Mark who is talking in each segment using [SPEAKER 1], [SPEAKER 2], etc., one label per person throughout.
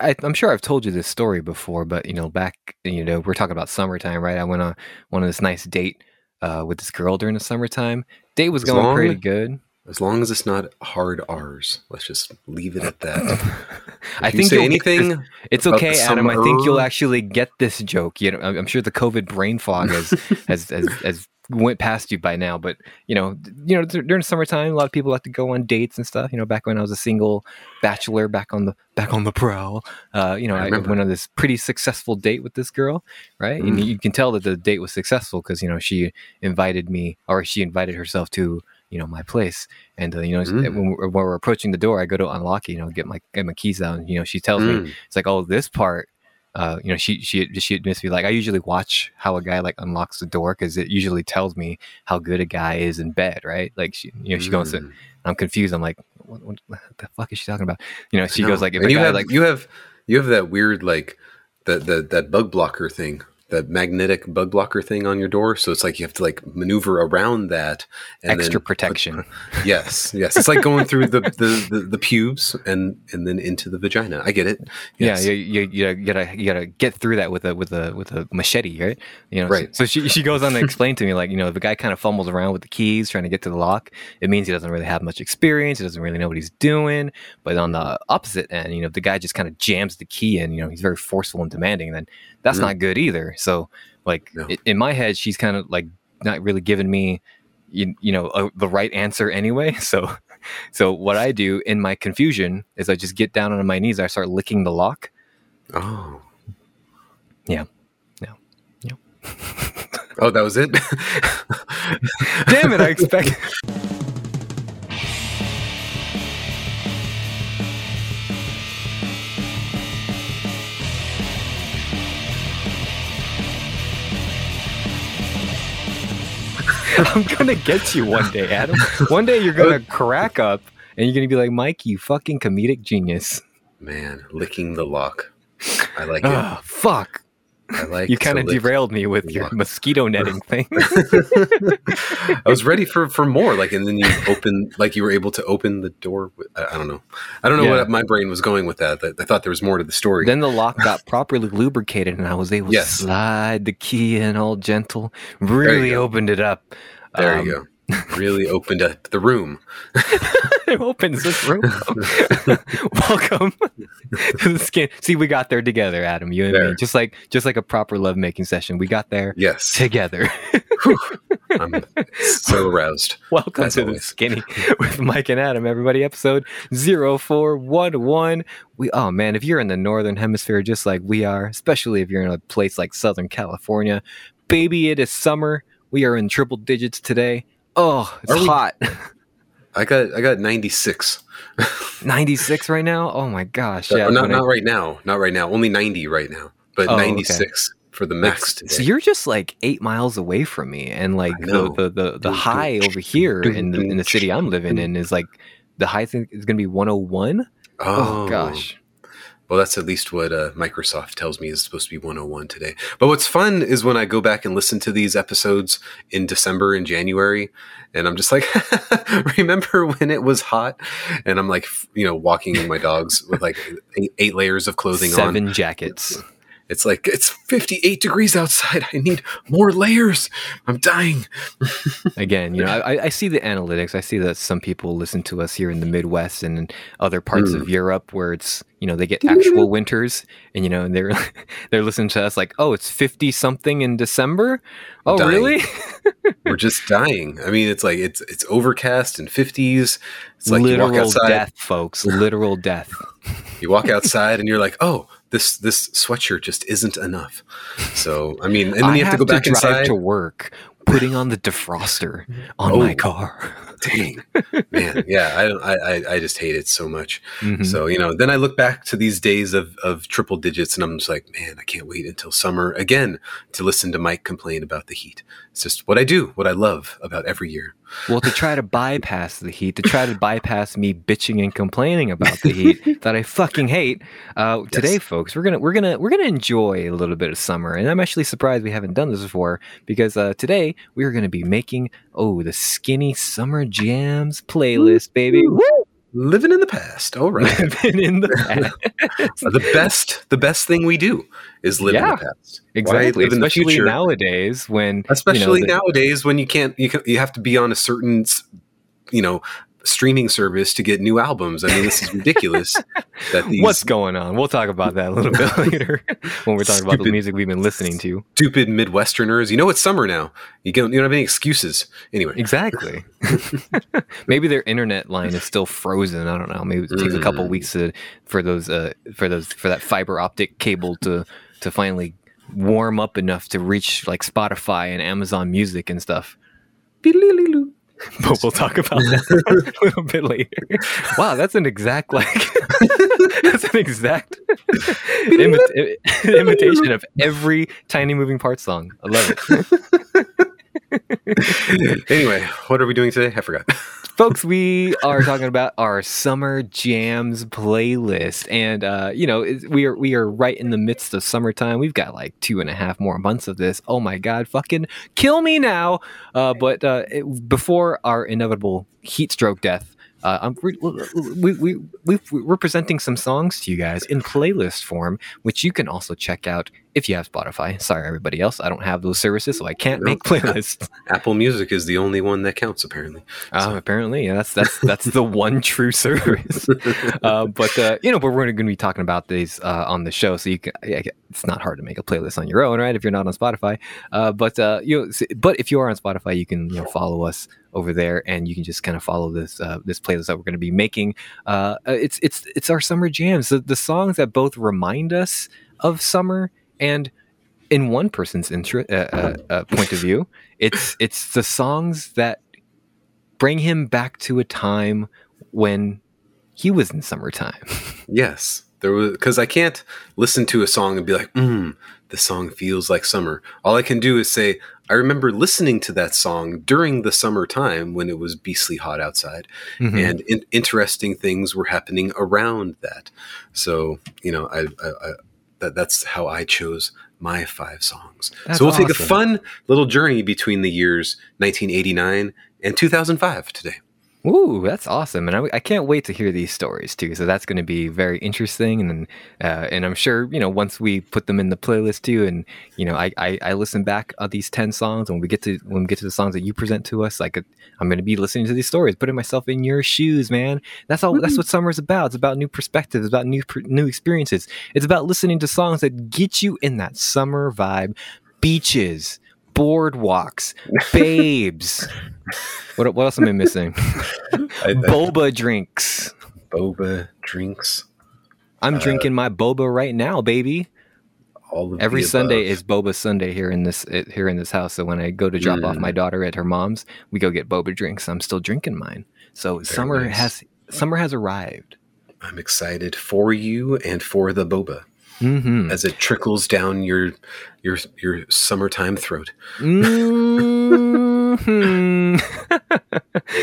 [SPEAKER 1] I, am sure I've told you this story before, but you know, back you know, we're talking about summertime, right? I went on one of this nice date uh, with this girl during the summertime. Date was
[SPEAKER 2] As
[SPEAKER 1] going
[SPEAKER 2] long-
[SPEAKER 1] pretty good.
[SPEAKER 2] As long as it's not hard R's, let's just leave it at that.
[SPEAKER 1] I think
[SPEAKER 2] say
[SPEAKER 1] you'll get this-
[SPEAKER 2] anything.
[SPEAKER 1] It's okay, Adam. I think you'll actually get this joke. You know, I'm I'm sure the COVID brain fog has has, has has went past you by now. But you know, you know, during the summertime, a lot of people like to go on dates and stuff. You know, back when I was a single bachelor, back on the back on the prowl. Uh, you know,
[SPEAKER 2] I
[SPEAKER 1] I, went on this pretty successful date with this girl, right? And
[SPEAKER 2] Mm.
[SPEAKER 1] you can tell that the date was successful because you know she invited me, or she invited herself to you know my place. And uh, you know,
[SPEAKER 2] Mm.
[SPEAKER 1] when, we're, when we're approaching the door, I go to unlock it. You know, get my get my keys out. And, you know, she tells me
[SPEAKER 2] Mm.
[SPEAKER 1] it's like, oh, this part. Uh, you know, she she she admits to me like I usually watch how a guy like unlocks the door because it usually tells me how good a guy is in bed, right? Like she, you know, she goes, to,
[SPEAKER 2] Mm.
[SPEAKER 1] I'm confused. I'm like, what, what, the fuck is she talking about? You know, she
[SPEAKER 2] No.
[SPEAKER 1] goes like, if
[SPEAKER 2] you
[SPEAKER 1] guy
[SPEAKER 2] have
[SPEAKER 1] like,
[SPEAKER 2] you have you have that weird like that that that bug blocker thing, that magnetic bug blocker thing on your door. So it's like you have to like maneuver around that. And
[SPEAKER 1] extra
[SPEAKER 2] then-
[SPEAKER 1] protection.
[SPEAKER 2] Yes, yes. It's like going through the, the, the, the pubes and and then into the vagina. I get it. Yes.
[SPEAKER 1] Yeah, you, you, you gotta you gotta get through that with a with a with a machete, right? You know,
[SPEAKER 2] Right.
[SPEAKER 1] So, so she she goes on to explain to me like, you know, the guy kind of fumbles around with the keys trying to get to the lock. It means he doesn't really have much experience. He doesn't really know what he's doing. But on the opposite end, you know, the guy just kind of jams the key in. You know, he's very forceful and demanding. Then that's
[SPEAKER 2] Mm.
[SPEAKER 1] not good either. So, like
[SPEAKER 2] No.
[SPEAKER 1] in my head, she's kind of like not really giving me, you, you know, a, the right answer anyway. So. So what I do in my confusion is I just get down on my knees. I start licking the lock,
[SPEAKER 2] Oh.
[SPEAKER 1] Yeah. Yeah. Yeah.
[SPEAKER 2] oh, that was it.
[SPEAKER 1] Damn it! I expect. I'm gonna get you one day, Adam. One day you're gonna crack up and you're gonna be like, Mike, you fucking comedic genius.
[SPEAKER 2] Man, licking the lock. I like it.
[SPEAKER 1] Oh, fuck.
[SPEAKER 2] I like
[SPEAKER 1] You kind of derailed me with your mosquito netting thing.
[SPEAKER 2] I was ready for for more. Like, and then you open, like you were able to open the door. With, I, I don't know. I don't know
[SPEAKER 1] Yeah.
[SPEAKER 2] what my brain was going with that. I, I thought there was more to the story.
[SPEAKER 1] Then the lock got properly lubricated, and I was able
[SPEAKER 2] Yes.
[SPEAKER 1] to slide the key in all gentle. Really opened it up.
[SPEAKER 2] there
[SPEAKER 1] Um,
[SPEAKER 2] you go. Really opened up the room.
[SPEAKER 1] it opens this room. Welcome to the skin. See, we got there together, Adam. You and me,
[SPEAKER 2] There.
[SPEAKER 1] just like just like a proper lovemaking session. We got there
[SPEAKER 2] Yes,
[SPEAKER 1] together.
[SPEAKER 2] I'm so aroused.
[SPEAKER 1] Welcome to the skinny with Mike and Adam. Everybody, episode 0411. We oh man, if you're in the northern hemisphere just like we are, especially if you're in a place like Southern California, baby, it is summer. We are in triple digits today. Oh, it's
[SPEAKER 2] Are we-
[SPEAKER 1] hot.
[SPEAKER 2] I got I got 96.
[SPEAKER 1] 96 right now. Oh my gosh.
[SPEAKER 2] Uh,
[SPEAKER 1] Yeah,
[SPEAKER 2] not
[SPEAKER 1] when I-
[SPEAKER 2] not right now. Not right now. Only 90 right now. But
[SPEAKER 1] Oh, okay.
[SPEAKER 2] 96 for the max today.
[SPEAKER 1] So you're just like eight miles away from me, and like the, the the the high over here in the in the city I'm living in is like the high thing is gonna be 101. Oh, gosh,
[SPEAKER 2] Well, that's at least what uh, Microsoft tells me is supposed to be 101 today. But what's fun is when I go back and listen to these episodes in December and January, and I'm just like, remember when it was hot? And I'm like, you know, walking my dogs with like eight, eight layers of clothing on.
[SPEAKER 1] seven jackets.
[SPEAKER 2] It's like it's 58 degrees outside. I need more layers. I'm dying.
[SPEAKER 1] Again, you know, I, I see the analytics. I see that some people listen to us here in the Midwest and in other parts
[SPEAKER 2] Mm.
[SPEAKER 1] of Europe where it's you know they get actual winters, and you know and they're they're listening to us like, oh, it's fifty something in December. Oh,
[SPEAKER 2] Dying.
[SPEAKER 1] really?
[SPEAKER 2] We're just dying. I mean, it's like it's it's overcast and 50s. It's like
[SPEAKER 1] Literal
[SPEAKER 2] outside.
[SPEAKER 1] death, folks. Literal death.
[SPEAKER 2] You walk outside and you're like, oh, this this sweatshirt just isn't enough. So I mean, and then you have, to go back
[SPEAKER 1] drive
[SPEAKER 2] inside.
[SPEAKER 1] to work, putting on the defroster on
[SPEAKER 2] Oh.
[SPEAKER 1] my car.
[SPEAKER 2] Dang, man, yeah, I, I I just hate it so much.
[SPEAKER 1] Mhm.
[SPEAKER 2] So you know, then I look back to these days of of triple digits, and I'm just like, man, I can't wait until summer again to listen to Mike complain about the heat. It's just what I do, what I love about every year.
[SPEAKER 1] Well, to try to bypass the heat, to try to bypass me bitching and complaining about the heat that I fucking hate, uh, today, folks, we're gonna we're gonna we're gonna enjoy a little bit of summer, and I'm actually surprised we haven't done this before because uh, today we are gonna be making oh the skinny summer jams playlist, baby. Woo!
[SPEAKER 2] Living in the past. All right.
[SPEAKER 1] Living in the past.
[SPEAKER 2] the best the best thing we do is live
[SPEAKER 1] Yeah,
[SPEAKER 2] in the past.
[SPEAKER 1] Exactly.
[SPEAKER 2] live in the
[SPEAKER 1] Especially nowadays when
[SPEAKER 2] Especially
[SPEAKER 1] you know, the-
[SPEAKER 2] nowadays when you can't you can, you have to be on a certain you know streaming service to get new albums. I mean, this is ridiculous. these
[SPEAKER 1] What's going on? We'll talk about that a little bit later when we're talking about the music we've been listening to.
[SPEAKER 2] stupid Midwesterners, you know it's summer now. You don't you don't have any excuses. Anyway,
[SPEAKER 1] Exactly. Maybe their internet line is still frozen. I don't know. Maybe it takes a couple
[SPEAKER 2] Mm.
[SPEAKER 1] weeks to, for those uh, for those for that fiber optic cable to to finally warm up enough to reach like Spotify and Amazon Music and stuff. But we'll talk about that a little bit later. Wow, that's an exact like that's an exact imi- imitation of every tiny moving parts song. I love it.
[SPEAKER 2] anyway, what are we doing today? I forgot.
[SPEAKER 1] folks we are talking about our summer jams playlist. And uh you know we are we are right in the midst of summertime. We've got like two and a half more months of this. Oh my god fucking kill me now. Uh but uh it, before our inevitable heat stroke death uh, I'm, we, we, we, we, we're presenting some songs to you guys in playlist form, which you can also check out if you have Spotify. Sorry, everybody else. I don't have those services, so I can't make playlists.
[SPEAKER 2] Apple Music is the only one that counts, apparently.
[SPEAKER 1] Uh, apparently, yeah, that's that's that's the one true service. uh, but uh, you know, but we're going to be talking about these uh, on the show, so you can. yeah, It's not hard to make a playlist on your own, right? If you're not on Spotify, uh, but uh, you know, but if you are on Spotify, you can you know follow us over there, and you can just kind of follow this uh, this playlist that we're going to be making. Uh, uh, it's it's it's our summer jams, the, the songs that both remind us of summer and. In one person's inter- uh, uh, uh, point of view, it's it's the songs that bring him back to a time when he was in summertime.
[SPEAKER 2] Yes, there was because I can't listen to a song and be like, mm, "The song feels like summer." All I can do is say, "I remember listening to that song during the summertime when it was beastly hot outside,
[SPEAKER 1] Mm-hmm.
[SPEAKER 2] and in- interesting things were happening around that." So you know, I, I that, that's how I chose my five songs.
[SPEAKER 1] That's
[SPEAKER 2] so we'll take a fun little journey between the years 1989 and 2005 today.
[SPEAKER 1] Ooh, that's awesome, and I, I can't wait to hear these stories too. So that's going to be very interesting, and uh, and I'm sure you know once we put them in the playlist too, and you know I I, I listen back on these ten songs, and when we get to when we get to the songs that you present to us, like I'm going to be listening to these stories, putting myself in your shoes, man. That's all. That's what summer's about. It's about new perspectives, it's about new new experiences. It's about listening to songs that get you in that summer vibe, beaches, boardwalks, babes. what what else am I missing?
[SPEAKER 2] I,
[SPEAKER 1] boba drinks.
[SPEAKER 2] boba drinks.
[SPEAKER 1] I'm
[SPEAKER 2] Uh,
[SPEAKER 1] drinking my boba right now, baby.
[SPEAKER 2] All of
[SPEAKER 1] Every Sunday
[SPEAKER 2] above.
[SPEAKER 1] is boba Sunday here in this here in this house. So when I go to drop off
[SPEAKER 2] Mm.
[SPEAKER 1] my daughter at her mom's, we go get boba drinks. I'm still drinking mine. So summer
[SPEAKER 2] nice.
[SPEAKER 1] has summer has arrived.
[SPEAKER 2] I'm excited for you and for the boba
[SPEAKER 1] Mm-hmm.
[SPEAKER 2] as it trickles down your your your summertime throat.
[SPEAKER 1] Mhm.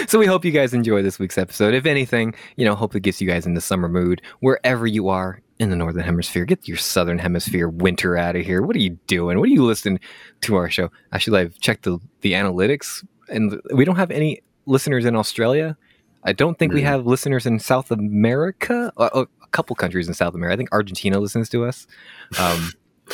[SPEAKER 1] so we hope you guys enjoy this week's episode. If anything, you know, hope it gets you guys in the summer mood wherever you are in the northern hemisphere. Get your southern hemisphere winter out of here. What are you doing? What are you listening to our show? Actually, I've checked the the analytics, and we don't have any listeners in Australia. I don't think we
[SPEAKER 2] Mhm.
[SPEAKER 1] have listeners in South America. Uh, uh, couple countries in South America. I think Argentina listens to us. Um,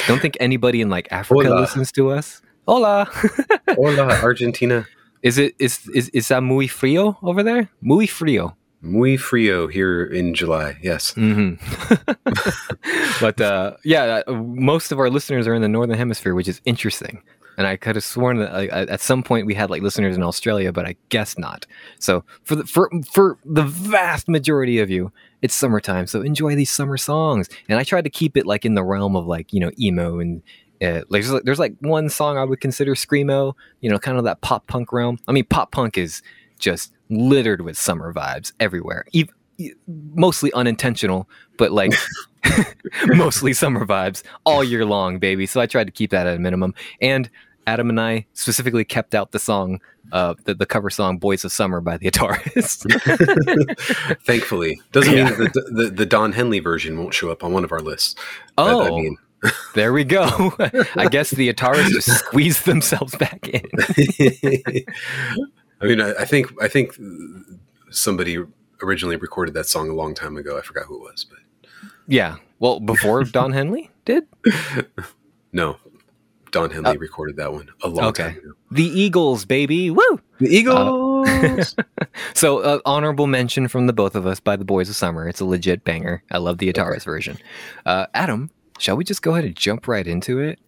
[SPEAKER 1] don't think anybody in like Africa
[SPEAKER 2] Hola.
[SPEAKER 1] listens to us. Hola.
[SPEAKER 2] Hola, Argentina.
[SPEAKER 1] Is it is is is that muy frío over there? Muy frío.
[SPEAKER 2] Muy frio here in July. Yes.
[SPEAKER 1] hmm but uh, yeah, uh, most of our listeners are in the northern hemisphere, which is interesting. And I could have sworn that like, at at some point we had like listeners in Australia, but I guess not. So for the for for the vast majority of you, it's summertime. So enjoy these summer songs. And I tried to keep it like in the realm of like you know emo and. Uh, like, there's, like- there's like one song I would consider screamo, you know, kind of that pop punk realm. I mean, pop punk is just littered with summer vibes everywhere, mostly unintentional, but like mostly summer vibes all year long, baby. So I tried to keep that at a minimum. And Adam and I specifically kept out the song, uh, the, the cover song "Boys of Summer" by the Ataris.
[SPEAKER 2] Thankfully, doesn't
[SPEAKER 1] Yeah.
[SPEAKER 2] mean that the, the the Don Henley version won't show up on one of our lists.
[SPEAKER 1] Oh,
[SPEAKER 2] I mean,
[SPEAKER 1] there we go. I guess the Ataris just squeezed themselves back in.
[SPEAKER 2] I mean, I, I think I think somebody originally recorded that song a long time ago. I forgot who it was, but
[SPEAKER 1] Yeah. Well, before Don Henley did.
[SPEAKER 2] no, Don Henley recorded that one a long
[SPEAKER 1] okay.
[SPEAKER 2] time ago.
[SPEAKER 1] The Eagles, baby. Woo!
[SPEAKER 2] The Eagles.
[SPEAKER 1] So, uh, honorable mention from the both of us by the Boys of Summer. It's a legit banger. I love the Ataris version. Uh, Adam, shall we just go ahead and jump right into it?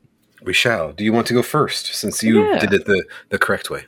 [SPEAKER 2] we shall. Do you want to go first, since you
[SPEAKER 1] Yeah.
[SPEAKER 2] did it the the correct way?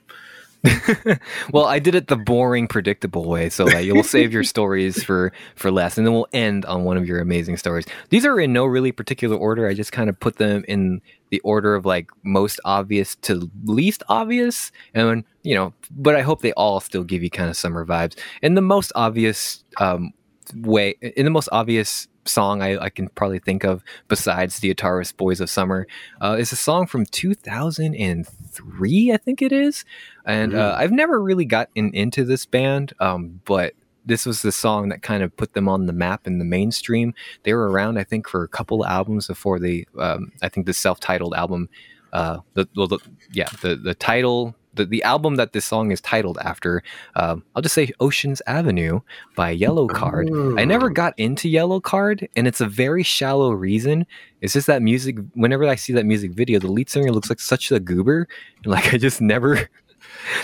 [SPEAKER 1] well, I did it the boring, predictable way, so that you'll save your stories for for last, and then we'll end on one of your amazing stories. These are in no really particular order. I just kind of put them in the order of like most obvious to least obvious, and you know. But I hope they all still give you kind of summer vibes. And the most obvious um, way, in the most obvious song I, I can probably think of besides the Ataris Boys of Summer uh, is a song from 2003, I think it is. And uh, I've never really gotten into this band, um, but this was the song that kind of put them on the map in the mainstream. They were around, I think, for a couple albums before they, um, I think, the self-titled album, uh, the, well, the yeah, the the title. The, the album that this song is titled after, um, I'll just say Ocean's Avenue by Yellowcard. I never got into Yellowcard, and it's a very shallow reason. It's just that music. Whenever I see that music video, the lead singer looks like such a goober, and like I just never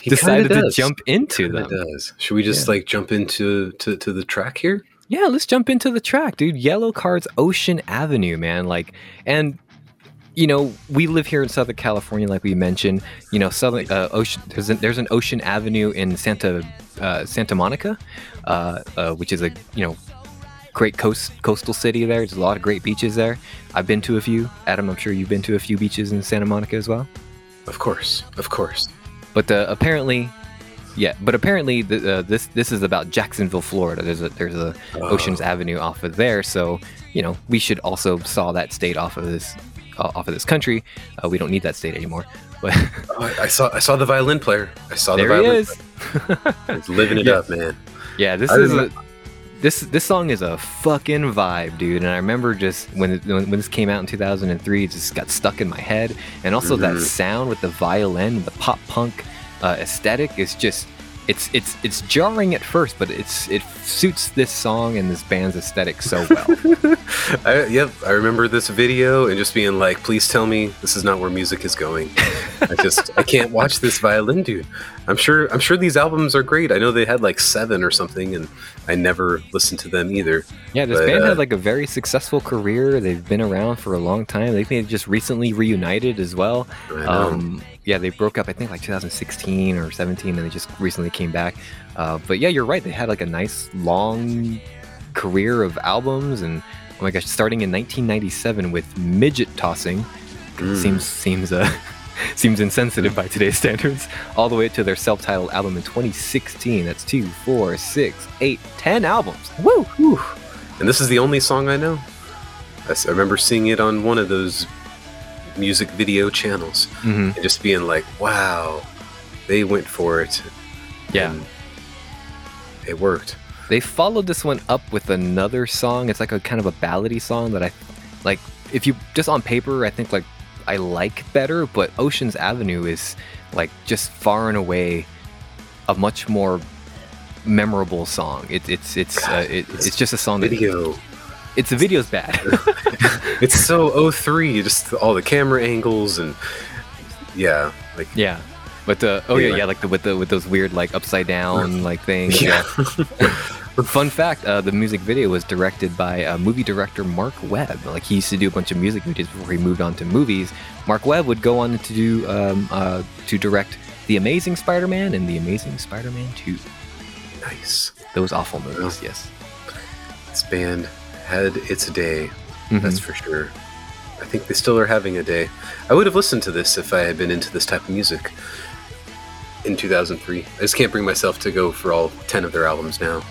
[SPEAKER 2] He
[SPEAKER 1] decided to jump into them.
[SPEAKER 2] does. Should we just
[SPEAKER 1] Yeah.
[SPEAKER 2] like jump into to, to the track here?
[SPEAKER 1] Yeah, let's jump into the track, dude. Yellowcard's Ocean Avenue, man. Like, and you know, we live here in Southern California, like we mentioned. You know, Southern uh, Ocean. There's an, there's an Ocean Avenue in Santa uh, Santa Monica, uh, uh, which is a you know great coast coastal city. There, there's a lot of great beaches there. I've been to a few. Adam, I'm sure you've been to a few beaches in Santa Monica as well.
[SPEAKER 2] Of course, of course.
[SPEAKER 1] But uh, apparently, yeah. But apparently, the, uh, this this is about Jacksonville, Florida. There's a there's a
[SPEAKER 2] Oh.
[SPEAKER 1] Ocean's Avenue off of there, so you know we should also saw that state off of this uh, off of this country. Uh, we don't need that state anymore. But
[SPEAKER 2] Oh, I, I saw I saw the violin player. I saw the
[SPEAKER 1] there he is.
[SPEAKER 2] living it
[SPEAKER 1] Yeah.
[SPEAKER 2] up, man.
[SPEAKER 1] Yeah, this
[SPEAKER 2] I
[SPEAKER 1] is a,
[SPEAKER 2] remember-
[SPEAKER 1] this this song is a fucking vibe, dude. And I remember just when when, when this came out in 2003, it just got stuck in my head. And also that
[SPEAKER 2] Mhm.
[SPEAKER 1] sound with the violin, the pop punk uh, aesthetic is just it's it's it's jarring at first, but it's it suits this song and this band's aesthetic so well.
[SPEAKER 2] I, yep, I remember this video and just being like, "Please tell me this is not where music is going." I just I can't watch this violin dude. I'm sure I'm sure these albums are great. I know they had like seven or something, and I never listened to them either.
[SPEAKER 1] Yeah, this
[SPEAKER 2] But,
[SPEAKER 1] band
[SPEAKER 2] uh,
[SPEAKER 1] had like a very successful career. They've been around for a long time. I think they just recently reunited as well. Um, yeah, they broke up I think like 2016 or 17, and they just recently came back. Uh, but yeah, you're right. They had like a nice long career of albums, and oh my gosh, starting in 1997 with midget tossing.
[SPEAKER 2] Mm.
[SPEAKER 1] Seems seems uh seems insensitive by today's standards. All the way to their self-titled album in 2016. That's two, four, six, eight, ten albums. Woo!
[SPEAKER 2] And this is the only song I know. I remember seeing it on one of those music video channels
[SPEAKER 1] hmm
[SPEAKER 2] and just being like, "Wow, they went for it."
[SPEAKER 1] Yeah.
[SPEAKER 2] and it worked.
[SPEAKER 1] They followed this one up with another song. It's like a kind of a ballady song that I like. If you just on paper, I think like I like better, but Ocean's Avenue is like just far and away a much more memorable song. It, it's it's uh, it, it's just a song that
[SPEAKER 2] Video.
[SPEAKER 1] It's the video's bad.
[SPEAKER 2] it's so 03, just all the camera angles and yeah, like
[SPEAKER 1] yeah, but the oh yeah
[SPEAKER 2] Anyway.
[SPEAKER 1] yeah like the with the with those weird like upside down like things.
[SPEAKER 2] yeah.
[SPEAKER 1] Fun fact: uh, the music video was directed by uh, movie director Marc Webb. Like he used to do a bunch of music videos before he moved on to movies. Marc Webb would go on to do um, uh, to direct The Amazing Spider-Man and The Amazing Spider-Man Two.
[SPEAKER 2] nice.
[SPEAKER 1] Those awful movies. Yes.
[SPEAKER 2] This band had its day,
[SPEAKER 1] Mhm.
[SPEAKER 2] that's for sure. I think they still are having a day. I would have listened to this if I had been into this type of music in 2003. I just can't bring myself to go for all 10 of their albums now.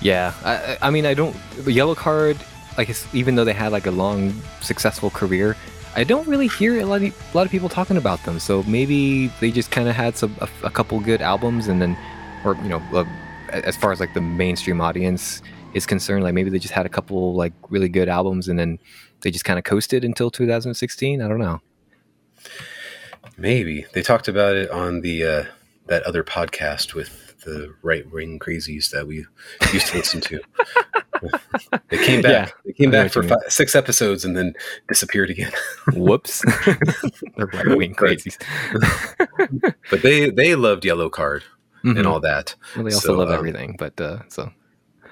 [SPEAKER 1] Yeah. I, I mean, I don't. Yellowcard, like, even though they had like a long, successful career, I don't really hear a lot of, a lot of people talking about them. So maybe they just kind of had some a, a couple good albums, and then, or you know, uh, as far as like the mainstream audience is concerned, like maybe they just had a couple like really good albums, and then they just kind of coasted until 2016. I don't know.
[SPEAKER 2] Maybe. They talked about it on the uh, that other podcast with the right wing crazies that we used to listen to. they came back.
[SPEAKER 1] Yeah,
[SPEAKER 2] they came back for five, six episodes and then disappeared again.
[SPEAKER 1] Whoops. the right wing crazies.
[SPEAKER 2] but they they loved Yellowcard and
[SPEAKER 1] Mhm.
[SPEAKER 2] all that.
[SPEAKER 1] Well, they also
[SPEAKER 2] So,
[SPEAKER 1] love
[SPEAKER 2] um,
[SPEAKER 1] everything, but uh, so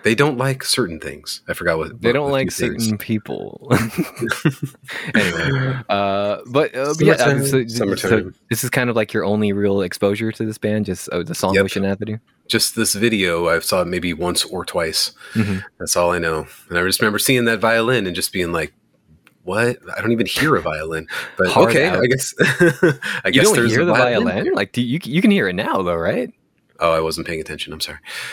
[SPEAKER 2] They don't like certain things. I forgot what
[SPEAKER 1] they
[SPEAKER 2] what-
[SPEAKER 1] don't
[SPEAKER 2] a
[SPEAKER 1] like certain people. anyway, uh, but uh, yeah, uh, so, so this is kind of like your only real exposure to this band, just uh, the song
[SPEAKER 2] Yep.
[SPEAKER 1] Ocean Avenue.
[SPEAKER 2] Just this video, I've saw it maybe once or twice.
[SPEAKER 1] Mhm.
[SPEAKER 2] That's all I know. And I just remember seeing that violin and just being like, "What? I don't even hear a violin." But
[SPEAKER 1] Hard
[SPEAKER 2] okay,
[SPEAKER 1] out.
[SPEAKER 2] I guess. I
[SPEAKER 1] You
[SPEAKER 2] guess
[SPEAKER 1] don't
[SPEAKER 2] there's
[SPEAKER 1] hear
[SPEAKER 2] a
[SPEAKER 1] the violin? Like, do you you can hear it now though, right?
[SPEAKER 2] Oh, I wasn't paying attention. I'm sorry.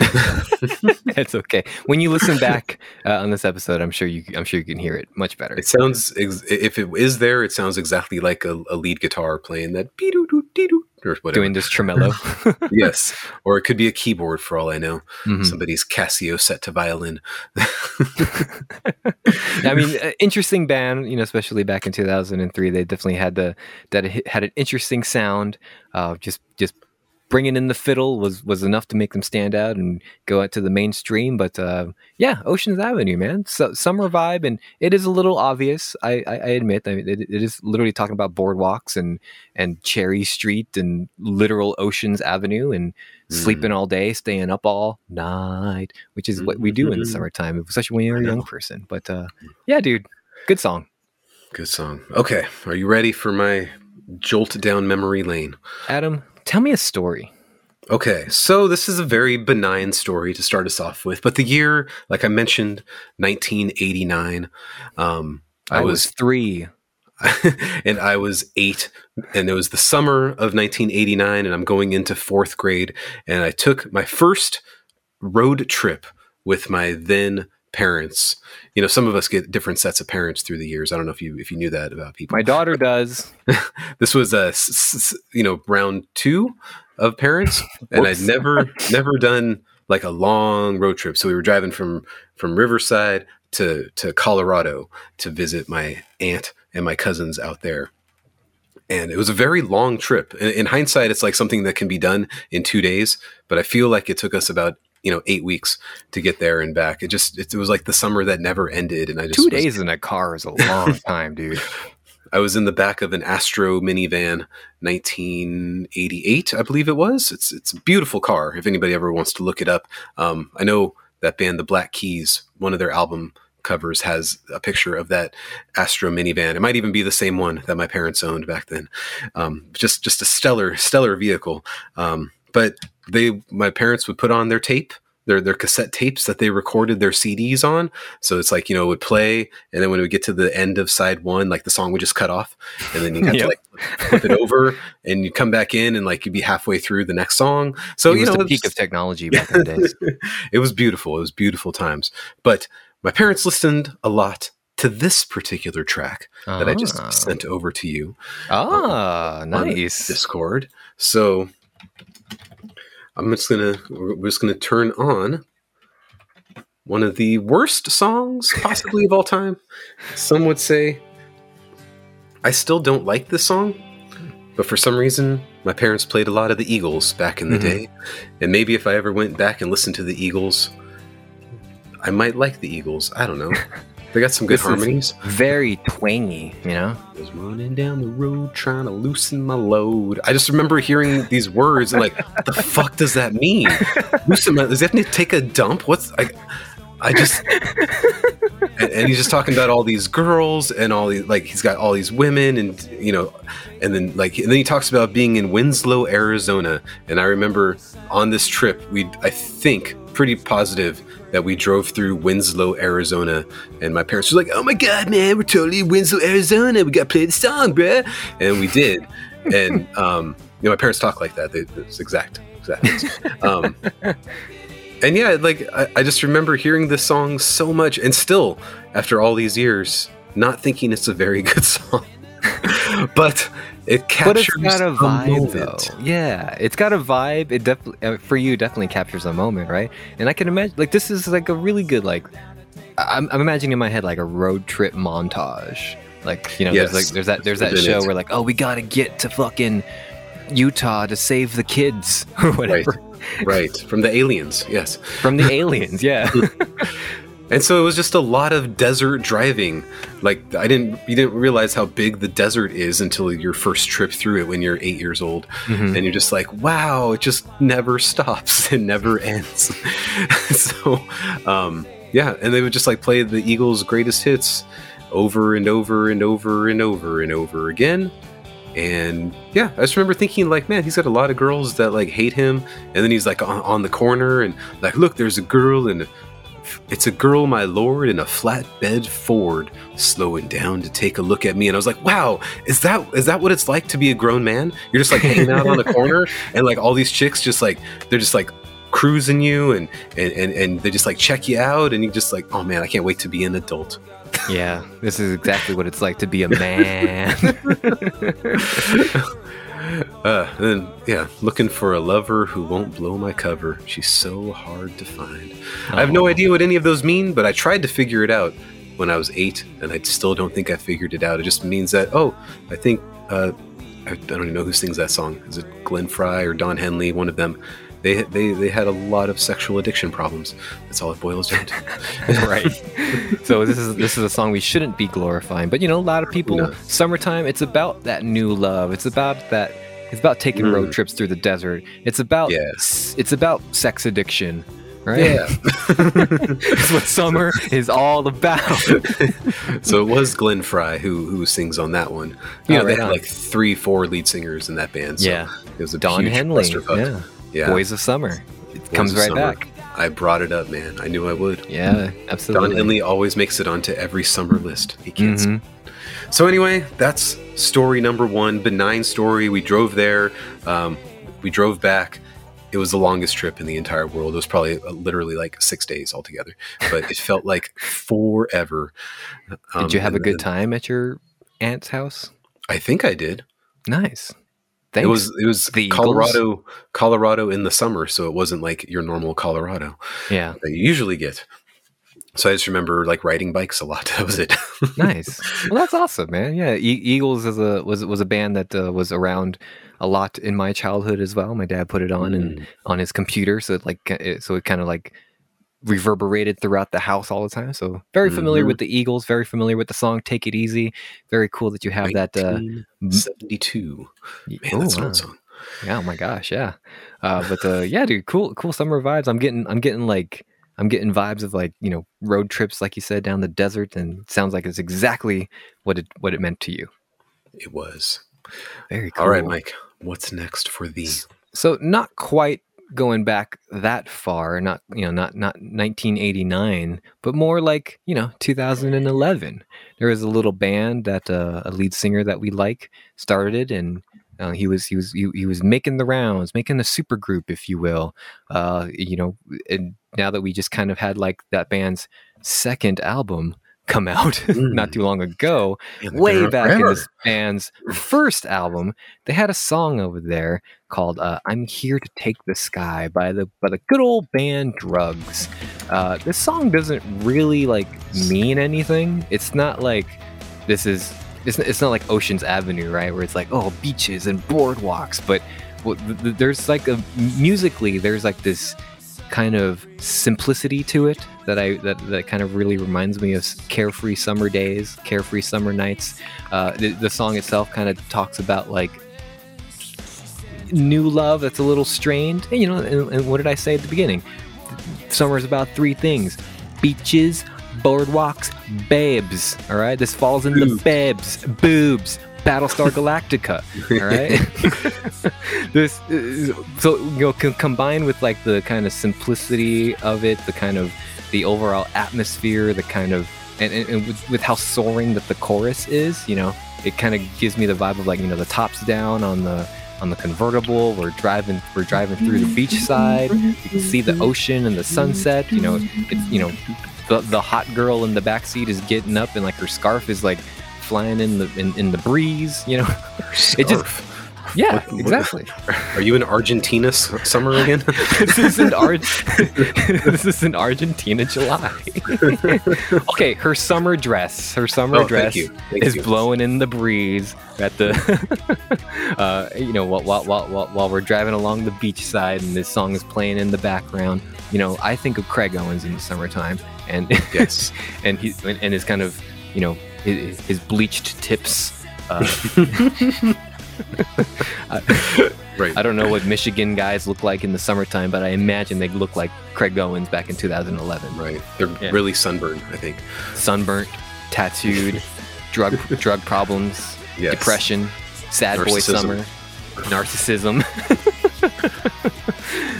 [SPEAKER 1] it's okay. When you listen back uh, on this episode, I'm sure you I'm sure you can hear it much better.
[SPEAKER 2] It sounds ex- if it is there, it sounds exactly like a, a lead guitar playing that doo doo doo or whatever.
[SPEAKER 1] Doing this tremolo.
[SPEAKER 2] yes, or it could be a keyboard for all I know.
[SPEAKER 1] Mhm.
[SPEAKER 2] Somebody's Casio set to violin.
[SPEAKER 1] I mean, interesting band, you know, especially back in 2003. They definitely had the that had an interesting sound. Uh, just just bringing in the fiddle was was enough to make them stand out and go out to the mainstream. But uh, yeah, Ocean's Avenue, man, so, summer vibe, and it is a little obvious. I, I, I admit, I mean, it, it is literally talking about boardwalks and and Cherry Street and literal Ocean's Avenue and sleeping all day, staying up all night, which is what we do in the
[SPEAKER 2] Mhm.
[SPEAKER 1] summertime, especially when you're a young person. But uh, yeah, dude, good song.
[SPEAKER 2] Good song. Okay, are you ready for my jolt down memory lane?
[SPEAKER 1] Adam, tell me a story.
[SPEAKER 2] Okay, so this is a very benign story to start us off with, but the year, like I mentioned, 1989. Um,
[SPEAKER 1] I,
[SPEAKER 2] I
[SPEAKER 1] was,
[SPEAKER 2] was
[SPEAKER 1] three.
[SPEAKER 2] and I was eight, and it was the summer of 1989, and I'm going into fourth grade, and I took my first road trip with my then parents. You know, some of us get different sets of parents through the years. I don't know if you if you knew that about people.
[SPEAKER 1] My daughter does.
[SPEAKER 2] this was uh, a you know round two of parents, and I'd never never done like a long road trip. So we were driving from from Riverside to to Colorado to visit my aunt and my cousins out there. And it was a very long trip. In, in hindsight, it's like something that can be done in two days, but I feel like it took us about you know eight weeks to get there and back. It just it, it was like the summer that never ended, and I just
[SPEAKER 1] Two
[SPEAKER 2] was-
[SPEAKER 1] days in a car is a long time, dude.
[SPEAKER 2] I was in the back of an Astro minivan, 1988, I believe it was. It's it's a beautiful car. If anybody ever wants to look it up, um, I know that band, the Black Keys. One of their album covers has a picture of that Astro minivan. It might even be the same one that my parents owned back then. Um, just just a stellar stellar vehicle. Um, but they my parents would put on their tape. Their, their cassette tapes that they recorded their CDs on. So it's like, you know, it would play. And then when it would get to the end of side one, like the song would just cut off. And then you had
[SPEAKER 1] Yep.
[SPEAKER 2] to like flip it over and you come back in and like you'd be halfway through the next song. So,
[SPEAKER 1] it
[SPEAKER 2] you know,
[SPEAKER 1] the peak of technology back in the days.
[SPEAKER 2] it was beautiful. It was beautiful times. But my parents listened a lot to this particular track that I just
[SPEAKER 1] Ah.
[SPEAKER 2] sent over to you
[SPEAKER 1] Ah,
[SPEAKER 2] on
[SPEAKER 1] nice.
[SPEAKER 2] Discord. So I'm just gonna we're just gonna turn on one of the worst songs possibly of all time. Some would say I still don't like this song, but for some reason my parents played a lot of the Eagles back in the
[SPEAKER 1] Mhm.
[SPEAKER 2] day, and maybe if I ever went back and listened to the Eagles, I might like the Eagles. I don't know. They got some good
[SPEAKER 1] This
[SPEAKER 2] harmonies.
[SPEAKER 1] Very twangy, you know?
[SPEAKER 2] was running down the road trying to loosen my load. I just remember hearing these words and like, what the fuck does that mean? Loosen my does that mean take a dump? What's I I just and, and he's just talking about all these girls and all these like he's got all these women and you know and then like and then he talks about being in Winslow, Arizona. And I remember on this trip we I think pretty positive that we drove through Winslow, Arizona, and my parents were like, "Oh my god, man, we're totally in Winslow, Arizona. We got to play the song, bruh." And we did. And um, you know, my parents talk like that. They, it's exact, exact. Um, and yeah, like I, I just remember hearing this song so much, and still, after all these years, not thinking it's a very good song. but it
[SPEAKER 1] But
[SPEAKER 2] captures
[SPEAKER 1] it's got a vibe,
[SPEAKER 2] moment.
[SPEAKER 1] though. Yeah, it's got a vibe. It definitely uh, for you definitely captures a moment, right? And I can imagine like this is like a really good like. I'm, I'm imagining in my head like a road trip montage. Like you know,
[SPEAKER 2] Yes.
[SPEAKER 1] there's like there's that there's that show where like oh we gotta get to fucking Utah to save the kids or whatever.
[SPEAKER 2] right from the aliens. Yes,
[SPEAKER 1] from the aliens. Yeah.
[SPEAKER 2] and so it was just a lot of desert driving. Like I didn't, you didn't realize how big the desert is until your first trip through it when you're eight years old,
[SPEAKER 1] Mhm.
[SPEAKER 2] and you're just like, wow, it just never stops, it never ends. so, um, yeah, and they would just like play the Eagles' greatest hits over and over and over and over and over again. And yeah, I just remember thinking like, man, he's got a lot of girls that like hate him, and then he's like on, on the corner and like, look, there's a girl and it's a girl, my lord, in a flatbed Ford, slowing down to take a look at me. And I was like, wow, is that is that what it's like to be a grown man? You're just like hanging out on the corner, and like all these chicks just like they're just like cruising you, and and and, and they just like check you out, and you just like, oh man, I can't wait to be an adult.
[SPEAKER 1] yeah. This is exactly what it's like to be a man.
[SPEAKER 2] Uh, and then yeah, looking for a lover who won't blow my cover. She's so hard to find. I have no idea what any of those mean, but I tried to figure it out when I was eight, and I still don't think I figured it out. It just means that oh, I think uh, I, I don't even know who sings that song. Is it Glenn Frey or Don Henley? One of them. They they they had a lot of sexual addiction problems. That's all it boils down to.
[SPEAKER 1] right. So this is this is a song we shouldn't be glorifying, but you know, a lot of people
[SPEAKER 2] No.
[SPEAKER 1] summertime. It's about that new love. It's about that. It's about taking road
[SPEAKER 2] Mm.
[SPEAKER 1] trips through the desert. It's about
[SPEAKER 2] Yes.
[SPEAKER 1] It's about sex addiction, right?
[SPEAKER 2] Yeah.
[SPEAKER 1] That's what summer is all about.
[SPEAKER 2] so it was Glenn Frey who who sings on that one. You
[SPEAKER 1] Oh,
[SPEAKER 2] know, they had
[SPEAKER 1] on.
[SPEAKER 2] like three, four lead singers in that band. So
[SPEAKER 1] Yeah.
[SPEAKER 2] it was a
[SPEAKER 1] Don
[SPEAKER 2] huge
[SPEAKER 1] Henley. Yeah.
[SPEAKER 2] Yeah.
[SPEAKER 1] Boys of Summer. It comes right
[SPEAKER 2] Summer.
[SPEAKER 1] back.
[SPEAKER 2] I brought it up, man. I knew I would.
[SPEAKER 1] Yeah, absolutely. Don.
[SPEAKER 2] Henley always makes it onto every summer list. He can't.
[SPEAKER 1] Mhm.
[SPEAKER 2] So anyway, that's story number one. Benign story. We drove there. Um, we drove back. It was the longest trip in the entire world. It was probably uh, literally like six days altogether, but it felt like forever. Um,
[SPEAKER 1] Did you have a good
[SPEAKER 2] then-
[SPEAKER 1] time at your aunt's house?
[SPEAKER 2] I think I did.
[SPEAKER 1] Nice. Thanks.
[SPEAKER 2] It was it was
[SPEAKER 1] The Eagles?
[SPEAKER 2] Colorado, Colorado in the summer, so it wasn't like your normal Colorado
[SPEAKER 1] yeah.
[SPEAKER 2] that you usually get. So I just remember like riding bikes a lot. That was it.
[SPEAKER 1] nice. Well, that's awesome, man. Yeah, e- Eagles is a was was a band that uh, was around a lot in my childhood as well. My dad put it on and
[SPEAKER 2] Mm.
[SPEAKER 1] on his computer, so it like it, so it kind of like reverberated throughout the house all the time. So very familiar
[SPEAKER 2] Mhm.
[SPEAKER 1] with the Eagles. Very familiar with the song "Take It Easy." Very cool that you have that. Uh,
[SPEAKER 2] 1972. Man,
[SPEAKER 1] oh,
[SPEAKER 2] that's an
[SPEAKER 1] wow.
[SPEAKER 2] song.
[SPEAKER 1] Yeah, oh my gosh, yeah. Uh, but uh, yeah, dude, cool, cool summer vibes. I'm getting, I'm getting like, I'm getting vibes of like, you know, road trips, like you said, down the desert, and sounds like it's exactly what it what it meant to you.
[SPEAKER 2] It was.
[SPEAKER 1] Very cool.
[SPEAKER 2] All right, Mike. What's next for thee?
[SPEAKER 1] So not quite going back that far, not you know, not not 1989, but more like you know 2011. There was a little band that uh, a lead singer that we like started, and uh, he was he was he, he was making the rounds, making a super group, if you will. Uh, you know, and now that we just kind of had like that band's second album come out not
[SPEAKER 2] Mm.
[SPEAKER 1] too long ago,
[SPEAKER 2] Man,
[SPEAKER 1] way back in
[SPEAKER 2] forever.
[SPEAKER 1] this band's first album, they had a song over there called uh, "I'm Here to Take the Sky" by the by the good old band Drugs. Uh, this song doesn't really like mean anything. It's not like this is it's, it's not like Ocean's Avenue, right? Where it's like oh beaches and boardwalks, but well, th- th- there's like a musically there's like this kind of simplicity to it that I that, that kind of really reminds me of carefree summer days, carefree summer nights. Uh, the, the song itself kind of talks about like new love that's a little strained. And, you know, and, and what did I say at the beginning? Summer is about three things: beaches, boardwalks, babes. All right, this falls into
[SPEAKER 2] Boobs.
[SPEAKER 1] babes, boobs. Battlestar Galactica. All right. this is- so you know can combine with like the kind of simplicity of it, the kind of the overall atmosphere, the kind of and, and, and with, with how soaring that the chorus is, you know, it kind of gives me the vibe of like you know the tops down on the on the convertible. We're driving we're driving through the beachside. You can see the ocean and the sunset. You know, it's you know the the hot girl in the back seat is getting up and like her scarf is like flying in the in, in the breeze. You know, It just-. Yeah,
[SPEAKER 2] What- what-
[SPEAKER 1] exactly.
[SPEAKER 2] Are you in Argentina s- summer again?
[SPEAKER 1] this is in Ar- This is in Argentina, July. okay, her summer dress. Her summer
[SPEAKER 2] Oh, thank
[SPEAKER 1] dress
[SPEAKER 2] you. Thank
[SPEAKER 1] is
[SPEAKER 2] you.
[SPEAKER 1] blowing in the breeze at the. uh, you know, while, while while while while we're driving along the beach side and this song is playing in the background. You know, I think of Craig Owens in the summertime, and
[SPEAKER 2] yes.
[SPEAKER 1] and he and his kind of you know his, his bleached tips. Uh,
[SPEAKER 2] Right.
[SPEAKER 1] I don't know what Michigan guys look like in the summertime, but I imagine they look like Craig Owens back in 2011.
[SPEAKER 2] Right. They're
[SPEAKER 1] Yeah.
[SPEAKER 2] really sunburned, I think.
[SPEAKER 1] Sunburnt, tattooed, drug drug problems,
[SPEAKER 2] Yes.
[SPEAKER 1] depression, sad boy summer, narcissism.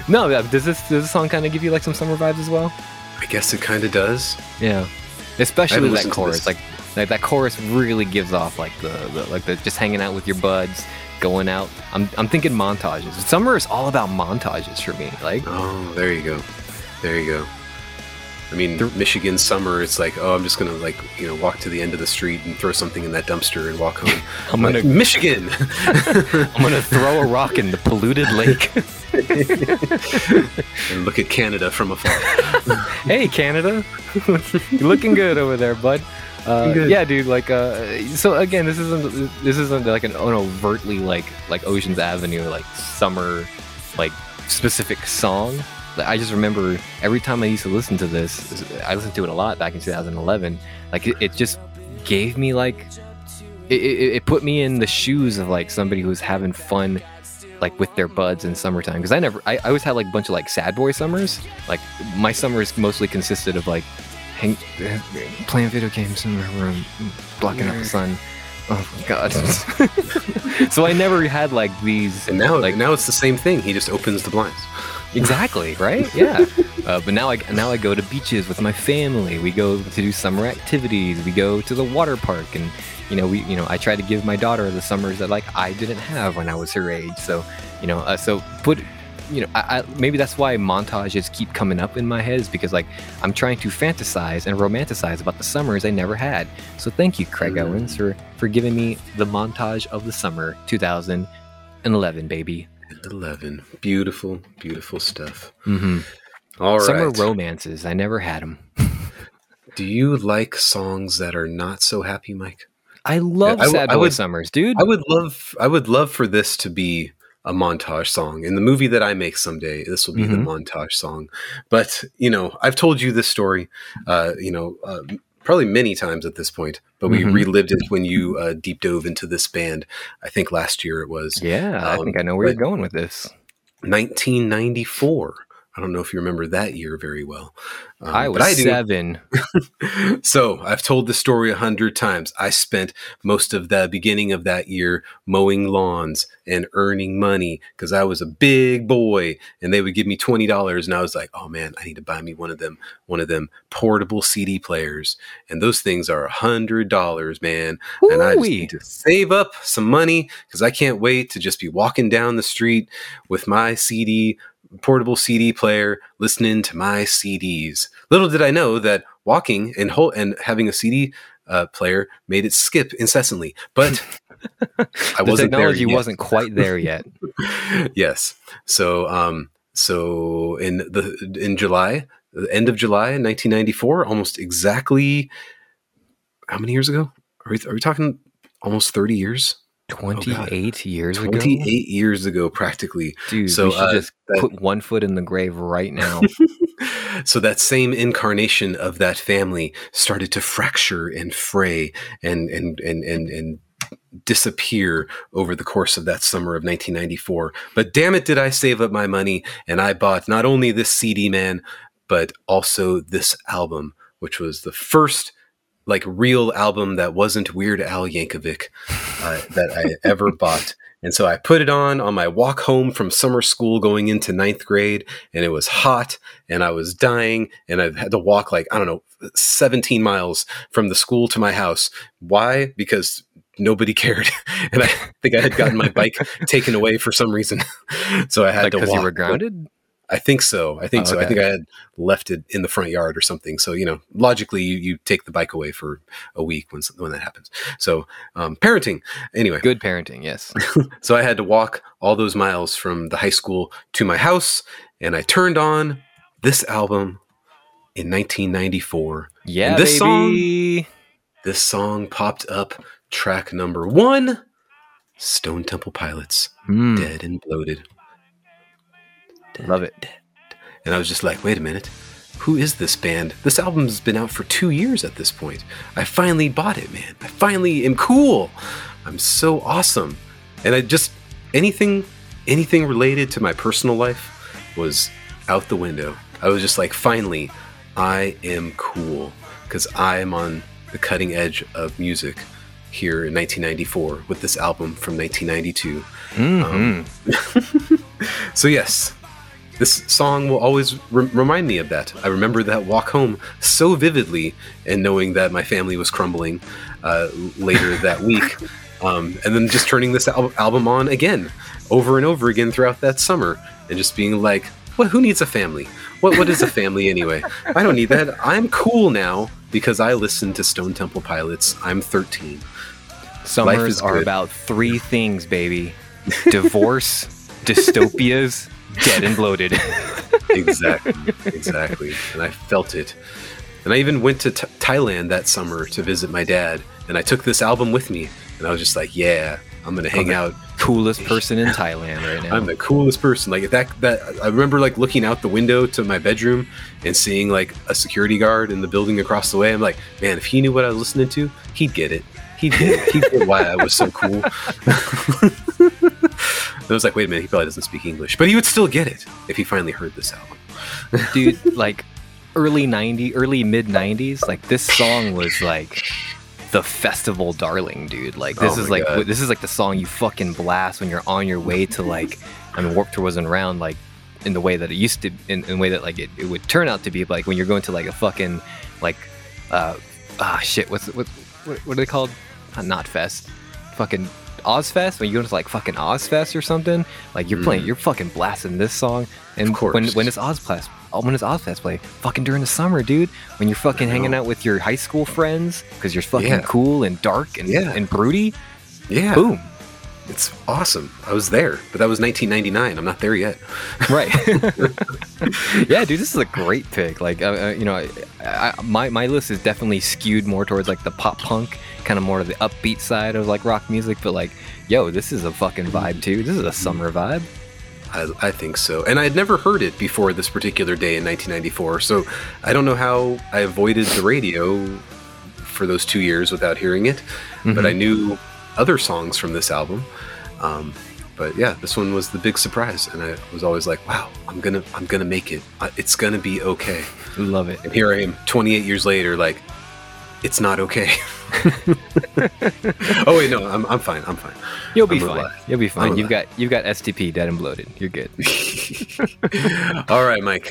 [SPEAKER 1] no, does this does this song kind of give you like some summer vibes as well?
[SPEAKER 2] I guess it kind of does.
[SPEAKER 1] Yeah, especially that chorus. Like, like that chorus really gives off like the, the like the just hanging out with your buds, going out. I'm I'm thinking montages. Summer is all about montages for me. Like,
[SPEAKER 2] Oh, there you go. There you go. I mean,
[SPEAKER 1] The-
[SPEAKER 2] Michigan summer, it's like, oh, I'm just going to, like, you know, walk to the end of the street and throw something in that dumpster and walk home.
[SPEAKER 1] I'm
[SPEAKER 2] Like,
[SPEAKER 1] gonna
[SPEAKER 2] Michigan!
[SPEAKER 1] I'm gonna throw a rock in the polluted lake.
[SPEAKER 2] and look at Canada from afar.
[SPEAKER 1] hey, Canada, you're looking good over there, bud. Uh, yeah, dude. Like, uh, so again, this isn't this isn't like an, an overtly like like Ocean's Avenue like summer like specific song. Like, I just remember every time I used to listen to this, I listened to it a lot back in 2011. Like, it, it just gave me like it, it, it put me in the shoes of like somebody who's having fun like with their buds in summertime because i never I, I always had like a bunch of like sad boy summers like my summers mostly consisted of like hang, playing video games in my room blocking out the sun oh my god so i never had like these
[SPEAKER 2] And now,
[SPEAKER 1] like
[SPEAKER 2] now it's the same thing. He just opens the blinds.
[SPEAKER 1] Exactly, right? Yeah. uh, but now I now I go to beaches with my family. We go to do summer activities. We go to the water park, and you know, we you know, I try to give my daughter the summers that like I didn't have when I was her age. So you know, uh, so put. You know, I, I, maybe that's why montages keep coming up in my head is because like I'm trying to fantasize and romanticize about the summers I never had. So thank you, Craig
[SPEAKER 2] Mm.
[SPEAKER 1] Owens, for for giving me the montage of the summer 2011, baby.
[SPEAKER 2] And 11. Beautiful, beautiful stuff.
[SPEAKER 1] hmm
[SPEAKER 2] All right.
[SPEAKER 1] Summer romances. I never had them.
[SPEAKER 2] Do you like songs that are not so happy, Mike?
[SPEAKER 1] I love
[SPEAKER 2] I w-
[SPEAKER 1] sad
[SPEAKER 2] I
[SPEAKER 1] boy
[SPEAKER 2] would-
[SPEAKER 1] summers, dude.
[SPEAKER 2] I would love I would love for this to be a montage song. In the movie that I make someday, this will be the
[SPEAKER 1] Mhm.
[SPEAKER 2] montage song. But, you know, I've told you this story uh, you know, uh, probably many times at this point, but we
[SPEAKER 1] Mhm.
[SPEAKER 2] relived it when you uh, deep dove into this band. I think last year it was
[SPEAKER 1] yeah, I
[SPEAKER 2] Um,
[SPEAKER 1] think I know where you're going with this.
[SPEAKER 2] 1994. I don't know if you remember that year very well. Um,
[SPEAKER 1] I was
[SPEAKER 2] do.
[SPEAKER 1] seven.
[SPEAKER 2] so I've told the story a hundred times. I spent most of the beginning of that year mowing lawns and earning money because I was a big boy, and they would give me twenty dollars, and I was like, "Oh man, I need to buy me one of them, one of them portable CD players." And those things are a hundred dollars, man. And I just
[SPEAKER 1] Ooh-wee.
[SPEAKER 2] need to save up some money because I can't wait to just be walking down the street with my CD portable CD player, listening to my CDs. Little did I know that walking and whole and having a CD uh, player made it skip incessantly. But I
[SPEAKER 1] the
[SPEAKER 2] wasn't
[SPEAKER 1] technology wasn't quite there yet.
[SPEAKER 2] yes. So um so in the in July, the end of July 1994, almost exactly how many years ago? Are we, are we talking almost 30 years?
[SPEAKER 1] 28 years ago.
[SPEAKER 2] 28 years ago practically.
[SPEAKER 1] Dude,
[SPEAKER 2] So,
[SPEAKER 1] we should
[SPEAKER 2] uh,
[SPEAKER 1] just
[SPEAKER 2] that-
[SPEAKER 1] put one foot in the grave right now.
[SPEAKER 2] so that same incarnation of that family started to fracture and fray and and and and, and disappear over the course of that summer of 1994 but damn it did i save up my money and i bought not only this cd man but also this album which was the first like real album that wasn't weird al yankovic uh, that i ever bought and so i put it on on my walk home from summer school going into ninth grade and it was hot and I was dying and I had to walk like, I don't know, 17 miles from the school to my house. Why? Because nobody cared. And I think I had gotten my bike taken away for some reason. So I had
[SPEAKER 1] like
[SPEAKER 2] to
[SPEAKER 1] because
[SPEAKER 2] walk.
[SPEAKER 1] you were grounded?
[SPEAKER 2] I think so. I think
[SPEAKER 1] Oh,
[SPEAKER 2] so. I think I had left it in the front yard or something. So you know, logically, you, you take the bike away for a week when when that happens. So um, parenting. Anyway,
[SPEAKER 1] Good parenting, yes.
[SPEAKER 2] so I had to walk all those miles from the high school to my house, and I turned on this album in 1994.
[SPEAKER 1] Yeah,
[SPEAKER 2] this
[SPEAKER 1] baby.
[SPEAKER 2] This song popped up, track number one, Stone Temple Pilots,
[SPEAKER 1] Mm,
[SPEAKER 2] Dead and Bloated.
[SPEAKER 1] Love it.
[SPEAKER 2] And I was just like, wait a minute. Who is this band? This album's been out for two years at this point. I finally bought it, man. I finally am cool. I'm so awesome. And I just anything anything related to my personal life was out the window. I was just like, finally, I am cool. Because I am on the cutting edge of music here in 1994 with this album from 1992.
[SPEAKER 1] Mhm.
[SPEAKER 2] So yes, this song will always re- remind me of that. I remember that walk home so vividly, and knowing that my family was crumbling uh, later that week, um, and then just turning this al- album on again, over and over again throughout that summer, and just being like, "What? Who needs a family? What? What is a family anyway? I don't need that. I'm cool now." Because I listen to Stone Temple Pilots. I'm 13.
[SPEAKER 1] Summers
[SPEAKER 2] is
[SPEAKER 1] are
[SPEAKER 2] good.
[SPEAKER 1] about three things, baby divorce, dystopias, dead and bloated.
[SPEAKER 2] exactly exactly. And i felt it. And i even went to Th- thailand that summer to visit my dad and i took this album with me and i was just like yeah i'm gonna hang
[SPEAKER 1] Okay.
[SPEAKER 2] out.
[SPEAKER 1] Coolest person in Thailand right now.
[SPEAKER 2] i'm the coolest person. Like that that i remember like looking out the window to my bedroom and seeing like a security guard in the building across the way. I'm like man if he knew what i was listening to he'd get it. He'd get it. He'd get why i was so cool I was like, wait a minute, he probably doesn't speak English, but he would still get it if he finally heard this album.
[SPEAKER 1] dude like early 90 early mid 90s like this song was like the festival darling dude like this
[SPEAKER 2] Oh
[SPEAKER 1] is like
[SPEAKER 2] God.
[SPEAKER 1] this is like the song you fucking blast when you're on your way to like i mean warp tour wasn't around like in the way that it used to in, in the way that like it, it would turn out to be like when you're going to like a fucking like uh ah shit what's what what, what are they called not fest fucking Ozzfest when you go to like fucking Ozzfest or something like you're playing
[SPEAKER 2] Mhm.
[SPEAKER 1] you're fucking blasting this song and
[SPEAKER 2] Of course.
[SPEAKER 1] when when it's Ozzfest when it's Ozzfest play fucking during the summer dude when you're fucking hanging out with your high school friends because you're fucking
[SPEAKER 2] Yeah.
[SPEAKER 1] cool and dark and
[SPEAKER 2] Yeah.
[SPEAKER 1] and broody
[SPEAKER 2] Yeah,
[SPEAKER 1] boom
[SPEAKER 2] it's awesome. I was there, but that was 1999. I'm not there yet.
[SPEAKER 1] right yeah dude this is a great pick like uh, uh, you know I, I, my, my list is definitely skewed more towards like the pop punk kind of more to the upbeat side of like rock music but like yo this is a fucking vibe too this is a summer vibe
[SPEAKER 2] I, I think so. And I had never heard it before this particular day in 1994. So I don't know how I avoided the radio for those two years without hearing it. But I knew other songs from this album. Um, but yeah, this one was the big surprise, and I was always like, "Wow, I'm gonna, I'm gonna make it. It's gonna be okay."
[SPEAKER 1] love it
[SPEAKER 2] And here I am, 28 years later, like, it's not okay. oh wait, no, I'm, I'm fine. I'm fine.
[SPEAKER 1] you'll be
[SPEAKER 2] I'm
[SPEAKER 1] fine
[SPEAKER 2] alive.
[SPEAKER 1] you'll be fine
[SPEAKER 2] I'm
[SPEAKER 1] you've got you've got stp dead and bloated you're good
[SPEAKER 2] All right, Mike.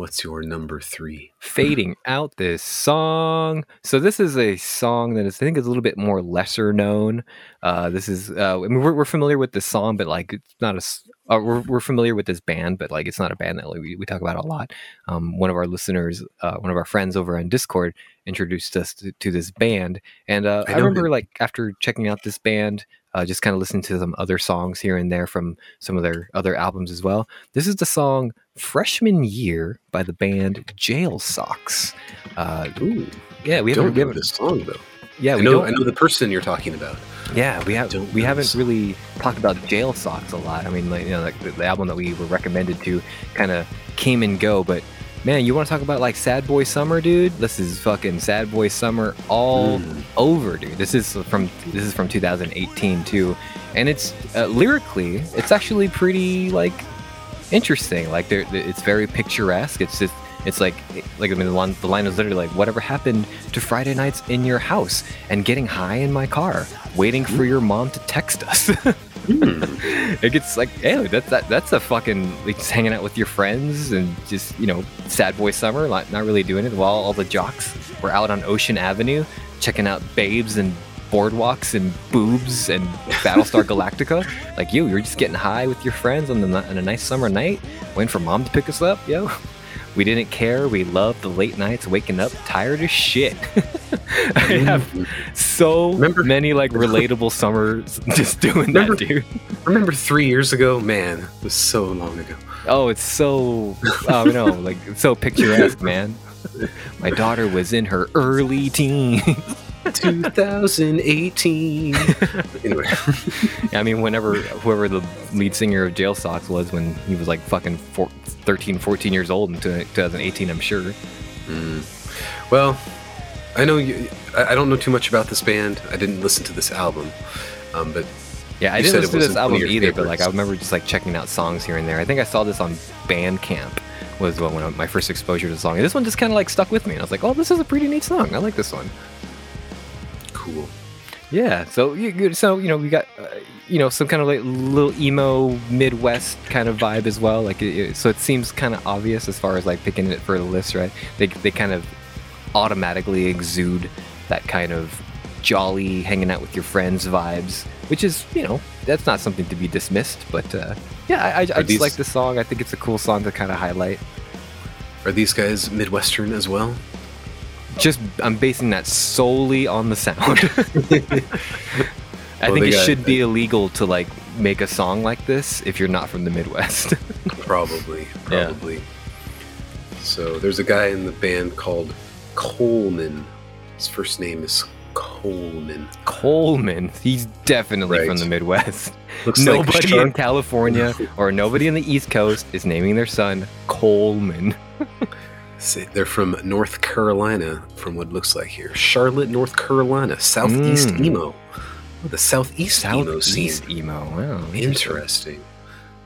[SPEAKER 2] What's your number three?
[SPEAKER 1] fading out this song. So this is a song that is, I think, is a little bit more lesser known. Uh, this is, uh, I mean, we're, we're familiar with this song, but like, it's not a Uh, we're, we're familiar with this band, but like, it's not a band that like, we, we talk about a lot. Um, one of our listeners, uh, one of our friends over on Discord, introduced us to, to this band, and uh,
[SPEAKER 2] I
[SPEAKER 1] I, remember like after checking out this band. Uh, just kind of listening to some other songs here and there from some of their other albums as well. This is the song "Freshman Year" by the band Jail Socks. Uh,
[SPEAKER 2] Ooh,
[SPEAKER 1] yeah, we
[SPEAKER 2] don't
[SPEAKER 1] haven't, we haven't
[SPEAKER 2] this song though.
[SPEAKER 1] yeah,
[SPEAKER 2] I
[SPEAKER 1] we
[SPEAKER 2] know,
[SPEAKER 1] don't,
[SPEAKER 2] I know the person you're talking about.
[SPEAKER 1] yeah, we have we haven't really talked about Jail Socks a lot. I mean, like you know, like the, the album that we were recommended to kind of came and go, but man, you want to talk about like Sad Boy Summer, dude? This is fucking Sad Boy Summer all
[SPEAKER 2] Mm.
[SPEAKER 1] over, dude. This is from this is from 2018 too, and it's uh, lyrically, it's actually pretty like interesting. Like there, it's very picturesque. It's just. It's like, like I mean, the line, the line is literally like, "Whatever happened to Friday nights in your house and getting high in my car, waiting for your mom to text us."
[SPEAKER 2] Hmm.
[SPEAKER 1] it gets like, hey, that's that, that's a fucking like just hanging out with your friends and just you know, sad boy summer, not not really doing it while all the jocks were out on Ocean Avenue checking out babes and boardwalks and boobs and Battlestar Galactica. Like you, you're just getting high with your friends on, the, on a nice summer night, waiting for mom to pick us up, yo. We didn't care. We loved the late nights, waking up tired as shit. I have so
[SPEAKER 2] Remember-
[SPEAKER 1] many like relatable summers just doing
[SPEAKER 2] Remember-
[SPEAKER 1] that, dude.
[SPEAKER 2] Remember three years ago? Man, it was so long ago.
[SPEAKER 1] Oh, it's so oh no, like it's so picturesque, man. My daughter was in her early teens.
[SPEAKER 2] 2018. anyway,
[SPEAKER 1] I mean, whenever whoever the lead singer of Jail Socks was when he was like fucking four, 13, 14 years old in 2018, I'm sure.
[SPEAKER 2] well, I know you. I don't know too much about this band. I didn't listen to this album, um, but
[SPEAKER 1] Yeah, I didn't listen to this album either, but like I remember just like checking out songs here and there. I think I saw this on Bandcamp was one of my first exposure to the song. And this one just kind of like stuck with me. And I was like, oh, this is a pretty neat song. I like this one.
[SPEAKER 2] Cool.
[SPEAKER 1] Yeah. So you so you know we got uh, you know some kind of like little emo Midwest kind of vibe as well. Like it, it- so it seems kind of obvious as far as like picking it for the list, right? They they kind of automatically exude that kind of jolly hanging out with your friends vibes, which is you know that's not something to be dismissed. But uh, yeah, I, I, I just
[SPEAKER 2] these-
[SPEAKER 1] like the song. I think it's a cool song to kind of highlight.
[SPEAKER 2] Are these guys Midwestern as well?
[SPEAKER 1] Just I'm basing that solely on the sound. I
[SPEAKER 2] Well,
[SPEAKER 1] think it
[SPEAKER 2] got-
[SPEAKER 1] should be illegal to like make a song like this if you're not from the Midwest.
[SPEAKER 2] Probably,
[SPEAKER 1] Yeah.
[SPEAKER 2] probably. So there's a guy in the band called Coleman. His first name is Coleman.
[SPEAKER 1] Coleman, he's definitely from the Midwest.
[SPEAKER 2] Looks
[SPEAKER 1] nobody
[SPEAKER 2] Shark-
[SPEAKER 1] in California or nobody in the East Coast is naming their son Coleman.
[SPEAKER 2] They're from North Carolina, from what it looks like here. Charlotte, North Carolina, Southeast
[SPEAKER 1] Mm.
[SPEAKER 2] emo. Oh, the Southeast, emo scene.
[SPEAKER 1] Southeast emo. Wow,
[SPEAKER 2] Interesting.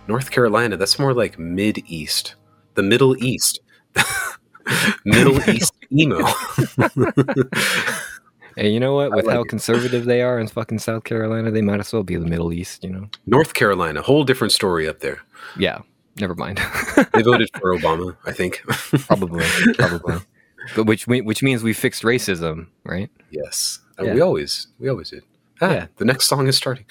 [SPEAKER 2] North Carolina, that's more like mid East. The Middle East. Middle East emo.
[SPEAKER 1] And you know what? With
[SPEAKER 2] like
[SPEAKER 1] how
[SPEAKER 2] it.
[SPEAKER 1] conservative they are in fucking South Carolina, they might as well be the Middle East. You know?
[SPEAKER 2] North Carolina, whole different story up there.
[SPEAKER 1] Yeah. Never mind.
[SPEAKER 2] They voted for Obama, I think.
[SPEAKER 1] probably, probably. But which which means we fixed racism, right?
[SPEAKER 2] yes. Uh,
[SPEAKER 1] Yeah.
[SPEAKER 2] We always we always did. Ah,
[SPEAKER 1] Yeah.
[SPEAKER 2] the next song is starting.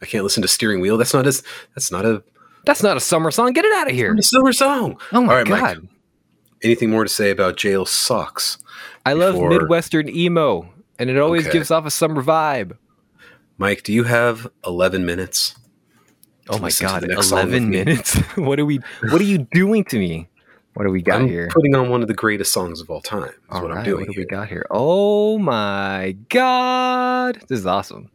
[SPEAKER 2] I can't listen to steering wheel. That's not as that's not a,
[SPEAKER 1] That's not a summer song. Get it out of here.
[SPEAKER 2] a summer song.
[SPEAKER 1] Oh my
[SPEAKER 2] All right,
[SPEAKER 1] god.
[SPEAKER 2] Mike. Anything more to say about jail socks?
[SPEAKER 1] I love
[SPEAKER 2] before-
[SPEAKER 1] Midwestern emo, and it always
[SPEAKER 2] Okay.
[SPEAKER 1] gives off a summer vibe.
[SPEAKER 2] Mike, do you have eleven minutes?
[SPEAKER 1] Oh my god,
[SPEAKER 2] the next song with
[SPEAKER 1] eleven minutes. what are we? What are you doing to me? What do we got
[SPEAKER 2] I'm
[SPEAKER 1] here?
[SPEAKER 2] putting on one of the greatest songs of all time.
[SPEAKER 1] All
[SPEAKER 2] what
[SPEAKER 1] right,
[SPEAKER 2] I'm doing.
[SPEAKER 1] what do
[SPEAKER 2] here.
[SPEAKER 1] we got here? Oh my god, this is awesome.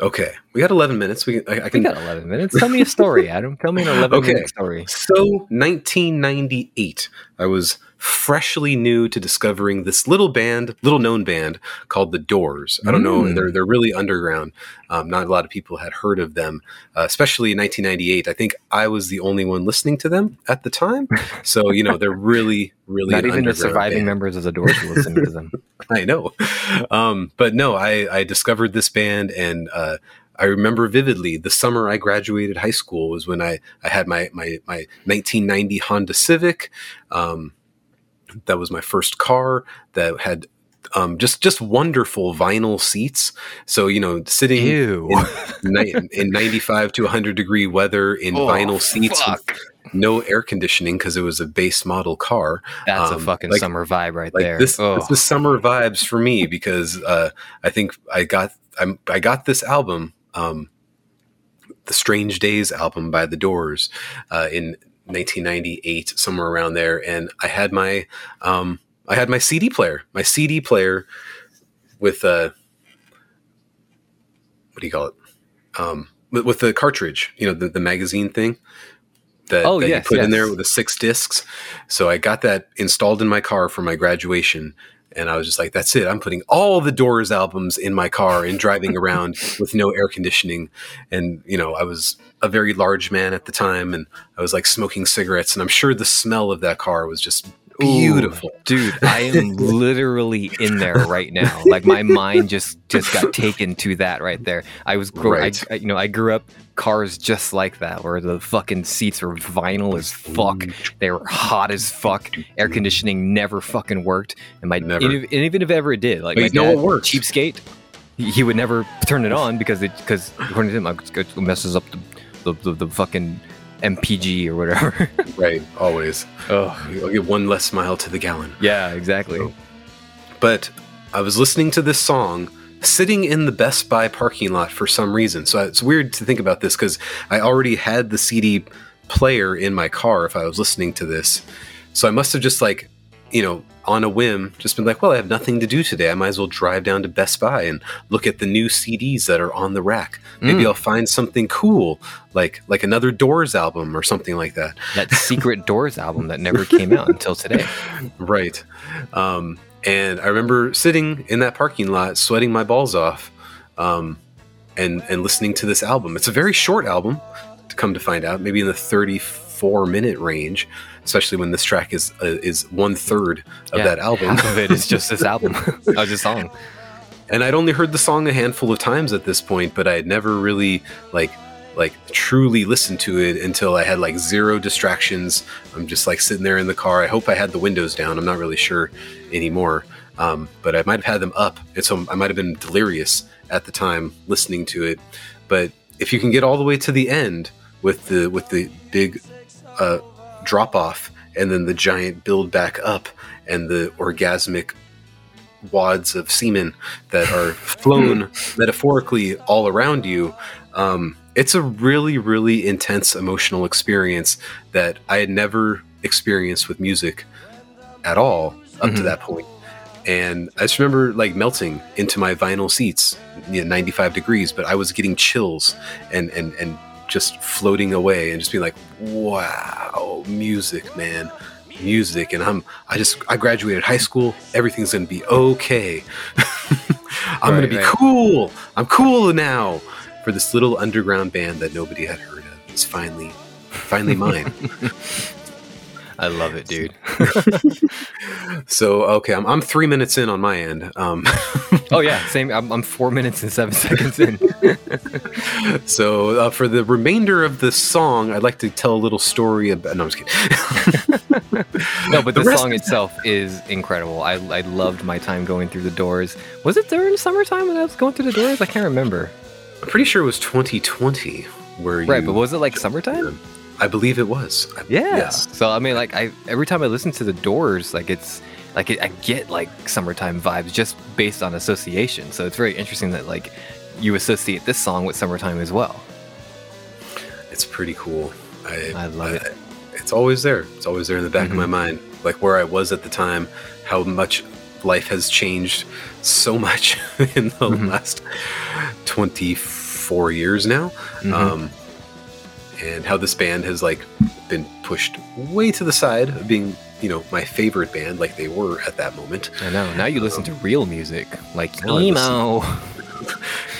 [SPEAKER 2] Okay, we got 11 minutes. We I, I
[SPEAKER 1] We
[SPEAKER 2] can.
[SPEAKER 1] got eleven minutes. Tell me a story, Adam. Tell me an eleven
[SPEAKER 2] Okay.
[SPEAKER 1] minute story.
[SPEAKER 2] So 1998, I was freshly new to discovering this little band, little known band called The Doors. I don't know,
[SPEAKER 1] Mm.
[SPEAKER 2] they're they're really underground. Um, not a lot of people had heard of them, uh, especially in 1998. I think I was the only one listening to them at the time. So you know, they're really, really
[SPEAKER 1] Not even the surviving
[SPEAKER 2] band.
[SPEAKER 1] members of the Doors will listen to them.
[SPEAKER 2] I know. Um, but no, I, I discovered this band and uh, I remember vividly the summer I graduated high school was when I, I had my, my, my 1990 Honda Civic. Um, that was my first car that had um, just just wonderful vinyl seats. So you know, sitting in, ni- in 95 to 100 degree weather in
[SPEAKER 1] Oh,
[SPEAKER 2] vinyl seats, with no air conditioning because it was a base model car.
[SPEAKER 1] That's a
[SPEAKER 2] um,
[SPEAKER 1] fucking
[SPEAKER 2] like-
[SPEAKER 1] summer vibe right
[SPEAKER 2] like
[SPEAKER 1] there.
[SPEAKER 2] this,
[SPEAKER 1] oh.
[SPEAKER 2] this is summer vibes for me because uh, I think I got I'm, I got this album, um, the Strange Days album by The Doors, uh, in 1998, somewhere around there, and I had my um, I had my CD player, my CD player with uh, what do you call it? Um, with, with the cartridge, you know, the, the magazine thing. That,
[SPEAKER 1] Oh,
[SPEAKER 2] that
[SPEAKER 1] yes,
[SPEAKER 2] you put in there with the six discs. So I got that installed in my car for my graduation. And I was just like, that's it. I'm putting all the Doors albums in my car and driving around with no air conditioning. And, you know, I was a very large man at the time and I was like smoking cigarettes. And I'm sure the smell of that car was just beautiful.
[SPEAKER 1] Ooh, dude i am literally in there right now like my mind just just got taken to that right there i was grow-
[SPEAKER 2] Right.
[SPEAKER 1] I, I- you know i grew up cars just like that where the fucking seats were vinyl as fuck they were hot as fuck air conditioning never fucking worked and my
[SPEAKER 2] Never.
[SPEAKER 1] And, even if ever it did like my dad,
[SPEAKER 2] what works?
[SPEAKER 1] cheapskate he he would never turn it on because it because according to him it messes up the the, the, the fucking mpg or whatever
[SPEAKER 2] right, always.
[SPEAKER 1] oh
[SPEAKER 2] I'll get one less mile to the gallon.
[SPEAKER 1] yeah exactly
[SPEAKER 2] Oh. But I was listening to this song sitting in the Best Buy parking lot for some reason. So it's weird to think about this because I already had the CD player in my car if I was listening to this. So I must have just like, you know, on a whim, just been like, well, I have nothing to do today. I might as well drive down to Best Buy and look at the new CDs that are on the rack. Maybe
[SPEAKER 1] Mm.
[SPEAKER 2] I'll find something cool, like like another Doors album or something like that.
[SPEAKER 1] that secret doors album that never came out until today
[SPEAKER 2] Right. Um, and I remember sitting in that parking lot, sweating my balls off, um, and and listening to this album. It's a very short album, to come to find out, maybe in the thirty-four minute range. Especially when this track is uh, is one third of
[SPEAKER 1] Yeah,
[SPEAKER 2] that album.
[SPEAKER 1] half of it is just this album oh just song
[SPEAKER 2] and I'd only heard the song a handful of times at this point, but I had never really like like truly listened to it until I had like zero distractions. I'm just like sitting there in the car. I hope I had the windows down. I'm not really sure anymore, um, but I might have had them up, and so I might have been delirious at the time listening to it. But if you can get all the way to the end with the with the big uh, drop off and then the giant build back up and the orgasmic wads of semen that are flown metaphorically all around you. Um, it's a really, really intense emotional experience that I had never experienced with music at all up to
[SPEAKER 1] Mhm.
[SPEAKER 2] that point. And I just remember like melting into my vinyl seats, you know, 95 degrees, but I was getting chills and, and, and just floating away and just being like, wow, music, man music. And i'm i just i graduated high school everything's gonna be okay. I'm gonna be
[SPEAKER 1] right.
[SPEAKER 2] cool. I'm cool now. For this little underground band that nobody had heard of. It's finally finally mine
[SPEAKER 1] i love it dude.
[SPEAKER 2] So okay I'm, I'm three minutes in on my end. Um
[SPEAKER 1] oh yeah same. I'm, I'm four minutes and seven seconds in.
[SPEAKER 2] So uh, for the remainder of the song i'd like to tell a little story about no i'm just kidding.
[SPEAKER 1] No but
[SPEAKER 2] The
[SPEAKER 1] song itself is incredible. I, I loved my time going through the doors. Was it during summertime when i was going through the doors? I can't remember.
[SPEAKER 2] I'm pretty sure it was 2020 where you
[SPEAKER 1] right but was it like summertime
[SPEAKER 2] i believe it was I-
[SPEAKER 1] Yeah.
[SPEAKER 2] yes
[SPEAKER 1] So I mean, like, I every time I listen to the Doors, like it's like it, I get like summertime vibes just based on association. So it's very interesting that like you associate this song with summertime as well.
[SPEAKER 2] It's pretty cool. I,
[SPEAKER 1] I love it.
[SPEAKER 2] It's always there. It's always there in the back of my
[SPEAKER 1] Mhm.
[SPEAKER 2] mind, like where I was at the time, how much life has changed so much in the
[SPEAKER 1] Mhm.
[SPEAKER 2] last 24 years now.
[SPEAKER 1] Mhm.
[SPEAKER 2] Um, and how this band has like been pushed way to the side of being, you know, my favorite band, like they were at that moment.
[SPEAKER 1] I know. Now you listen to real music, like
[SPEAKER 2] Now I
[SPEAKER 1] emo.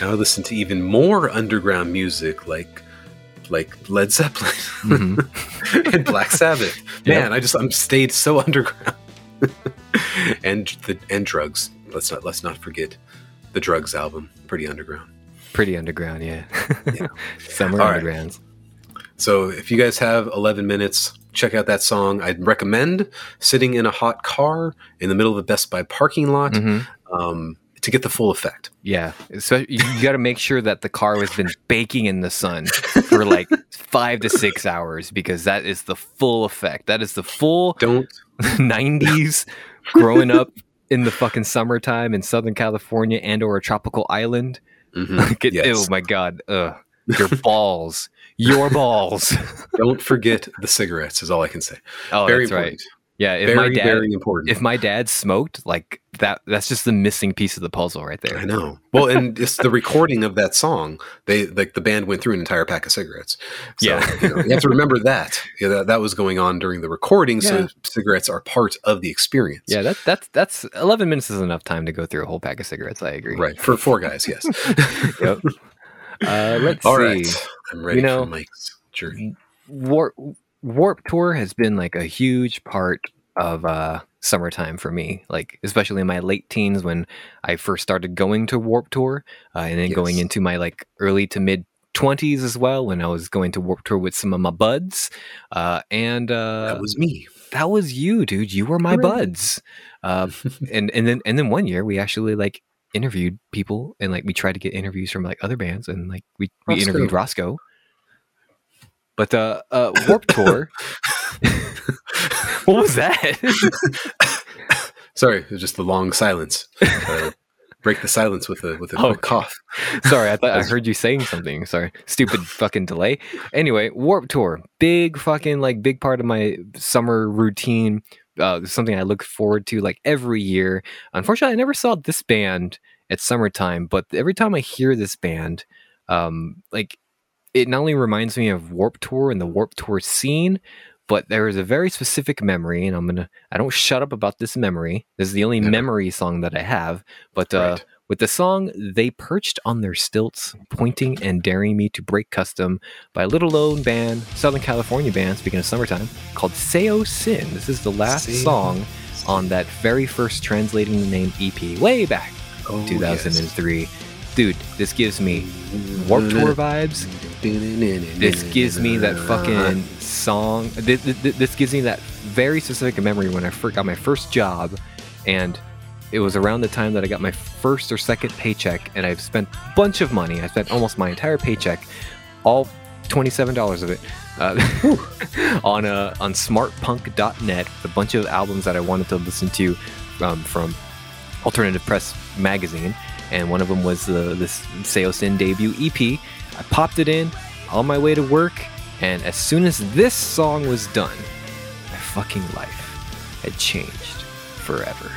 [SPEAKER 2] Now I listen to even more underground music, like like Led Zeppelin.
[SPEAKER 1] Mhm.
[SPEAKER 2] and Black Sabbath. Man, I just I'm stayed so underground. and the and drugs. Let's not let's not forget the drugs album. Pretty underground.
[SPEAKER 1] Pretty underground, yeah.
[SPEAKER 2] Yeah.
[SPEAKER 1] Summer
[SPEAKER 2] All right. So if you guys have 11 minutes, check out that song. I'd recommend sitting in a hot car in the middle of a Best Buy parking lot
[SPEAKER 1] Mhm.
[SPEAKER 2] um, to get the full effect.
[SPEAKER 1] Yeah. So you got to make sure that the car has been baking in the sun for like five to six hours because that is the full effect. That is the full
[SPEAKER 2] Don't
[SPEAKER 1] 90s growing up in the fucking summertime in Southern California and or a tropical island.
[SPEAKER 2] mhm,
[SPEAKER 1] Like it,
[SPEAKER 2] yes.
[SPEAKER 1] Oh my god. Ugh. Your balls. Your balls.
[SPEAKER 2] don't forget the cigarettes. Is all I can say.
[SPEAKER 1] Oh,
[SPEAKER 2] very
[SPEAKER 1] that's right. Yeah, if
[SPEAKER 2] Very
[SPEAKER 1] my dad
[SPEAKER 2] very important.
[SPEAKER 1] if my dad smoked, like that that's just the missing piece of the puzzle right there.
[SPEAKER 2] I know. Well, and it's the recording of that song. They like the band went through an entire pack of cigarettes. So,
[SPEAKER 1] Yeah.
[SPEAKER 2] you, know, you have to remember that. Yeah, that, that was going on during the recording.
[SPEAKER 1] Yeah.
[SPEAKER 2] So cigarettes are part of the experience.
[SPEAKER 1] Yeah, that that's that's 11 minutes is enough time to go through a whole pack of cigarettes, I agree.
[SPEAKER 2] Right for four guys. Yes.
[SPEAKER 1] Yep. Uh, let's
[SPEAKER 2] All
[SPEAKER 1] see.
[SPEAKER 2] right. I'm ready
[SPEAKER 1] You know-
[SPEAKER 2] for Mike's journey.
[SPEAKER 1] Warp Warp Tour has been like a huge part of uh summertime for me like especially in my late teens when i first started going to warp tour uh, and then going into my like early to mid 20s as well when i was going to warp tour with some of my buds uh and uh
[SPEAKER 2] That was me.
[SPEAKER 1] that was you dude you were my
[SPEAKER 2] Hooray.
[SPEAKER 1] buds uh and and then and then one year we actually like interviewed people and like we tried to get interviews from like other bands and like we, we
[SPEAKER 2] Roscoe.
[SPEAKER 1] interviewed Roscoe. But uh, uh Warp Tour. what was that?
[SPEAKER 2] Sorry, it was just the long silence. Uh, break the silence with a with a
[SPEAKER 1] Oh,
[SPEAKER 2] quick cough.
[SPEAKER 1] Sorry, I thought I heard you saying something. Sorry, stupid fucking delay. Anyway, Warp Tour, big fucking like big part of my summer routine. Uh, something I look forward to like every year. Unfortunately, I never saw this band at summertime, but every time I hear this band, um, like it not only reminds me of Warp Tour and the Warp Tour scene, but there is a very specific memory, and I'm gonna I don't shut up about this memory. This is the only memory song that I have, but uh,
[SPEAKER 2] Right.
[SPEAKER 1] With the song They Perched on Their Stilts, Pointing and Daring Me to Break Custom by a little known band, Southern California band, speaking of summertime, called Saosin. This is the last
[SPEAKER 2] Seo
[SPEAKER 1] song on that very first Translating the Name EP way back,
[SPEAKER 2] Oh,
[SPEAKER 1] 2003. Dude, this gives me Warp Tour vibes. This gives me that fucking song. This, this gives me that very specific memory when I got my first job, and it was around the time that I got my first or second paycheck, and I've spent a bunch of money. I spent almost my entire paycheck, all twenty-seven dollars of it, uh, on uh, on SmartPunk.net, a bunch of albums that I wanted to listen to um, from Alternative Press magazine, and one of them was uh, this Saosin debut EP. I popped it in on my way to work, and as soon as this song was done, my fucking life had changed forever.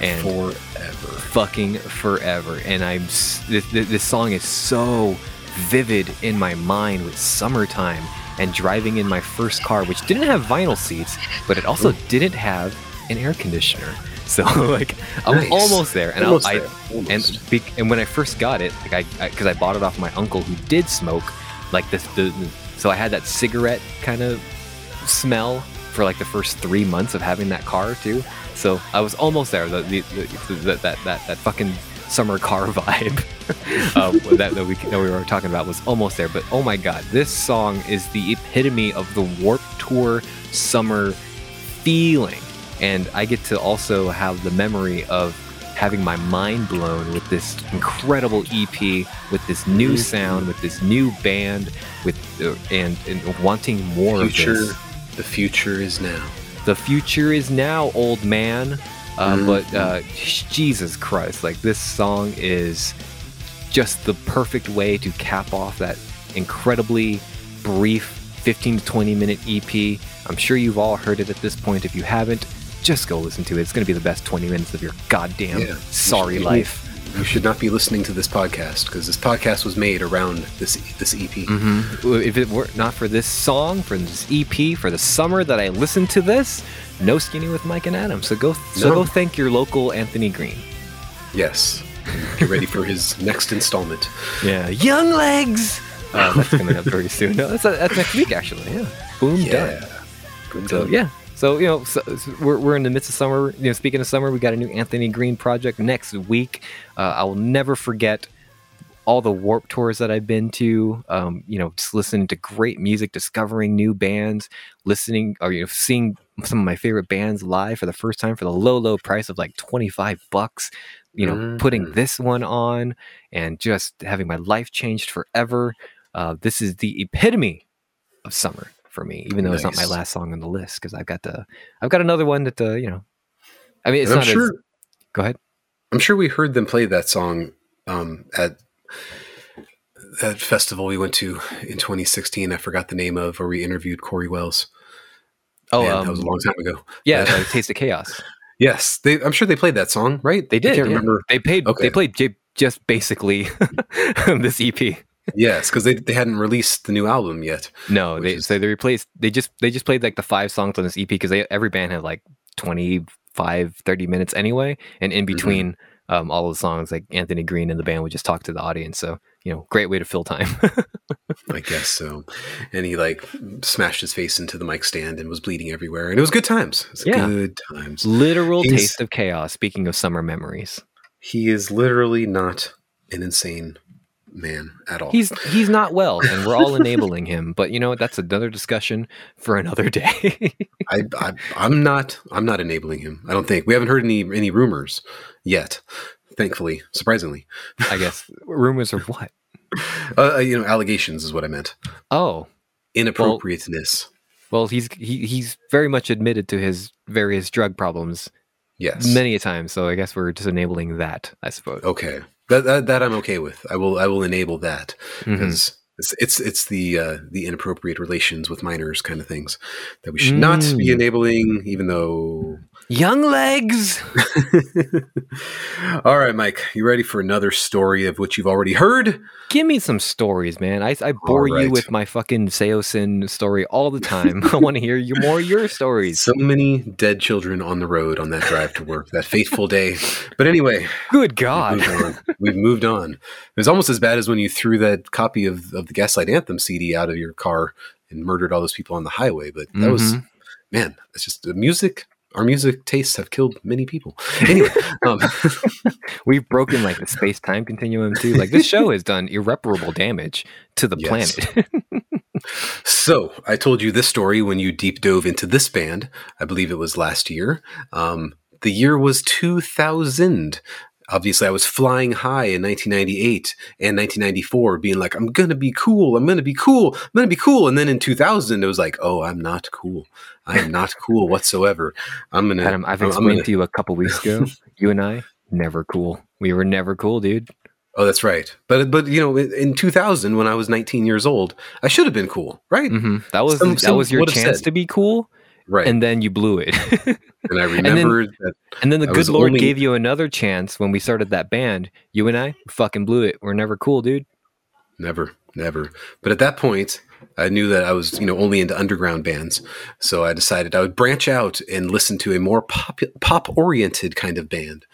[SPEAKER 1] And
[SPEAKER 2] forever.
[SPEAKER 1] fucking forever. And I'm this, this song is so vivid in my mind with summertime and driving in my first car, which didn't have vinyl seats, but it also didn't have an air conditioner. So like I'm
[SPEAKER 2] Nice.
[SPEAKER 1] almost there, and
[SPEAKER 2] Almost
[SPEAKER 1] I,
[SPEAKER 2] there.
[SPEAKER 1] and be, and when I first got it, like I because I, bought it off my uncle who did smoke, like this the, the so I had that cigarette kind of smell for like the first three months of having that car too. So I was almost there. The, the, the, that, that that that fucking summer car vibe uh, that, that we that we were talking about was almost there. But oh my god, this song is the epitome of the Warp Tour summer feeling, and I get to also have the memory of having my mind blown with this incredible EP, with this new
[SPEAKER 2] Mhm.
[SPEAKER 1] sound, with this new band, with uh, and, and wanting more of this
[SPEAKER 2] The future is now.
[SPEAKER 1] The future is now, old man. Uh,
[SPEAKER 2] Mhm.
[SPEAKER 1] But uh, Jesus Christ, like this song is just the perfect way to cap off that incredibly brief 15 to 20 minute EP. I'm sure you've all heard it at this point. If you haven't, just go listen to it. It's going to be the best 20 minutes of your goddamn
[SPEAKER 2] Yeah.
[SPEAKER 1] sorry life.
[SPEAKER 2] You should not be listening to this podcast because this podcast was made around this this EP.
[SPEAKER 1] hmm If it were not for this song, for this EP, for the summer that I listened to this, no skinny with Mike and Adam. So go, so
[SPEAKER 2] No.
[SPEAKER 1] go thank your local Anthony Green.
[SPEAKER 2] Yes. Get ready for his next installment.
[SPEAKER 1] Yeah, Young Legs. Uh, that's coming up very soon. No, that's, that's next week actually. Yeah, boom done.
[SPEAKER 2] Boom,
[SPEAKER 1] So
[SPEAKER 2] done.
[SPEAKER 1] yeah, so you know, so, so we're, we're in the midst of summer. You know, speaking of summer, we got a new Anthony Green project next week. Uh, I will never forget all the warp tours that I've been to. Um, you know, just listening to great music, discovering new bands, listening or you know, seeing some of my favorite bands live for the first time for the low, low price of like twenty five bucks. You know, putting
[SPEAKER 2] Mhm.
[SPEAKER 1] this one on and just having my life changed forever. Uh, this is the epitome of summer for me, even though it's not my last song on the list because I've got the I've got another one that uh, you know. I mean, it's
[SPEAKER 2] And
[SPEAKER 1] not
[SPEAKER 2] sure.
[SPEAKER 1] as. Go ahead.
[SPEAKER 2] I'm sure we heard them play that song um, at that festival we went to in 2016. I forgot the name of, where we interviewed Corey Wells.
[SPEAKER 1] Oh,
[SPEAKER 2] Man,
[SPEAKER 1] um,
[SPEAKER 2] that was a long time ago.
[SPEAKER 1] yeah,
[SPEAKER 2] uh,
[SPEAKER 1] Taste of Chaos.
[SPEAKER 2] Yes, they, I'm sure they played that song, right?
[SPEAKER 1] They
[SPEAKER 2] I
[SPEAKER 1] did.
[SPEAKER 2] can't
[SPEAKER 1] yeah.
[SPEAKER 2] remember.
[SPEAKER 1] They played.
[SPEAKER 2] Okay.
[SPEAKER 1] They played j- just basically this EP.
[SPEAKER 2] Yes, because they, they hadn't released the new album yet.
[SPEAKER 1] No, they
[SPEAKER 2] is-
[SPEAKER 1] so they replaced. They just they just played like the five songs on this EP because every band had like 25, 30 minutes anyway, and in
[SPEAKER 2] Mm-hmm.
[SPEAKER 1] between. Um, all of the songs, like Anthony Green and the band would just talk to the audience. So, you know, great way to fill time.
[SPEAKER 2] I guess so. And he like smashed his face into the mic stand and was bleeding everywhere. And it was good times. It was
[SPEAKER 1] Yeah.
[SPEAKER 2] good times.
[SPEAKER 1] Literal
[SPEAKER 2] He's-
[SPEAKER 1] taste of chaos. Speaking of summer memories,
[SPEAKER 2] He is literally not an insane man at all.
[SPEAKER 1] he's he's not well, and we're all enabling him. But you know? That's another discussion for another day.
[SPEAKER 2] I, I I'm not I'm not enabling him. I don't think we haven't heard any any rumors yet. thankfully, surprisingly.
[SPEAKER 1] I guess rumors of what?
[SPEAKER 2] Uh, you know, allegations is what I meant.
[SPEAKER 1] Oh,
[SPEAKER 2] Inappropriateness.
[SPEAKER 1] well, he's he, he's very much admitted to his various drug problems
[SPEAKER 2] yes.
[SPEAKER 1] many a time. So I guess we're just enabling that, I suppose.
[SPEAKER 2] Okay. That, that that I'm okay with. I will I will enable that because it's it's it's the uh, the inappropriate relations with minors kind of things that we should not be
[SPEAKER 1] Mm.
[SPEAKER 2] enabling, even though.
[SPEAKER 1] Young legs.
[SPEAKER 2] All right, Mike, you ready for another story of what you've already heard?
[SPEAKER 1] Give me some stories, man. I, I bore
[SPEAKER 2] right.
[SPEAKER 1] you with my fucking Saosin story all the time. I want to hear you more your stories.
[SPEAKER 2] So many dead children on the road on that drive to work, that fateful day. But anyway,
[SPEAKER 1] Good
[SPEAKER 2] we've
[SPEAKER 1] God.
[SPEAKER 2] moved. We've moved on. It was almost as bad as when you threw that copy of, of the Gaslight Anthem CD out of your car and murdered all those people on the highway. But that was,
[SPEAKER 1] Mhm.
[SPEAKER 2] man, it's just the music. Our music tastes have killed many people. Anyway, um,
[SPEAKER 1] We've broken like the space time continuum too. Like this show has done irreparable damage to the
[SPEAKER 2] Yes.
[SPEAKER 1] planet.
[SPEAKER 2] so I told you this story when you deep dove into this band. I believe it was last year. Um, the year was 2000. Obviously, I was flying high in 1998 and 1994, being like, I'm going to be cool. I'm going to be cool. I'm going to be cool. And then in 2000, it was like, oh, I'm not cool. I am not cool whatsoever. I'm going to.
[SPEAKER 1] Adam, I've explained
[SPEAKER 2] gonna-
[SPEAKER 1] to you a couple weeks ago. You and I, never cool. We were never cool, dude.
[SPEAKER 2] Oh, that's right. But, but you know, in- in 2000, when I was 19 years old, I should have been cool, right?
[SPEAKER 1] hmm That was
[SPEAKER 2] Some-
[SPEAKER 1] that
[SPEAKER 2] some
[SPEAKER 1] was your chance
[SPEAKER 2] said.
[SPEAKER 1] to be cool,
[SPEAKER 2] Right.
[SPEAKER 1] and then you blew it.
[SPEAKER 2] And I
[SPEAKER 1] then-
[SPEAKER 2] remember that
[SPEAKER 1] and then the
[SPEAKER 2] I
[SPEAKER 1] good Lord
[SPEAKER 2] only-
[SPEAKER 1] gave you another chance when we started that band. You and I fucking blew it. We're never cool, dude.
[SPEAKER 2] Never, never. But at that point, I knew that I was, you know, only into underground bands. So I decided I would branch out and listen to a more pop pop oriented kind of band.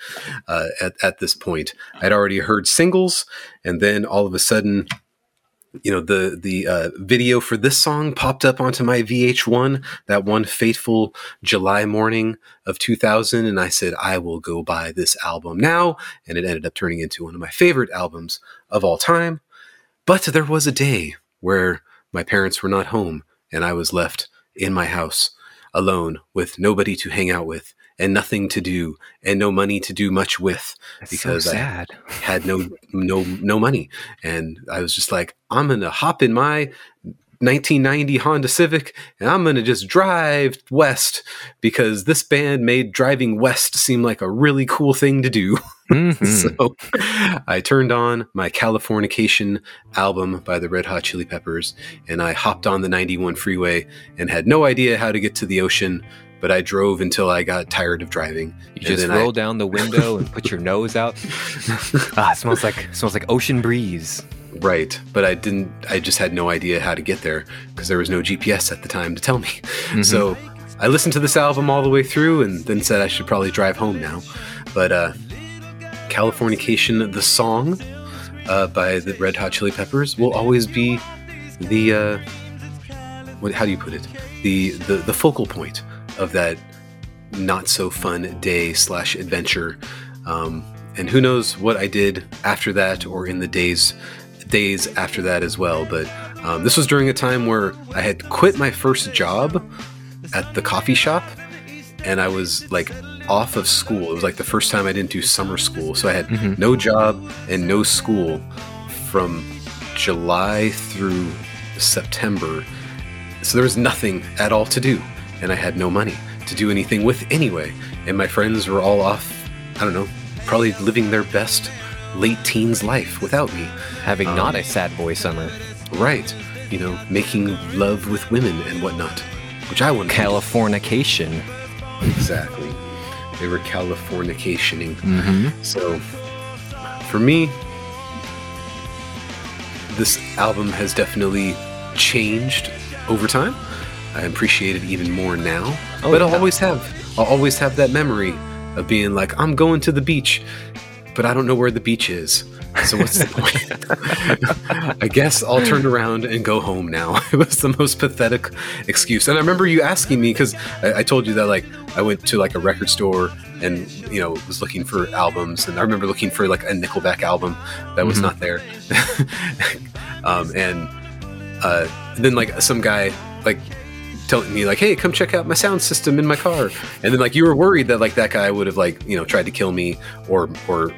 [SPEAKER 2] Uh, at at this point, I'd already heard singles, and then all of a sudden. You know the the uh, video for this song popped up onto my VH1 that one fateful July morning of 2000, and I said I will go buy this album now, and it ended up turning into one of my favorite albums of all time. But there was a day where my parents were not home and I was left in my house alone with nobody to hang out with and nothing to do and no money to do much with
[SPEAKER 1] That's
[SPEAKER 2] Because
[SPEAKER 1] so
[SPEAKER 2] I- had no no no money. And I was just like I'm going to hop in my 1990 Honda Civic and I'm going to just drive west because this band made driving west seem like a really cool thing to do.
[SPEAKER 1] Mhm.
[SPEAKER 2] So I turned on my Californication album by the Red Hot Chili Peppers and I hopped on the 91 freeway and had no idea how to get to the ocean, but I drove until I got tired of driving.
[SPEAKER 1] You
[SPEAKER 2] And
[SPEAKER 1] just
[SPEAKER 2] then I-
[SPEAKER 1] roll down the window and put your nose out. Ah, it smells like smells like ocean breeze.
[SPEAKER 2] Right, but I didn't, I just had no idea how to get there because there was no GPS at the time to tell me.
[SPEAKER 1] Mhm.
[SPEAKER 2] So I listened to this album all the way through and then said I should probably drive home now. But uh, Californication, the song uh, by the Red Hot Chili Peppers, will always be the, uh, what, how do you put it? The, the, the focal point of that not so fun day slash adventure. Um, and who knows what I did after that or in the days days after that as well. But um, this was during a time where I had quit my first job at the coffee shop and I was like off of school. It was like the first time I didn't do summer school. So I had
[SPEAKER 1] Mhm.
[SPEAKER 2] no job and no school from July through September. So there was nothing at all to do. And I had no money to do anything with anyway. And my friends were all off, I don't know, probably living their best late teens life without me.
[SPEAKER 1] Having
[SPEAKER 2] Um,
[SPEAKER 1] not a sad boy summer.
[SPEAKER 2] Right. You know, making love with women and whatnot, which I wouldn't.
[SPEAKER 1] Californication.
[SPEAKER 2] Exactly. They were Californicationing.
[SPEAKER 1] Mm-hmm.
[SPEAKER 2] So, for me, this album has definitely changed over time. I appreciate it even more now.
[SPEAKER 1] Oh,
[SPEAKER 2] but I'll always have, I'll always have that memory of being like, I'm going to the beach, but I don't know where the beach is. So what's the point? I guess I'll turn around and go home now. It was the most pathetic excuse. And I remember you asking me because I, I told you that like I went to like a record store and you know was looking for albums, and I remember looking for like a Nickelback album that was
[SPEAKER 1] Mhm.
[SPEAKER 2] not there. um, and uh, then like some guy like telling me like, "Hey, come check out my sound system in my car," and then like you were worried that like that guy would have like you know tried to kill me or or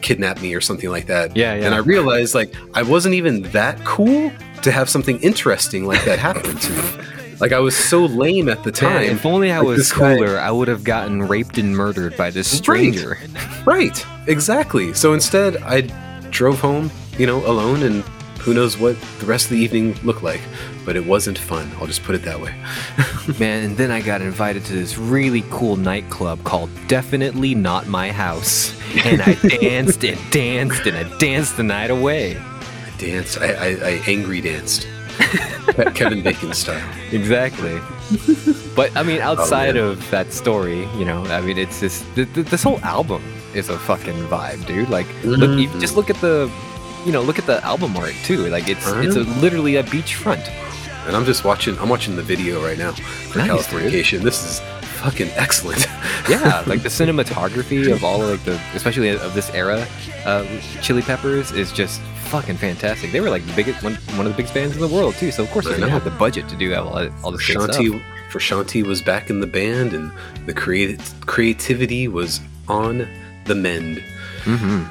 [SPEAKER 2] kidnap me or something like that.
[SPEAKER 1] Yeah, yeah.
[SPEAKER 2] And I realized like I wasn't even that cool to have something interesting like that happen to me. Like I was so lame at the time.
[SPEAKER 1] if only I
[SPEAKER 2] Like,
[SPEAKER 1] was
[SPEAKER 2] this guy-
[SPEAKER 1] cooler, I would have gotten raped and murdered by this stranger.
[SPEAKER 2] Right, exactly. So instead, I drove home, you know, alone, and who knows what the rest of the evening looked like. But it wasn't fun. I'll just put it that way.
[SPEAKER 1] Man, and then I got invited to this really cool nightclub called Definitely Not My House. And I danced and danced and I danced the night away.
[SPEAKER 2] I danced. I, I, I angry danced. Kevin Bacon style.
[SPEAKER 1] Exactly. But I mean, outside
[SPEAKER 2] man.
[SPEAKER 1] of that story, you know, I mean, it's just th- th- this whole album is a fucking vibe, dude. Like, look,
[SPEAKER 2] Mhm.
[SPEAKER 1] you just look at the, you know, look at the album art too. Like, it's it's a, literally a beachfront.
[SPEAKER 2] And I'm just watching. I'm watching the video right now for
[SPEAKER 1] Nice,
[SPEAKER 2] Californication. This is fucking excellent.
[SPEAKER 1] Yeah, like the cinematography of all like the, especially of this era, uh, Chili Peppers is just fucking fantastic. They were like the biggest one, one of the biggest bands in the world too. So of course they're gonna have the budget to do all, all this good stuff.
[SPEAKER 2] Shanti Frusciante was back in the band, and the creative creativity was on the mend.
[SPEAKER 1] hmm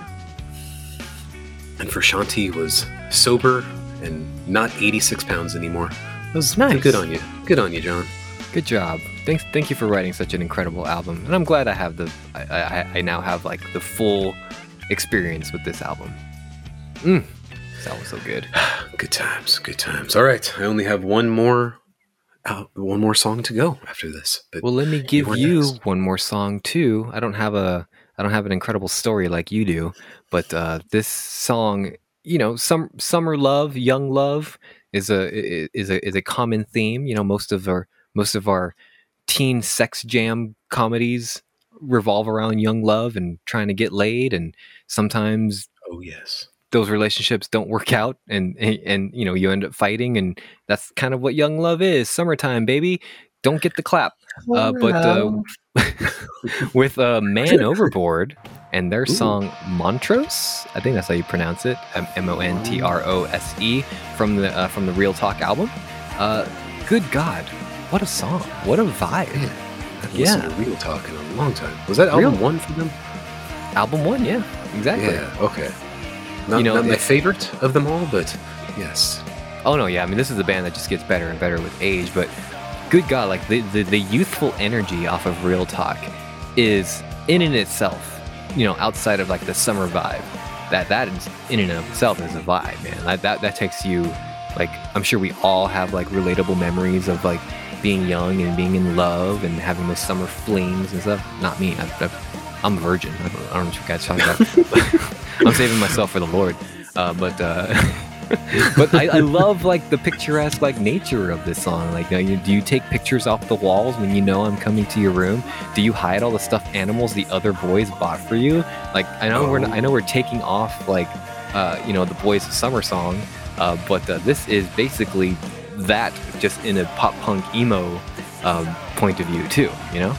[SPEAKER 2] And Frusciante was sober and not 86 pounds anymore. That was
[SPEAKER 1] Nice.
[SPEAKER 2] good on you. Good on you, John.
[SPEAKER 1] Good job. Thanks, thank you for writing such an incredible album. And I'm glad I have the, I, I, I now have like the full experience with this album. Mm, this album's so good.
[SPEAKER 2] Good times. Good times. All right, I only have one more, uh, one more song to go after this. But
[SPEAKER 1] Well, let me give
[SPEAKER 2] were
[SPEAKER 1] you one more song too. I don't have a I don't have an incredible story like you do, but uh, this song, you know, some summer love, young love is a i- is a is a common theme. You know, most of our most of our teen sex jam comedies revolve around young love and trying to get laid, and sometimes
[SPEAKER 2] oh yes,
[SPEAKER 1] those relationships don't work out and, and and you know you end up fighting and that's kind of what young love is summertime baby. Don't get the clap. Uh, but uh, with uh, man overboard and their song montrose i think that's how you pronounce it M- m-o-n-t-r-o-s-e E, from the uh, from the real talk album uh, good god what a song what a vibe
[SPEAKER 2] I haven't
[SPEAKER 1] Yeah.
[SPEAKER 2] listened to Real Talk in a long time. Was that album
[SPEAKER 1] Real-
[SPEAKER 2] one for them?
[SPEAKER 1] album one yeah exactly
[SPEAKER 2] Yeah. Okay. Not,
[SPEAKER 1] You know,
[SPEAKER 2] not my favorite of them all, but yes.
[SPEAKER 1] Oh no, yeah. I mean, this is a band that just gets better and better with age. But good God, like the the, the youthful energy off of Real Talk is in and itself, you know, outside of like the summer vibe. That that is in and of itself is a vibe, man. That that that takes you, like, I'm sure we all have like relatable memories of like being young and being in love and having those summer flings and stuff. Not me. I've, I'm a virgin. I don't, I don't know what you guys talking about. I'm saving myself for the Lord. Uh, but uh, but I, I love like the picturesque like nature of this song. Like, you know, you, do you take pictures off the walls when you know I'm coming to your room? Do you hide all the stuffed animals the other boys bought for you? Like, I know we're I know we're taking off like uh, you know the boys' summer song, uh, but uh, this is basically that just in a pop punk emo um, point of view too. You know?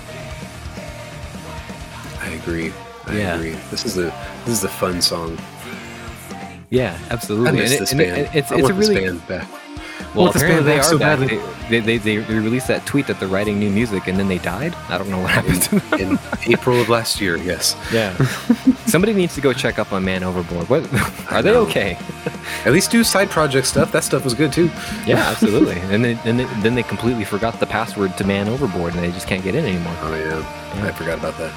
[SPEAKER 2] I agree. I
[SPEAKER 1] Yeah.
[SPEAKER 2] agree. This is a this is a fun song.
[SPEAKER 1] Yeah, absolutely.
[SPEAKER 2] I miss
[SPEAKER 1] And it-
[SPEAKER 2] this
[SPEAKER 1] it-
[SPEAKER 2] band.
[SPEAKER 1] it's
[SPEAKER 2] I
[SPEAKER 1] it's a really
[SPEAKER 2] band back.
[SPEAKER 1] Well,
[SPEAKER 2] this
[SPEAKER 1] apparently
[SPEAKER 2] band
[SPEAKER 1] they are
[SPEAKER 2] so
[SPEAKER 1] back.
[SPEAKER 2] badly.
[SPEAKER 1] They, they, they, they released that tweet that they're writing new music and then they died. I don't know what happened them.
[SPEAKER 2] in April of last year. Yes.
[SPEAKER 1] Yeah. Somebody needs to go check up on Man Overboard. What are they okay?
[SPEAKER 2] At least do side project stuff. That stuff was good too.
[SPEAKER 1] Yeah, absolutely. And then and then, then they completely forgot the password to Man Overboard and they just can't get in anymore.
[SPEAKER 2] Oh yeah, I forgot about that.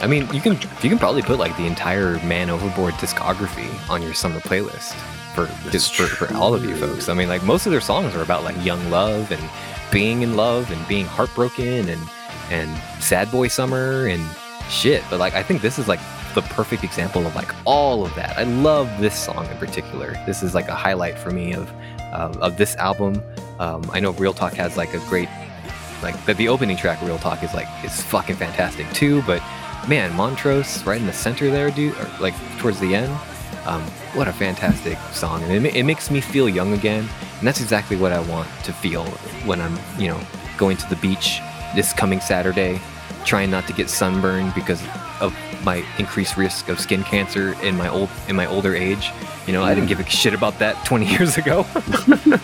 [SPEAKER 1] I mean, you can you can probably put like the entire Man Overboard discography on your summer playlist for just for, for all of you folks. I mean, like most of their songs are about like young love and being in love and being heartbroken and and sad boy summer and shit. But like I think this is like the perfect example of like all of that. I love this song in particular. This is like a highlight for me of uh, of this album. Um, I know Real Talk has like a great like the, the opening track Real Talk is like is fucking fantastic too, but man, Montrose right in the center there, dude, or like towards the end. Um, what a fantastic song, and it, it makes me feel young again, and that's exactly what I want to feel when I'm, you know, going to the beach this coming Saturday, trying not to get sunburned because of my increased risk of skin cancer in my old in my older age, You know, I didn't hmm. give a shit about that 20 years ago.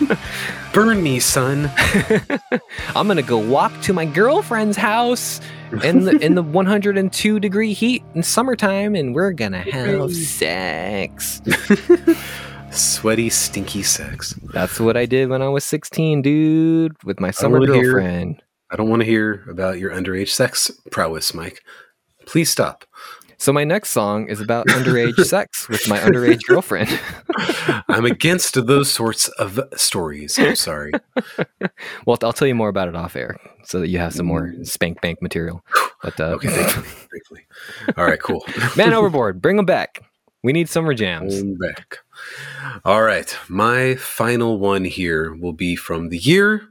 [SPEAKER 2] Burn me, son.
[SPEAKER 1] I'm gonna go walk to my girlfriend's house in the in the 102 degree heat in summertime, and we're gonna have sex.
[SPEAKER 2] Sweaty, stinky sex.
[SPEAKER 1] That's what I did when I was 16, dude, with my summer
[SPEAKER 2] hear-
[SPEAKER 1] girlfriend.
[SPEAKER 2] I don't want to hear about your underage sex prowess, Mike. Please stop.
[SPEAKER 1] So my next song is about underage sex with my underage girlfriend.
[SPEAKER 2] I'm against those sorts of stories. I'm sorry.
[SPEAKER 1] well, I'll tell you more about it off air so that you have some more spank bank material. But uh,
[SPEAKER 2] Okay, thankfully. All right, cool.
[SPEAKER 1] man overboard, bring them back. We need summer jams.
[SPEAKER 2] I'm back. All right. My final one here will be from the year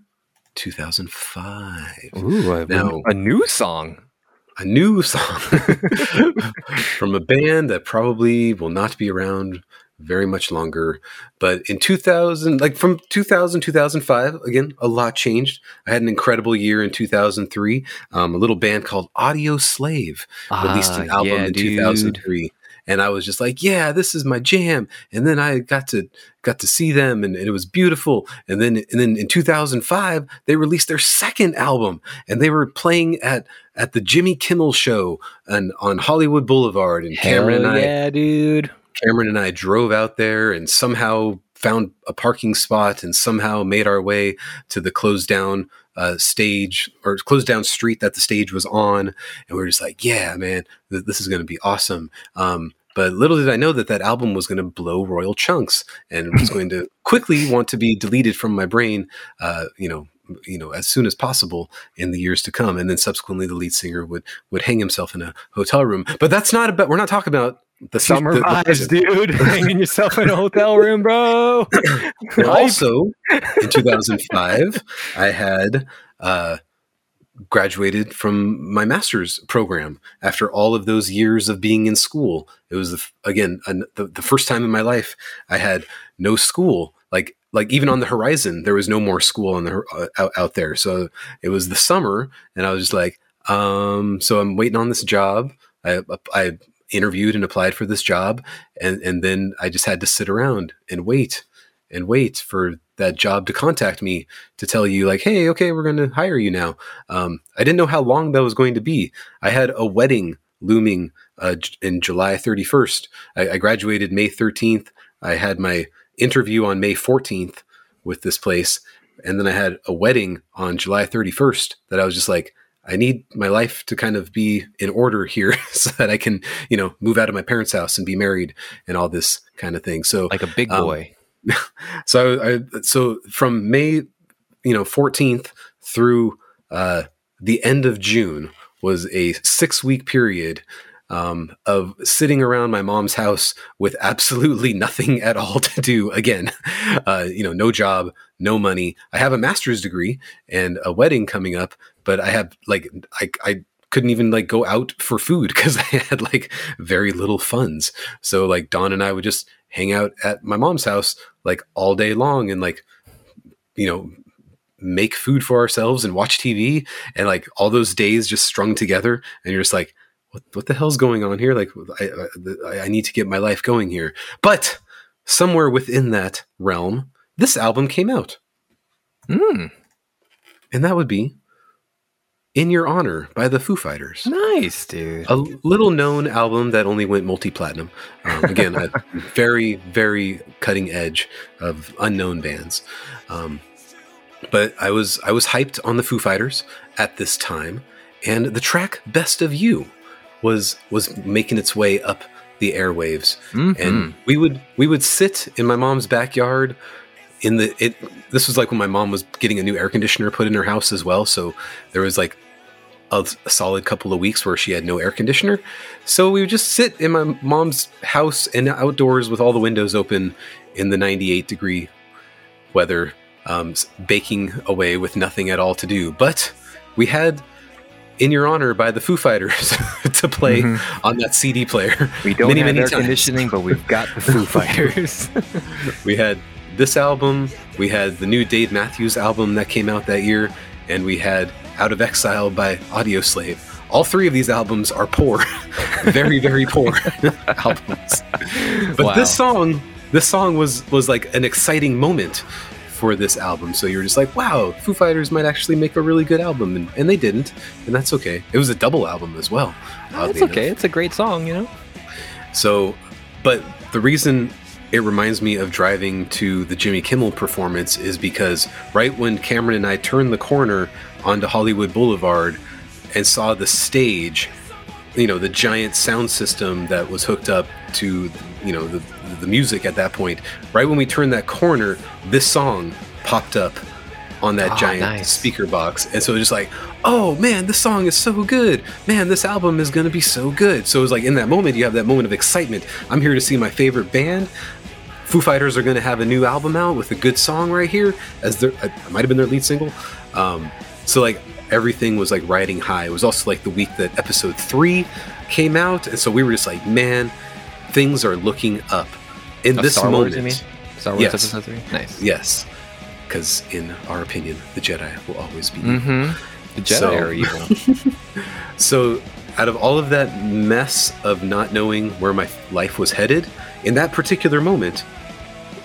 [SPEAKER 2] 2005.
[SPEAKER 1] Ooh,
[SPEAKER 2] Now-
[SPEAKER 1] a new song.
[SPEAKER 2] A new song from a band that probably will not be around very much longer. But in 2000, like from 2000, 2005, again, a lot changed. I had an incredible year in 2003. Um, a little band called Audioslave released an
[SPEAKER 1] Ah,
[SPEAKER 2] album
[SPEAKER 1] yeah,
[SPEAKER 2] in
[SPEAKER 1] dude.
[SPEAKER 2] 2003 and i was just like yeah this is my jam and then i got to got to see them and, and it was beautiful and then and then in 2005 they released their second album and they were playing at at the jimmy kimmel show and on hollywood boulevard and cameron
[SPEAKER 1] Hell
[SPEAKER 2] and i
[SPEAKER 1] yeah, dude.
[SPEAKER 2] Cameron and I drove out there and somehow found a parking spot and somehow made our way to the closed down uh, stage or closed down street that the stage was on. And we were just like, yeah, man, th- this is going to be awesome. Um, but little did I know that that album was going to blow royal chunks and was going to quickly want to be deleted from my brain, uh, you know, you know, as soon as possible in the years to come. And then subsequently, the lead singer would would hang himself in a hotel room. But that's not about. We're not talking about the
[SPEAKER 1] Summer
[SPEAKER 2] the- the
[SPEAKER 1] vibes,
[SPEAKER 2] present.
[SPEAKER 1] dude. Hanging yourself in a hotel room, bro.
[SPEAKER 2] Also, in 2005, I had uh, graduated from my master's program after all of those years of being in school. It was again an, the, the first time in my life I had no school. Like like even on the horizon, there was no more school on the uh, out, out there. So it was the summer, and I was just like, um, so I'm waiting on this job. I I interviewed and applied for this job, and and then I just had to sit around and wait and wait for that job to contact me to tell you like hey okay we're going to hire you now. Um, i didn't know how long that was going to be. I had a wedding looming uh, in july 31st I, I graduated may 13th i had my interview on may 14th with this place and then i had a wedding on july 31st that i was just like i need my life to kind of be in order here so that i can you know move out of my parents house and be married and all this kind of thing. So
[SPEAKER 1] like a big
[SPEAKER 2] Um,
[SPEAKER 1] boy.
[SPEAKER 2] so I, so from May, you know, 14th through uh, the end of June was a six week period um, of sitting around my mom's house with absolutely nothing at all to do. Again, uh, you know, no job, no money. I have a master's degree and a wedding coming up, but I have like I. I couldn't even like go out for food because I had like very little funds. So like Dawn and I would just hang out at my mom's house like all day long and like you know make food for ourselves and watch TV and like all those days just strung together and you're just like what what the hell's going on here? Like I I, I need to get my life going here. But somewhere within that realm this album came out.
[SPEAKER 1] Mm,
[SPEAKER 2] and that would be In Your Honor by the Foo Fighters
[SPEAKER 1] nice, dude.
[SPEAKER 2] a little known album that only went multi platinum. Um, again, a very, very cutting edge of unknown bands. Um, but I was I was hyped on the Foo Fighters at this time, and the track "Best of You" was was making its way up the airwaves,
[SPEAKER 1] Mhm.
[SPEAKER 2] and we would we would sit in my mom's backyard. In the it, this was like when my mom was getting a new air conditioner put in her house as well. So there was like a, a solid couple of weeks where she had no air conditioner. So we would just sit in my mom's house and outdoors with all the windows open in the 98 degree weather, um, baking away with nothing at all to do. But we had In Your Honor by the Foo Fighters to play
[SPEAKER 1] Mhm.
[SPEAKER 2] on that CD player.
[SPEAKER 1] We don't
[SPEAKER 2] many,
[SPEAKER 1] have
[SPEAKER 2] many
[SPEAKER 1] air
[SPEAKER 2] times.
[SPEAKER 1] conditioning, but we've got the Foo Fighters.
[SPEAKER 2] We had this album, we had the new Dave Matthews album that came out that year, and we had Out of Exile by Audioslave. All three of these albums are poor, very, very poor albums. But
[SPEAKER 1] Wow.
[SPEAKER 2] this song, this song was was like an exciting moment for this album. So you're just like, wow, Foo Fighters might actually make a really good album, and, and they didn't, and that's okay. It was a double album as well.
[SPEAKER 1] It's okay. Enough. It's a great song, you know.
[SPEAKER 2] So, but the reason it reminds me of driving to the Jimmy Kimmel performance is because right when Cameron and I turned the corner onto Hollywood Boulevard and saw the stage, you know, the giant sound system that was hooked up to, you know, the, the music at that point, right when we turned that corner, this song popped up on that oh, giant nice. speaker box. And so it was just like, oh man, this song is so good. Man, this album is going to be so good. So it was like in that moment, you have that moment of excitement. I'm here to see my favorite band. Foo Fighters are going to have a new album out with a good song right here, as their I might have been their lead single. Um, so like everything was like riding high. It was also like the week that episode three came out, and so we were just like, man, things are looking up. In this Star moment,
[SPEAKER 1] Wars, Star Wars
[SPEAKER 2] yes.
[SPEAKER 1] episode three, nice.
[SPEAKER 2] Yes, because in our opinion, the Jedi will always be
[SPEAKER 1] mm-hmm. The Jedi so, are evil.
[SPEAKER 2] so, out of all of that mess of not knowing where my life was headed, in that particular moment,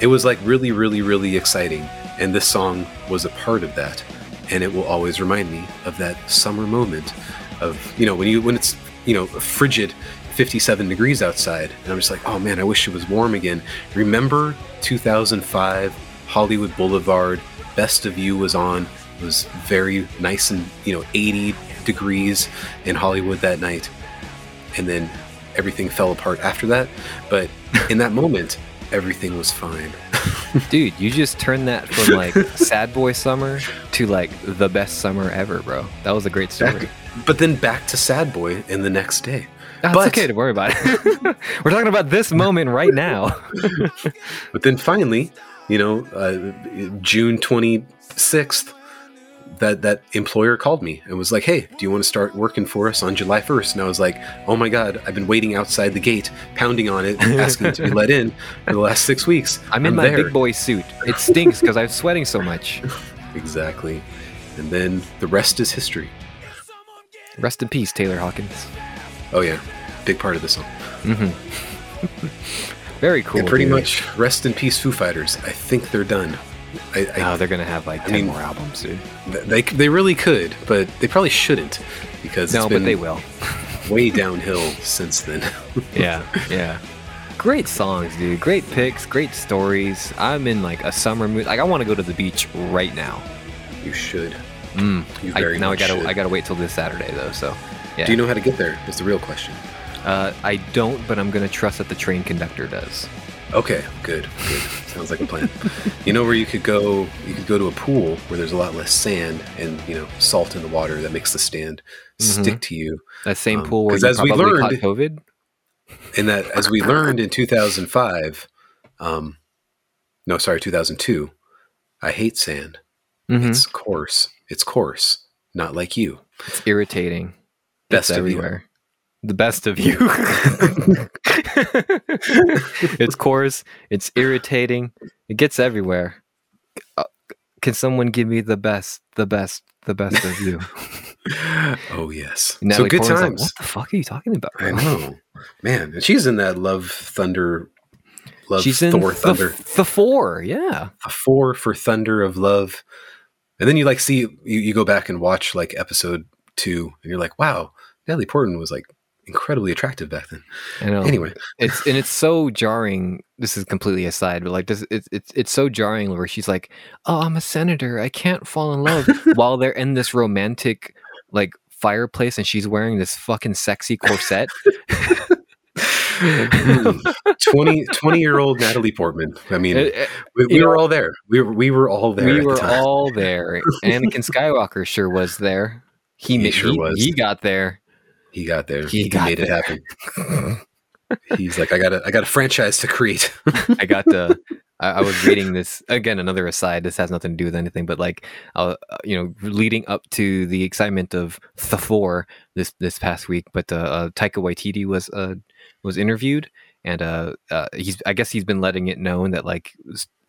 [SPEAKER 2] it was like really, really, really exciting. And this song was a part of that. And it will always remind me of that summer moment of, you know, when you when it's, you know, frigid 57 degrees outside. And I'm just like, oh man, I wish it was warm again. Remember 2005 Hollywood Boulevard, Best of You was on. It was very nice and, you know, 80 degrees in Hollywood that night. And then everything fell apart after that. But in that moment, everything was fine.
[SPEAKER 1] Dude, you just turned that from like sad boy summer to like the best summer ever, bro. That was a great story.
[SPEAKER 2] Back, but then back to sad boy in the next day.
[SPEAKER 1] That's but, okay to worry about it. We're talking about this moment right now.
[SPEAKER 2] but then finally, you know, uh, June 26th, that that employer called me and was like, "Hey, do you want to start working for us on July 1st?" And I was like, "Oh my god, I've been waiting outside the gate, pounding on it, asking to be let in for the last 6 weeks.
[SPEAKER 1] I'm in I'm my there. big boy suit. It stinks because I'm sweating so much."
[SPEAKER 2] exactly. And then the rest is history.
[SPEAKER 1] Rest in peace, Taylor Hawkins.
[SPEAKER 2] Oh yeah, big part of the song.
[SPEAKER 1] Mm-hmm. Very cool.
[SPEAKER 2] And pretty dude. much rest in peace, Foo Fighters. I think they're done.
[SPEAKER 1] I, I, oh, they're gonna have like ten I mean, more albums, dude.
[SPEAKER 2] They they really could, but they probably shouldn't because
[SPEAKER 1] no, but they will.
[SPEAKER 2] way downhill since then.
[SPEAKER 1] yeah, yeah. Great songs, dude. Great picks. Great stories. I'm in like a summer mood. Like I want to go to the beach right now.
[SPEAKER 2] You should.
[SPEAKER 1] Mm. You I, now I gotta should. I gotta wait till this Saturday though. So
[SPEAKER 2] yeah. Do you know how to get there? Is the real question.
[SPEAKER 1] Uh, I don't, but I'm gonna trust that the train conductor does.
[SPEAKER 2] Okay, good, good. Sounds like a plan. you know where you could go? You could go to a pool where there's a lot less sand and you know salt in the water that makes the stand mm-hmm. stick to you.
[SPEAKER 1] That same um, pool where you as we learned COVID.
[SPEAKER 2] In that, as we learned in 2005, um, no, sorry, 2002. I hate sand. Mm-hmm. It's coarse. It's coarse. Not like you.
[SPEAKER 1] It's irritating. Best it's everywhere. The best of you. it's coarse. It's irritating. It gets everywhere. Uh, can someone give me the best, the best, the best of you?
[SPEAKER 2] oh yes.
[SPEAKER 1] Natalie so good Portman's times. Like, what the fuck are you talking about?
[SPEAKER 2] Bro? I know, man. She's in that Love Thunder. Love She's in Thor Thunder.
[SPEAKER 1] The four, yeah.
[SPEAKER 2] The four for Thunder of Love. And then you like see you, you go back and watch like episode two, and you're like, wow, Natalie Portman was like incredibly attractive back then.
[SPEAKER 1] I know.
[SPEAKER 2] Anyway,
[SPEAKER 1] it's and it's so jarring. This is completely aside, but like this, it's it's it's so jarring where she's like, "Oh, I'm a senator. I can't fall in love," while they're in this romantic like fireplace, and she's wearing this fucking sexy corset.
[SPEAKER 2] 20, 20 year old Natalie Portman. I mean, uh, uh, we, we were all there. We were, we were all there.
[SPEAKER 1] We were all there. Anakin Skywalker sure was there. He, he sure he, was. He got there.
[SPEAKER 2] He got there. He, he got made there. it happen. He's like, I got a, I got a franchise to create.
[SPEAKER 1] I got the. I, I, was reading this again. Another aside. This has nothing to do with anything, but like, uh, you know, leading up to the excitement of the four this this past week. But uh, uh, Taika Waititi was uh, was interviewed, and uh, uh, he's I guess he's been letting it known that like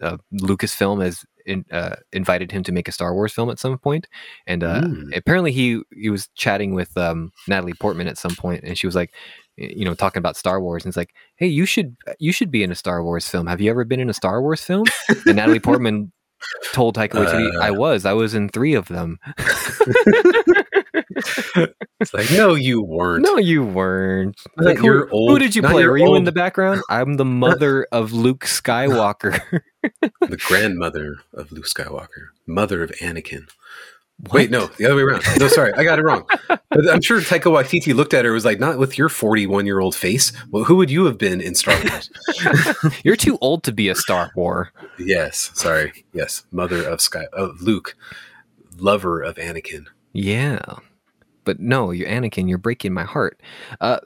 [SPEAKER 1] uh, Lucasfilm has in, uh, invited him to make a Star Wars film at some point, and uh, mm. apparently he he was chatting with um, Natalie Portman at some point, and she was like, you know, talking about Star Wars, and it's like, hey, you should you should be in a Star Wars film. Have you ever been in a Star Wars film? And Natalie Portman told Taika Waititi,
[SPEAKER 2] Uh.
[SPEAKER 1] I was. I was in three of them.
[SPEAKER 2] It's like, no, you weren't.
[SPEAKER 1] no, you weren't. Like, who,
[SPEAKER 2] your
[SPEAKER 1] who
[SPEAKER 2] old-
[SPEAKER 1] did you play? Were you in the background? I'm the mother of Luke Skywalker.
[SPEAKER 2] the grandmother of Luke Skywalker, mother of Anakin. Wait, no, the other way around. No, sorry, I got it wrong. But I'm sure Taika Waititi looked at her and was like, "Not with your 41 year old face. Well, who would you have been in Star Wars?"
[SPEAKER 1] You're too old to be a Star War.
[SPEAKER 2] yes, sorry, yes, mother of Sky of Luke, lover of Anakin.
[SPEAKER 1] Yeah. But no, you Anakin, you're breaking my heart. Uh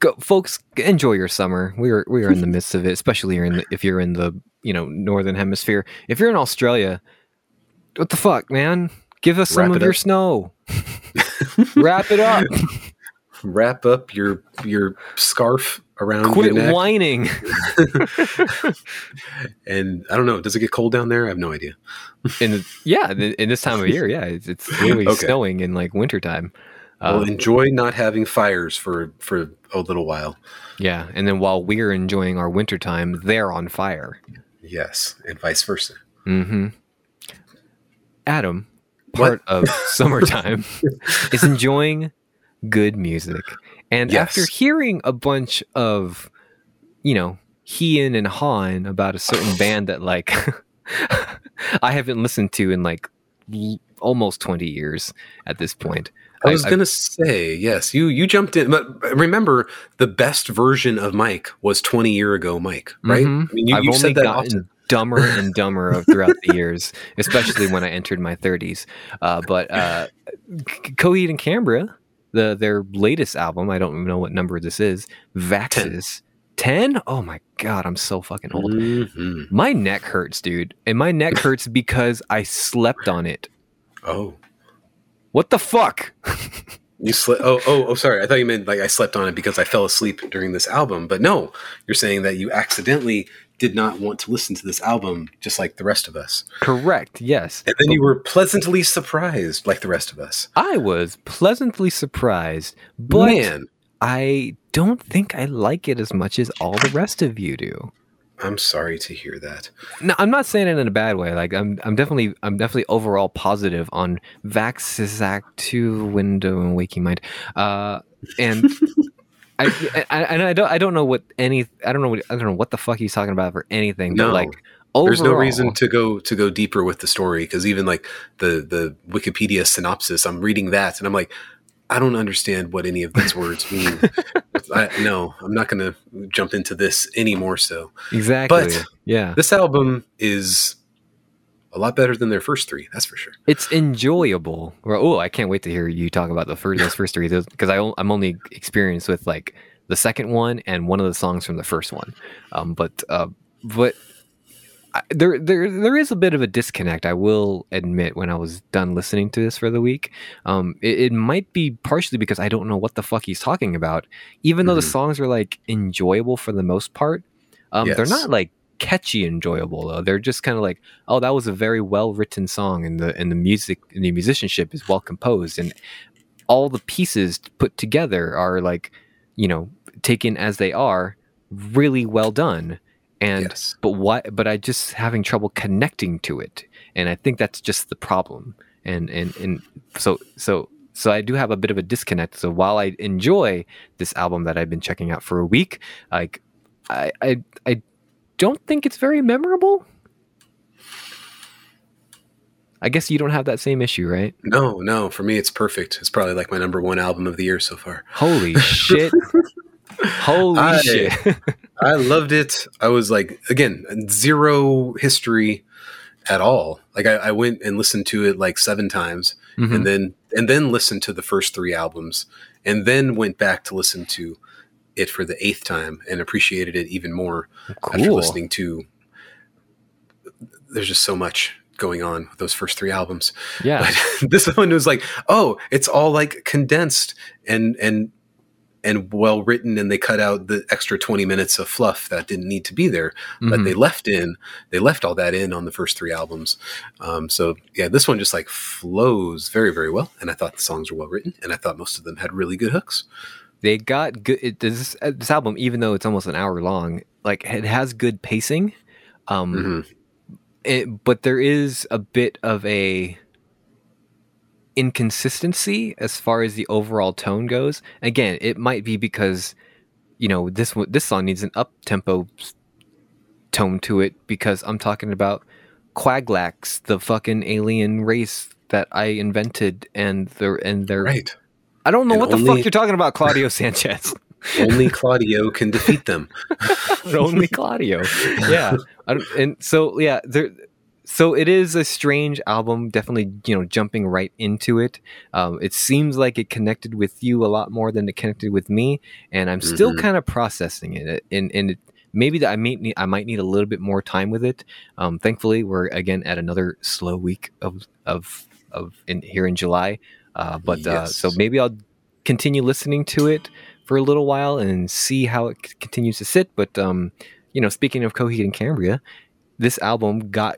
[SPEAKER 1] go, folks, enjoy your summer. We are we are in the midst of it, especially in the, if you're in the, you know, northern hemisphere. If you're in Australia, what the fuck, man? Give us some of
[SPEAKER 2] it
[SPEAKER 1] your snow. Wrap it up.
[SPEAKER 2] Wrap up your your scarf around
[SPEAKER 1] Quit
[SPEAKER 2] your neck.
[SPEAKER 1] whining.
[SPEAKER 2] And I don't know. Does it get cold down there? I have no idea.
[SPEAKER 1] The, yeah, in this time of year, yeah, it's, it's literally
[SPEAKER 2] Okay.
[SPEAKER 1] snowing in like wintertime.
[SPEAKER 2] Well,
[SPEAKER 1] Um,
[SPEAKER 2] enjoy not having fires for for a little while.
[SPEAKER 1] yeah, and then while we're enjoying our wintertime, they're on fire.
[SPEAKER 2] Yes, and vice versa.
[SPEAKER 1] Mm-hmm. Adam,
[SPEAKER 2] What?
[SPEAKER 1] part of summertime, is enjoying good music. And
[SPEAKER 2] Yes.
[SPEAKER 1] after hearing a bunch of, you know, heeing and hawing about a certain band that like I haven't listened to in like l- almost 20 years at this point.
[SPEAKER 2] I was
[SPEAKER 1] I-
[SPEAKER 2] gonna say yes. You you jumped in, but remember the best version of Mike was twenty year ago Mike, right?
[SPEAKER 1] Mhm.
[SPEAKER 2] I mean, you,
[SPEAKER 1] I've
[SPEAKER 2] you
[SPEAKER 1] only
[SPEAKER 2] said that
[SPEAKER 1] gotten
[SPEAKER 2] often.
[SPEAKER 1] dumber and dumber throughout the years, especially when I entered my 30s. Uh, but uh, Coheed and Cambria, the their latest album, I don't even know what number this is, Vaxis. 10? Oh my god, I'm so fucking old.
[SPEAKER 2] Mhm.
[SPEAKER 1] My neck hurts, dude. And my neck hurts because I slept on it.
[SPEAKER 2] Oh,
[SPEAKER 1] What the fuck?
[SPEAKER 2] you slept. Oh, oh, oh. Sorry, I thought you meant like I slept on it because I fell asleep during this album. But no, you're saying that you accidentally did not want to listen to this album, just like the rest of us,
[SPEAKER 1] Correct, yes.
[SPEAKER 2] and then you were pleasantly surprised, like the rest of us.
[SPEAKER 1] I was pleasantly surprised, but
[SPEAKER 2] Man,
[SPEAKER 1] I don't think I like it as much as all the rest of you do.
[SPEAKER 2] I'm sorry to hear that.
[SPEAKER 1] No, I'm not saying it in a bad way. Like I'm, I'm definitely, I'm definitely overall positive on Vaxis Act Two, Window, and Waking Mind. Uh, and I, I, and I don't, I don't know what any, I don't know, what, I don't know what the fuck he's talking about for anything.
[SPEAKER 2] No.
[SPEAKER 1] but like, overall,
[SPEAKER 2] There's no reason to go to go deeper with the story because even like the the Wikipedia synopsis, I'm reading that and I'm like, I don't understand what any of these words mean. I, no, I'm not going to jump into this any more. So
[SPEAKER 1] exactly.
[SPEAKER 2] But-
[SPEAKER 1] yeah,
[SPEAKER 2] this album is a lot better than their first three. That's for sure.
[SPEAKER 1] it's enjoyable. Oh, I can't wait to hear you talk about the first, those first three because I am only experienced with like the second one and one of the songs from the first one. Um, but uh, but there there there is a bit of a disconnect. I will admit when I was done listening to this for the week. Um, it, it might be partially because I don't know what the fuck he's talking about. Even though the
[SPEAKER 2] Mhm.
[SPEAKER 1] songs are like enjoyable for the most part, um, they're not like catchy enjoyable though. They're just kind of like, oh, that was a very well written song, and the and the music and the musicianship is well composed, and all the pieces put together are like, you know, taken as they are, really well done. And
[SPEAKER 2] yes.
[SPEAKER 1] but what but i just having trouble connecting to it and i think that's just the problem and and and so so so i do have a bit of a disconnect so while i enjoy this album that i've been checking out for a week like i i, I don't think it's very memorable i guess you don't have that same issue right
[SPEAKER 2] No, no. For me, it's perfect. It's probably like my number one album of the year so far.
[SPEAKER 1] holy shit holy
[SPEAKER 2] I-
[SPEAKER 1] shit
[SPEAKER 2] I loved it. I was like, again, zero history at all. Like I, I went and listened to it like seven times,
[SPEAKER 1] Mhm.
[SPEAKER 2] and then and then listened to the first three albums, and then went back to listen to it for the eighth time and appreciated it even more after
[SPEAKER 1] cool
[SPEAKER 2] listening to. There's just so much going on with those first three albums.
[SPEAKER 1] yeah
[SPEAKER 2] But this one was like, oh, it's all like condensed and and and well written, and they cut out the extra twenty minutes of fluff that didn't need to be there, but
[SPEAKER 1] Mhm.
[SPEAKER 2] they left in. They left all that in on the first three albums. Um, so yeah, this one just like flows very very well, and I thought the songs were well written, and I thought most of them had really good hooks.
[SPEAKER 1] they got good. It, this uh, this album, even though it's almost an hour long, like it has good pacing. Um,
[SPEAKER 2] Mhm.
[SPEAKER 1] it, but there is a bit of a inconsistency as far as the overall tone goes. Again, it might be because you know this this song needs an up tempo tone to it because I'm talking about Quaglax, the fucking alien race that I invented, and the and they're
[SPEAKER 2] Right.
[SPEAKER 1] I don't know
[SPEAKER 2] And
[SPEAKER 1] what the fuck you're talking about, Claudio Sanchez.
[SPEAKER 2] Only Claudio can defeat them.
[SPEAKER 1] only Claudio. Yeah, I don't, and so yeah, there. So it is a strange album. Definitely, you know, jumping right into it. Um, it seems like it connected with you a lot more than it connected with me, and I'm still
[SPEAKER 2] Mhm.
[SPEAKER 1] kind of processing it. And and it, maybe that I may need, I might need a little bit more time with it. Um, thankfully, we're again at another slow week of of of in here in July. Uh, but uh, so maybe I'll continue listening to it for a little while and see how it c- continues to sit. But um, you know, speaking of Coheed and Cambria, this album got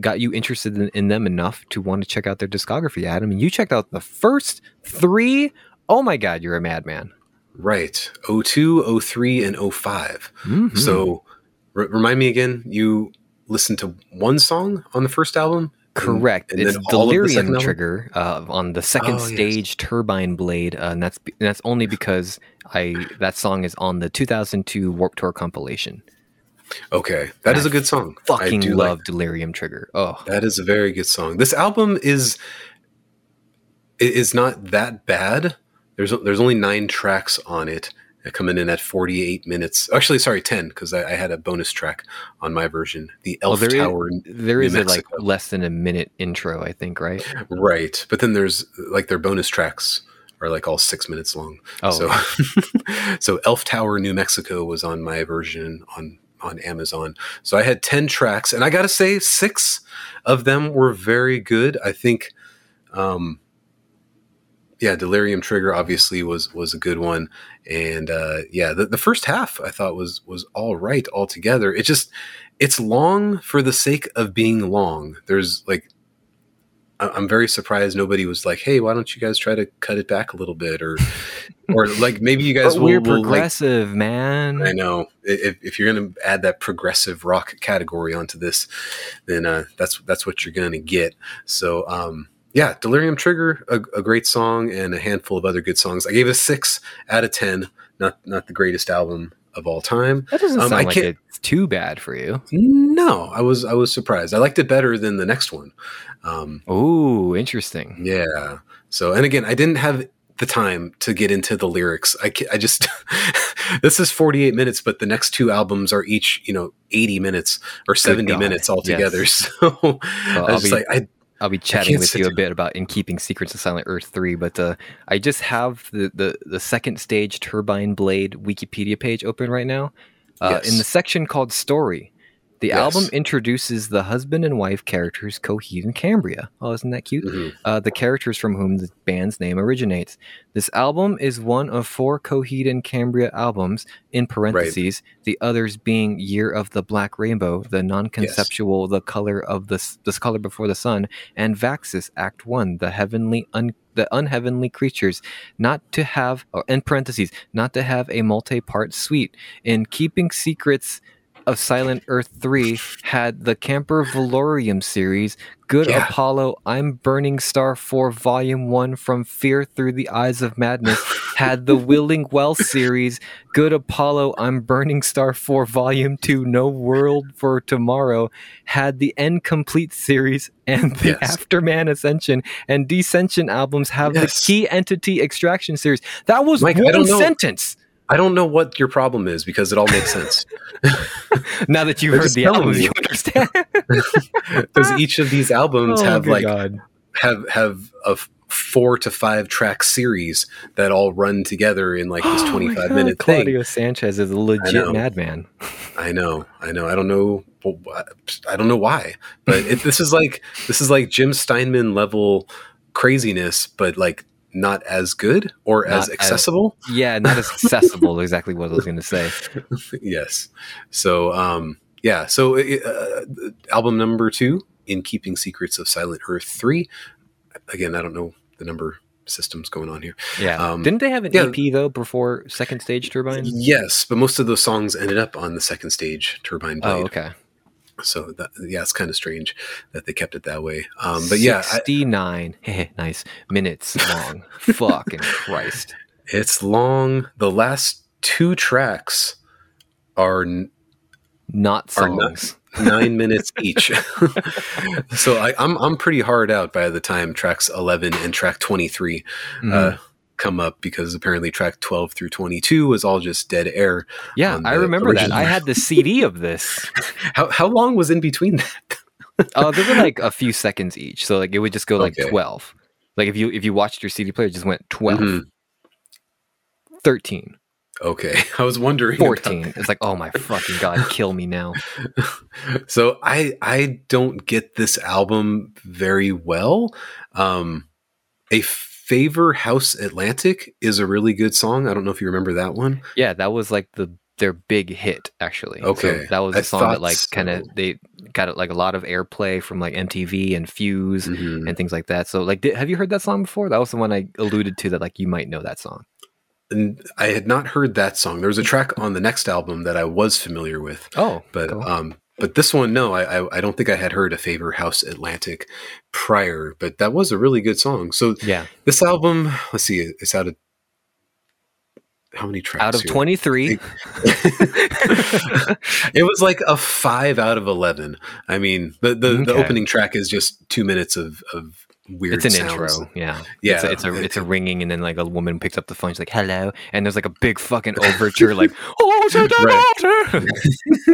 [SPEAKER 1] got you interested in, in them enough to want to check out their discography, Adam. And you checked out the first three. Oh my God, you're a madman.
[SPEAKER 2] Right. 02, 03, and 5
[SPEAKER 1] Mhm.
[SPEAKER 2] So r- remind me again, you listened to one song on the first album?
[SPEAKER 1] Correct.
[SPEAKER 2] and
[SPEAKER 1] it's
[SPEAKER 2] then the
[SPEAKER 1] Delirium? Trigger uh, on the second
[SPEAKER 2] Oh, yes.
[SPEAKER 1] stage Turbine Blade, uh, and that's and that's only because I that song is on the 2002 Warped Tour compilation.
[SPEAKER 2] Okay. that is a good song. I
[SPEAKER 1] Fucking
[SPEAKER 2] do
[SPEAKER 1] love
[SPEAKER 2] like
[SPEAKER 1] Delirium Trigger. Oh,
[SPEAKER 2] that is a very good song. This album is is not that bad. There's there's only nine tracks on it, uh, coming in at 48 minutes. Actually, sorry, 10 because I, I had a bonus track on my version. The
[SPEAKER 1] well,
[SPEAKER 2] Elf
[SPEAKER 1] there is,
[SPEAKER 2] Tower
[SPEAKER 1] there
[SPEAKER 2] New
[SPEAKER 1] is a like less than a minute intro, I think, right?
[SPEAKER 2] Right. But then there's like their bonus tracks are like all six minutes long.
[SPEAKER 1] Oh,
[SPEAKER 2] So so Elf Tower, New Mexico was on my version on on Amazon. So I had 10 tracks and I got to say six of them were very good. I think um yeah, Delirium Trigger obviously was was a good one, and uh, yeah, the, the first half I thought was was all right altogether. It just it's long for the sake of being long. There's like I'm very surprised nobody was like, "Hey, why don't you guys try to cut it back a little bit?" or or like maybe you guys will,
[SPEAKER 1] we're
[SPEAKER 2] will, like,
[SPEAKER 1] progressive, man.
[SPEAKER 2] I know if, if you're going to add that progressive rock category onto this, then uh, that's that's what you're going to get. So um, yeah, Delirium Trigger, a, a great song, and a handful of other good songs. I gave it a six out of ten. Not not the greatest album of all time.
[SPEAKER 1] That doesn't
[SPEAKER 2] Um,
[SPEAKER 1] sound
[SPEAKER 2] I
[SPEAKER 1] like it's too bad for you.
[SPEAKER 2] No, I was I was surprised. I liked it better than the next one. Um,
[SPEAKER 1] Ooh, interesting.
[SPEAKER 2] Yeah. So, and again, I didn't have the time to get into the lyrics. I, I just, this is 48 minutes, but the next two albums are each, you know, 80 minutes or 70 minutes altogether.
[SPEAKER 1] yes.
[SPEAKER 2] So I
[SPEAKER 1] I'll
[SPEAKER 2] just
[SPEAKER 1] be-
[SPEAKER 2] like, I,
[SPEAKER 1] I'll be chatting with you a bit about In Keeping Secrets of Silent Earth 3, but uh, I just have the, the, the second stage Turbine Blade Wikipedia page open right now. Uh, In the section called Story, the
[SPEAKER 2] Yes.
[SPEAKER 1] album introduces the husband and wife characters Coheed and Cambria. Oh, isn't that cute?
[SPEAKER 2] mhm.
[SPEAKER 1] uh, the characters from whom the band's name originates. This album is one of four Coheed and Cambria albums, in parentheses, the others being Year of the Black Rainbow, The Non-Conceptual, The Color of the S- The Color Before the Sun, and Vaxis Act One, The Heavenly Un- the unheavenly creatures, not to have, or in parentheses, not to have a multi-part suite. In keeping secrets of Silent Earth 3 had the Camper Velourium series, Good
[SPEAKER 2] Yeah.
[SPEAKER 1] Apollo, I'm Burning Star 4 Volume 1 From Fear Through the Eyes of Madness, had the Willing Well series, Good Apollo, I'm Burning Star 4 Volume 2 No World for Tomorrow, had the End Complete series and the
[SPEAKER 2] Yes.
[SPEAKER 1] Afterman Ascension and Descension albums have
[SPEAKER 2] Yes.
[SPEAKER 1] the Key Entity Extraction series. That was
[SPEAKER 2] Mike,
[SPEAKER 1] one
[SPEAKER 2] don't know-
[SPEAKER 1] sentence.
[SPEAKER 2] I don't know what your problem is because it all makes sense.
[SPEAKER 1] Now that you've
[SPEAKER 2] They're
[SPEAKER 1] heard the
[SPEAKER 2] telling
[SPEAKER 1] albums,
[SPEAKER 2] you.
[SPEAKER 1] you understand.
[SPEAKER 2] Because each of these albums
[SPEAKER 1] Oh,
[SPEAKER 2] have like
[SPEAKER 1] God.
[SPEAKER 2] have have a f- four to five track series that all run together in like this
[SPEAKER 1] Oh my
[SPEAKER 2] 25
[SPEAKER 1] God,
[SPEAKER 2] minute thing.
[SPEAKER 1] Claudio Sanchez is a legit
[SPEAKER 2] know.
[SPEAKER 1] madman.
[SPEAKER 2] I know, I know. I don't know. I don't know why, but it, this is like this is like Jim Steinman level craziness, but like not as good or
[SPEAKER 1] Not
[SPEAKER 2] as
[SPEAKER 1] as-
[SPEAKER 2] accessible.
[SPEAKER 1] Yeah, not as accessible. exactly what I was going to say.
[SPEAKER 2] yes. So, um, yeah. So, uh, album number two, "In Keeping Secrets of Silent Earth 3. Again, I don't know the number systems going on here.
[SPEAKER 1] Yeah.
[SPEAKER 2] Um,
[SPEAKER 1] Didn't they have an
[SPEAKER 2] yeah.
[SPEAKER 1] EP though before Second Stage Turbine?
[SPEAKER 2] Yes, but most of those songs ended up on the second stage Turbine Blade.
[SPEAKER 1] Oh, okay.
[SPEAKER 2] So that, yeah, it's kind of strange that they kept it that way. Um, but yeah, I,
[SPEAKER 1] 69 nice minutes long. Fucking Christ.
[SPEAKER 2] it's long. The last two tracks are n-
[SPEAKER 1] Not
[SPEAKER 2] Are not-
[SPEAKER 1] songs.
[SPEAKER 2] nine minutes each. so I, I'm I'm pretty hard out by the time tracks 11 and track 23
[SPEAKER 1] Mhm.
[SPEAKER 2] uh, come up because apparently track 12 through 22 was all just dead air.
[SPEAKER 1] yeah, I remember that. I had the CD of this.
[SPEAKER 2] How how long was in between that?
[SPEAKER 1] Oh, they were like a few seconds each. So like it would just go like
[SPEAKER 2] Okay.
[SPEAKER 1] 12. Like if you if you watched your CD player, it just went 12,
[SPEAKER 2] Mhm.
[SPEAKER 1] 13,
[SPEAKER 2] Okay, I was wondering. about
[SPEAKER 1] 14. It's like, oh my fucking god, kill me now.
[SPEAKER 2] so I I don't get this album very well. Um, a favor House Atlantic is a really good song. I don't know if you remember that one.
[SPEAKER 1] Yeah, that was like the their big hit actually. So
[SPEAKER 2] Okay,
[SPEAKER 1] that was
[SPEAKER 2] I
[SPEAKER 1] a song that like kind of
[SPEAKER 2] so.
[SPEAKER 1] they got like a lot of airplay from like MTV and Fuse
[SPEAKER 2] Mhm.
[SPEAKER 1] and things like that. So like, did, have you heard that song before? That was the one I alluded to that like you might know that song.
[SPEAKER 2] And I had not heard that song. There was a track on the next album that I was familiar with,
[SPEAKER 1] Oh,
[SPEAKER 2] but um, but this one, no, I, I I don't think I had heard a favor House Atlantic prior. But that was a really good song. So
[SPEAKER 1] yeah,
[SPEAKER 2] this album, let's see, it's out of how many tracks?
[SPEAKER 1] out of twenty three.
[SPEAKER 2] it was like a five out of eleven. I mean, the the, the opening track is just two minutes of of weird.
[SPEAKER 1] It's an
[SPEAKER 2] sounds.
[SPEAKER 1] intro, yeah,
[SPEAKER 2] Yeah,
[SPEAKER 1] It's a, it's a it's a ringing, and then like a woman picks up the phone. She's like, "Hello," and there's like a big fucking overture, like, "Oh, to the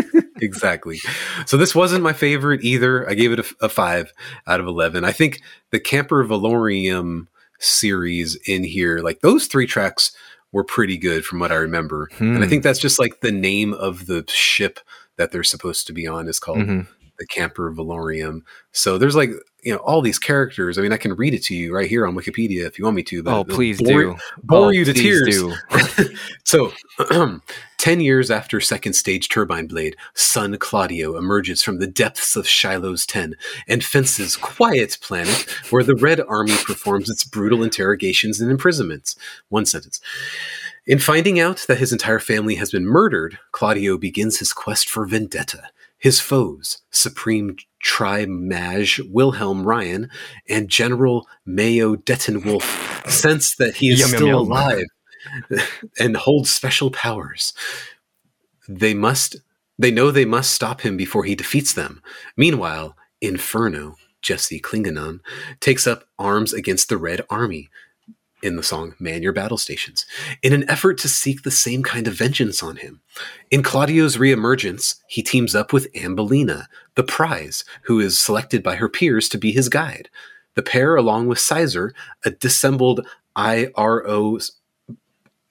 [SPEAKER 2] Right. exactly. So this wasn't my favorite either. I gave it a, a five out of eleven. I think the Camper Velourium series in here, like those three tracks, were pretty good from what I remember. And I
[SPEAKER 1] Hmm.
[SPEAKER 2] think that's just like the name of the ship that they're supposed to be on is called
[SPEAKER 1] Mhm.
[SPEAKER 2] The Camper Velourium. So there's like you know all these characters. I mean, I can read it to you right here on Wikipedia if you want me to. but
[SPEAKER 1] Oh, please
[SPEAKER 2] bore-
[SPEAKER 1] do.
[SPEAKER 2] bore
[SPEAKER 1] Oh,
[SPEAKER 2] you to tears.
[SPEAKER 1] do.
[SPEAKER 2] so, 10 years after Second Stage Turbine Blade, son Claudio emerges from the depths of Shiloh's 10 and fences Quiet Planet, where the Red Army performs its brutal interrogations and imprisonments. One sentence. In finding out that his entire family has been murdered, Claudio begins his quest for vendetta. His foes, Supreme Tri-Mage Wilhelm Ryan and General Mayo Deftinwolf, sense that he is
[SPEAKER 1] Yum, yum,
[SPEAKER 2] still
[SPEAKER 1] yum.
[SPEAKER 2] alive and holds special powers. They must they know they must stop him before he defeats them. Meanwhile, Inferno, Jesse Kilgannon, takes up arms against the Red Army in the song Man Your Battle Stations in an effort to seek the same kind of vengeance on him. In Claudio's reemergence, he teams up with Ambelina, the prize, who is selected by her peers to be his guide. The pair, along with Sizer, a dissembled IRO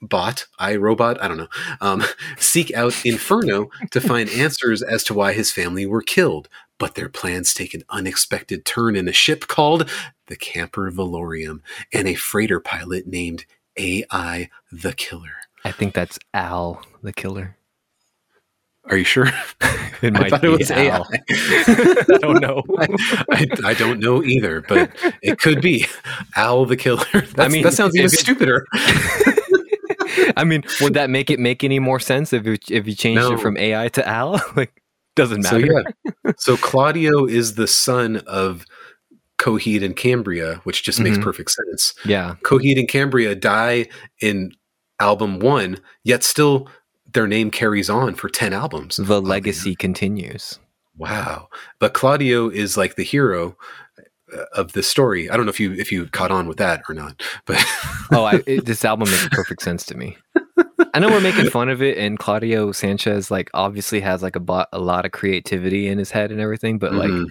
[SPEAKER 2] bot, iRobot, I don't know, um, seek out Inferno to find answers as to why his family were killed. But their plans take an unexpected turn in a ship called the Camper Velourium and a freighter pilot named AI the Killer.
[SPEAKER 1] I think that's Al the killer.
[SPEAKER 2] Are you sure?
[SPEAKER 1] It might
[SPEAKER 2] thought
[SPEAKER 1] be
[SPEAKER 2] it was
[SPEAKER 1] Al.
[SPEAKER 2] AI.
[SPEAKER 1] I don't know.
[SPEAKER 2] I, I don't know either, but it could be Al the Killer. That's,
[SPEAKER 1] mean,
[SPEAKER 2] that sounds even
[SPEAKER 1] it-
[SPEAKER 2] stupider.
[SPEAKER 1] I mean, would that make it make any more sense if you, if you changed
[SPEAKER 2] No.
[SPEAKER 1] it from AI to Al? like, doesn't
[SPEAKER 2] So
[SPEAKER 1] matter.
[SPEAKER 2] yeah, so Claudio is the son of Coheed and Cambria, which just makes
[SPEAKER 1] Mhm.
[SPEAKER 2] perfect sense.
[SPEAKER 1] Yeah.
[SPEAKER 2] Coheed and Cambria die in album one, yet still their name carries on for ten albums.
[SPEAKER 1] The legacy continues.
[SPEAKER 2] Wow. But Claudio is like the hero uh, of this story. I don't know if you if you caught on with that or not, but
[SPEAKER 1] Oh, I, it, this album makes perfect sense to me. I know we're making fun of it, and Claudio Sanchez like obviously has like a, bo- a lot of creativity in his head and everything, but like,
[SPEAKER 2] Mhm.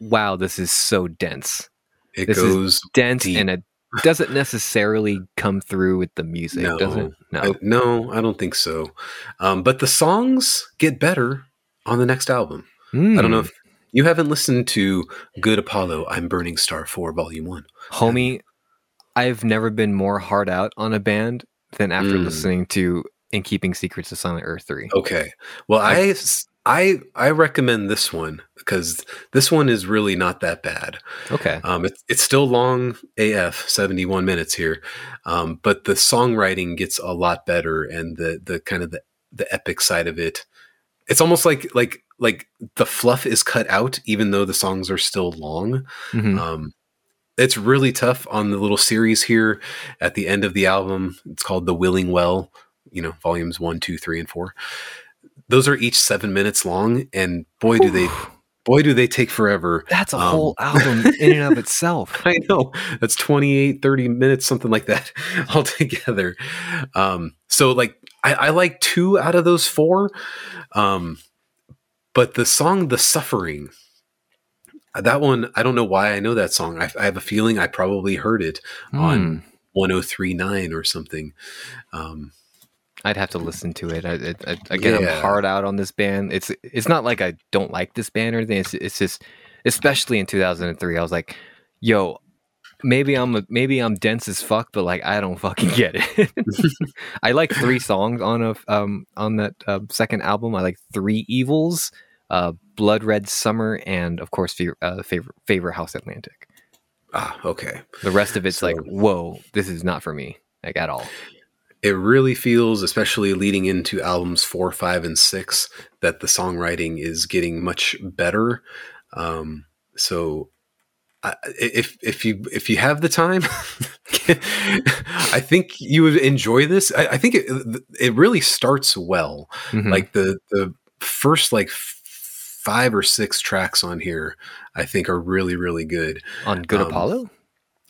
[SPEAKER 1] wow, this is so dense,
[SPEAKER 2] it
[SPEAKER 1] this is
[SPEAKER 2] goes
[SPEAKER 1] dense,
[SPEAKER 2] Deep.
[SPEAKER 1] and it doesn't necessarily come through with the music,
[SPEAKER 2] No.
[SPEAKER 1] does it? No.
[SPEAKER 2] I, no, I don't think so. Um, but the songs get better on the next album. I don't know
[SPEAKER 1] Mm.
[SPEAKER 2] if you haven't listened to Good Apollo, I'm Burning Star 4, Volume 1.
[SPEAKER 1] homie. I've never been more hard out on a band than after
[SPEAKER 2] Mm.
[SPEAKER 1] listening to "In Keeping Secrets of Silent Earth" three.
[SPEAKER 2] Okay. Well, I, I I recommend this one because this one is really not that bad.
[SPEAKER 1] Okay.
[SPEAKER 2] Um, it's it's still long AF, seventy one minutes here, um, but the songwriting gets a lot better, and the the kind of the the epic side of it. It's almost like like like the fluff is cut out, even though the songs are still long.
[SPEAKER 1] Mhm.
[SPEAKER 2] Um, it's really tough on the little series here at the end of the album. It's called The Willing Well, you know, volumes one, two, three, and four. Those are each seven minutes long, and boy, do they, boy, do they take forever.
[SPEAKER 1] That's a
[SPEAKER 2] Um,
[SPEAKER 1] whole album in and of itself.
[SPEAKER 2] I know that's 28, 30 minutes, something like that altogether. Um, so like I, I like two out of those four. Um, but the song, The Suffering, that one, I don't know why I know that song. I, I have a feeling I probably heard it on
[SPEAKER 1] Hmm.
[SPEAKER 2] 1039 or something. Um,
[SPEAKER 1] I'd have to listen to it. I, I, I, again,
[SPEAKER 2] Yeah.
[SPEAKER 1] I'm hard out on this band. It's it's not like I don't like this band or anything. It's, it's just, especially in 2003, I was like, "Yo, maybe I'm a, maybe I'm dense as fuck, but like I don't fucking get it." I like three songs on a um on that uh, second album. I like three evils, uh, Blood Red Summer, and of course, uh, favorite favorite House Atlantic.
[SPEAKER 2] ah, okay.
[SPEAKER 1] The rest of it's
[SPEAKER 2] So-
[SPEAKER 1] like, whoa, this is not for me, like at all.
[SPEAKER 2] it really feels, especially leading into albums four, five, and six, that the songwriting is getting much better. Um, so, I, if if you if you have the time, I think you would enjoy this. I, I think it it really starts well.
[SPEAKER 1] Mhm.
[SPEAKER 2] Like the the first like five or six tracks on here, I think are really really good.
[SPEAKER 1] on Good
[SPEAKER 2] um,
[SPEAKER 1] Apollo.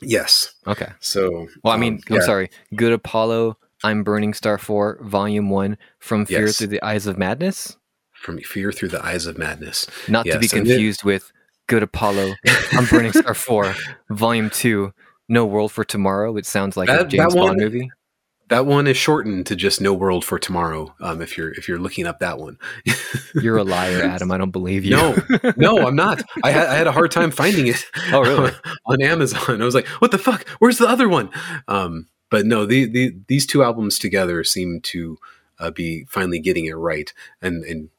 [SPEAKER 2] Yes.
[SPEAKER 1] Okay.
[SPEAKER 2] So,
[SPEAKER 1] Well, I
[SPEAKER 2] um,
[SPEAKER 1] mean,
[SPEAKER 2] yeah.
[SPEAKER 1] I'm sorry. Good Apollo, I'm Burning Star 4, Volume 1, From Fear
[SPEAKER 2] Yes.
[SPEAKER 1] Through the Eyes of Madness.
[SPEAKER 2] From fear through the eyes of madness.
[SPEAKER 1] Not to be
[SPEAKER 2] Yes, and it-
[SPEAKER 1] confused with Good Apollo, I'm Burning Star 4, Volume 2, No World for Tomorrow. It sounds like a James
[SPEAKER 2] that
[SPEAKER 1] Bond movie.
[SPEAKER 2] That one is shortened to just "No World for Tomorrow." Um, if you're if you're looking up that one,
[SPEAKER 1] You're a liar, Adam. I don't believe you.
[SPEAKER 2] no, no, I'm not. I had I had a hard time finding it.
[SPEAKER 1] Oh, really?
[SPEAKER 2] on Amazon, I was like, "What the fuck? Where's the other one?" Um, but no, the, the these two albums together seem to uh, be finally getting it right and and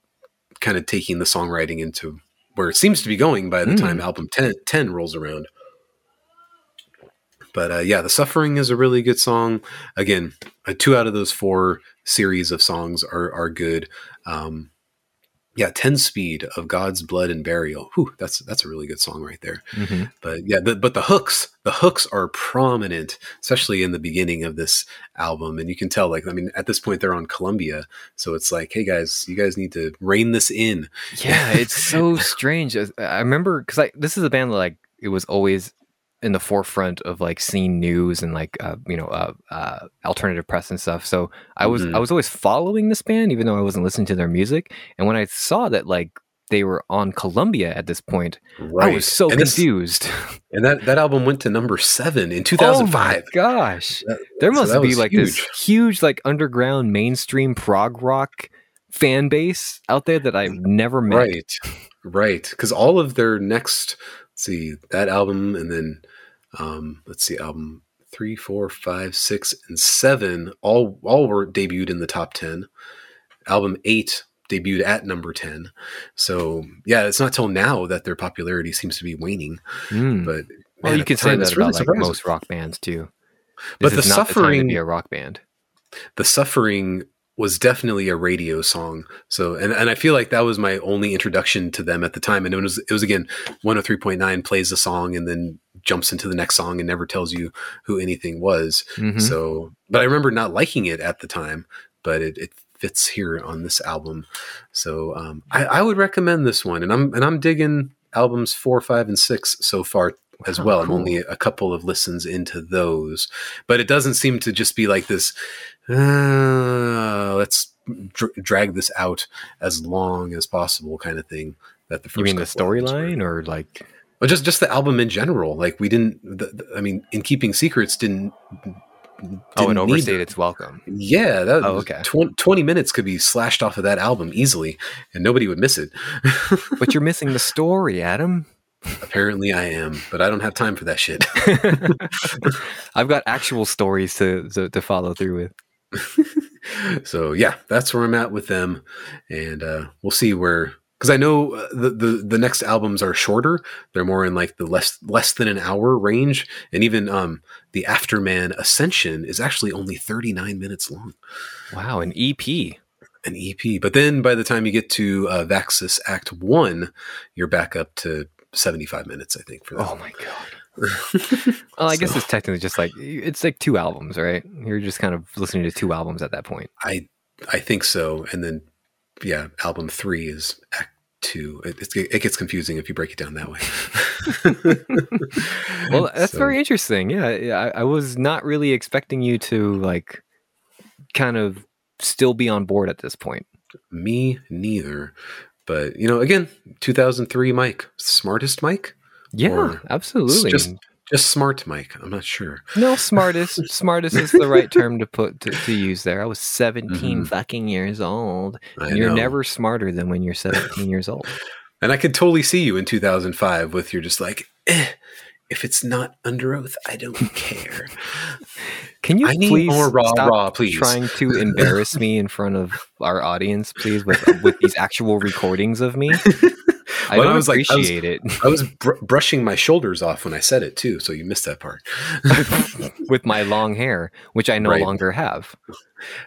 [SPEAKER 2] kind of taking the songwriting into where it seems to be going by the
[SPEAKER 1] Mm.
[SPEAKER 2] time album 10, 10 rolls around. But uh, yeah, the suffering is a really good song. Again, uh, two out of those four series of songs are are good. Um, yeah, ten speed of God's blood and burial. Whew, that's that's a really good song right there.
[SPEAKER 1] Mhm.
[SPEAKER 2] But yeah, the, but the hooks, the hooks are prominent, especially in the beginning of this album, and you can tell. Like, I mean, at this point they're on Columbia, so it's like, hey guys, you guys need to rein this in.
[SPEAKER 1] Yeah, it's so strange. I remember because I this is a band that like it was always in the forefront of like scene news and like uh, you know uh, uh, alternative press and stuff. So I was
[SPEAKER 2] Mhm.
[SPEAKER 1] I was always following this band even though I wasn't listening to their music. And when I saw that like they were on Columbia at this point, I was so
[SPEAKER 2] and this-
[SPEAKER 1] confused.
[SPEAKER 2] and that that album went to number seven in two
[SPEAKER 1] oh
[SPEAKER 2] thousand
[SPEAKER 1] my gosh,
[SPEAKER 2] That-
[SPEAKER 1] there must
[SPEAKER 2] that
[SPEAKER 1] be like this huge like underground mainstream prog rock fan base out there that I've never met.
[SPEAKER 2] Right, right. Because all of their next, see, that album, and then um, let's see, album three, four, five, six, and seven, all all were debuted in the top ten. Album eight debuted at number ten. So yeah, it's not till now that their popularity seems to be waning.
[SPEAKER 1] Mm.
[SPEAKER 2] But
[SPEAKER 1] Well,
[SPEAKER 2] man,
[SPEAKER 1] you could say that
[SPEAKER 2] it's
[SPEAKER 1] about
[SPEAKER 2] really
[SPEAKER 1] like most rock bands too.
[SPEAKER 2] But
[SPEAKER 1] This
[SPEAKER 2] the
[SPEAKER 1] is not the
[SPEAKER 2] suffering-
[SPEAKER 1] be a rock band.
[SPEAKER 2] the suffering was definitely a radio song. So and, and i feel like that was my only introduction to them at the time. And it was it was again 103.9 plays the song and then jumps into the next song and never tells you who anything was.
[SPEAKER 1] Mhm.
[SPEAKER 2] so but i remember not liking it at the time but it, it fits here on this album. So um, I, I would recommend this one. And i'm and i'm digging albums four five and six so far as well. I'm only a couple of listens into those but it doesn't seem to just be like this uh, let's dr- drag this out as long as possible kind of thing that the first
[SPEAKER 1] you mean the
[SPEAKER 2] couple albums were.
[SPEAKER 1] storyline or like?
[SPEAKER 2] Well, just just the album in general like we didn't the, the- i mean in keeping secrets didn't
[SPEAKER 1] Oh, it
[SPEAKER 2] didn't need-
[SPEAKER 1] overstayed its welcome.
[SPEAKER 2] yeah that
[SPEAKER 1] Oh, okay.
[SPEAKER 2] tw- 20 minutes could be slashed off of that album easily and nobody would miss it
[SPEAKER 1] But you're missing the story, Adam.
[SPEAKER 2] apparently i am but i don't have time for that shit
[SPEAKER 1] I've got actual stories to to, to follow through with.
[SPEAKER 2] so yeah, that's where I'm at with them, and uh, we'll see where because I know uh, the, the the next albums are shorter. They're more in like the less less than an hour range, and even um, the Afterman Ascension is actually only 39 minutes long.
[SPEAKER 1] Wow, an EP.
[SPEAKER 2] An EP, but then by the time you get to uh, Vaxis Act One, you're back up to 75 minutes, I think. For that.
[SPEAKER 1] Oh my god. Well, I guess it's technically just like it's like two albums, right? You're just kind of listening to two albums at that point.
[SPEAKER 2] I I think so, and then yeah, album three is Act Two. It, it gets confusing if you break it down that way.
[SPEAKER 1] Well, that's
[SPEAKER 2] So-
[SPEAKER 1] very interesting. Yeah, yeah I, I was not really expecting you to like kind of still be on board at this point.
[SPEAKER 2] Me neither. But you know, again, 2003 Mike, smartest Mike,
[SPEAKER 1] Yeah, absolutely.
[SPEAKER 2] just just smart Mike. I'm not sure.
[SPEAKER 1] no, smartest. smartest is the right term to put to, to use there. I was 17
[SPEAKER 2] Mhm.
[SPEAKER 1] fucking years old. And you're
[SPEAKER 2] know.
[SPEAKER 1] never smarter than when you're 17 years old.
[SPEAKER 2] And I could totally see you in 2005 with you're just like, eh, if it's not under oath, I don't care.
[SPEAKER 1] Can you
[SPEAKER 2] I
[SPEAKER 1] please
[SPEAKER 2] more raw,
[SPEAKER 1] stop
[SPEAKER 2] raw, please.
[SPEAKER 1] trying to embarrass me in front of our audience, please, with with these actual recordings of me? I
[SPEAKER 2] Well, I was like- I was-
[SPEAKER 1] it.
[SPEAKER 2] I was br- brushing my shoulders off when I said it too, so you missed that part.
[SPEAKER 1] with my long hair, which I no
[SPEAKER 2] Right.
[SPEAKER 1] longer have.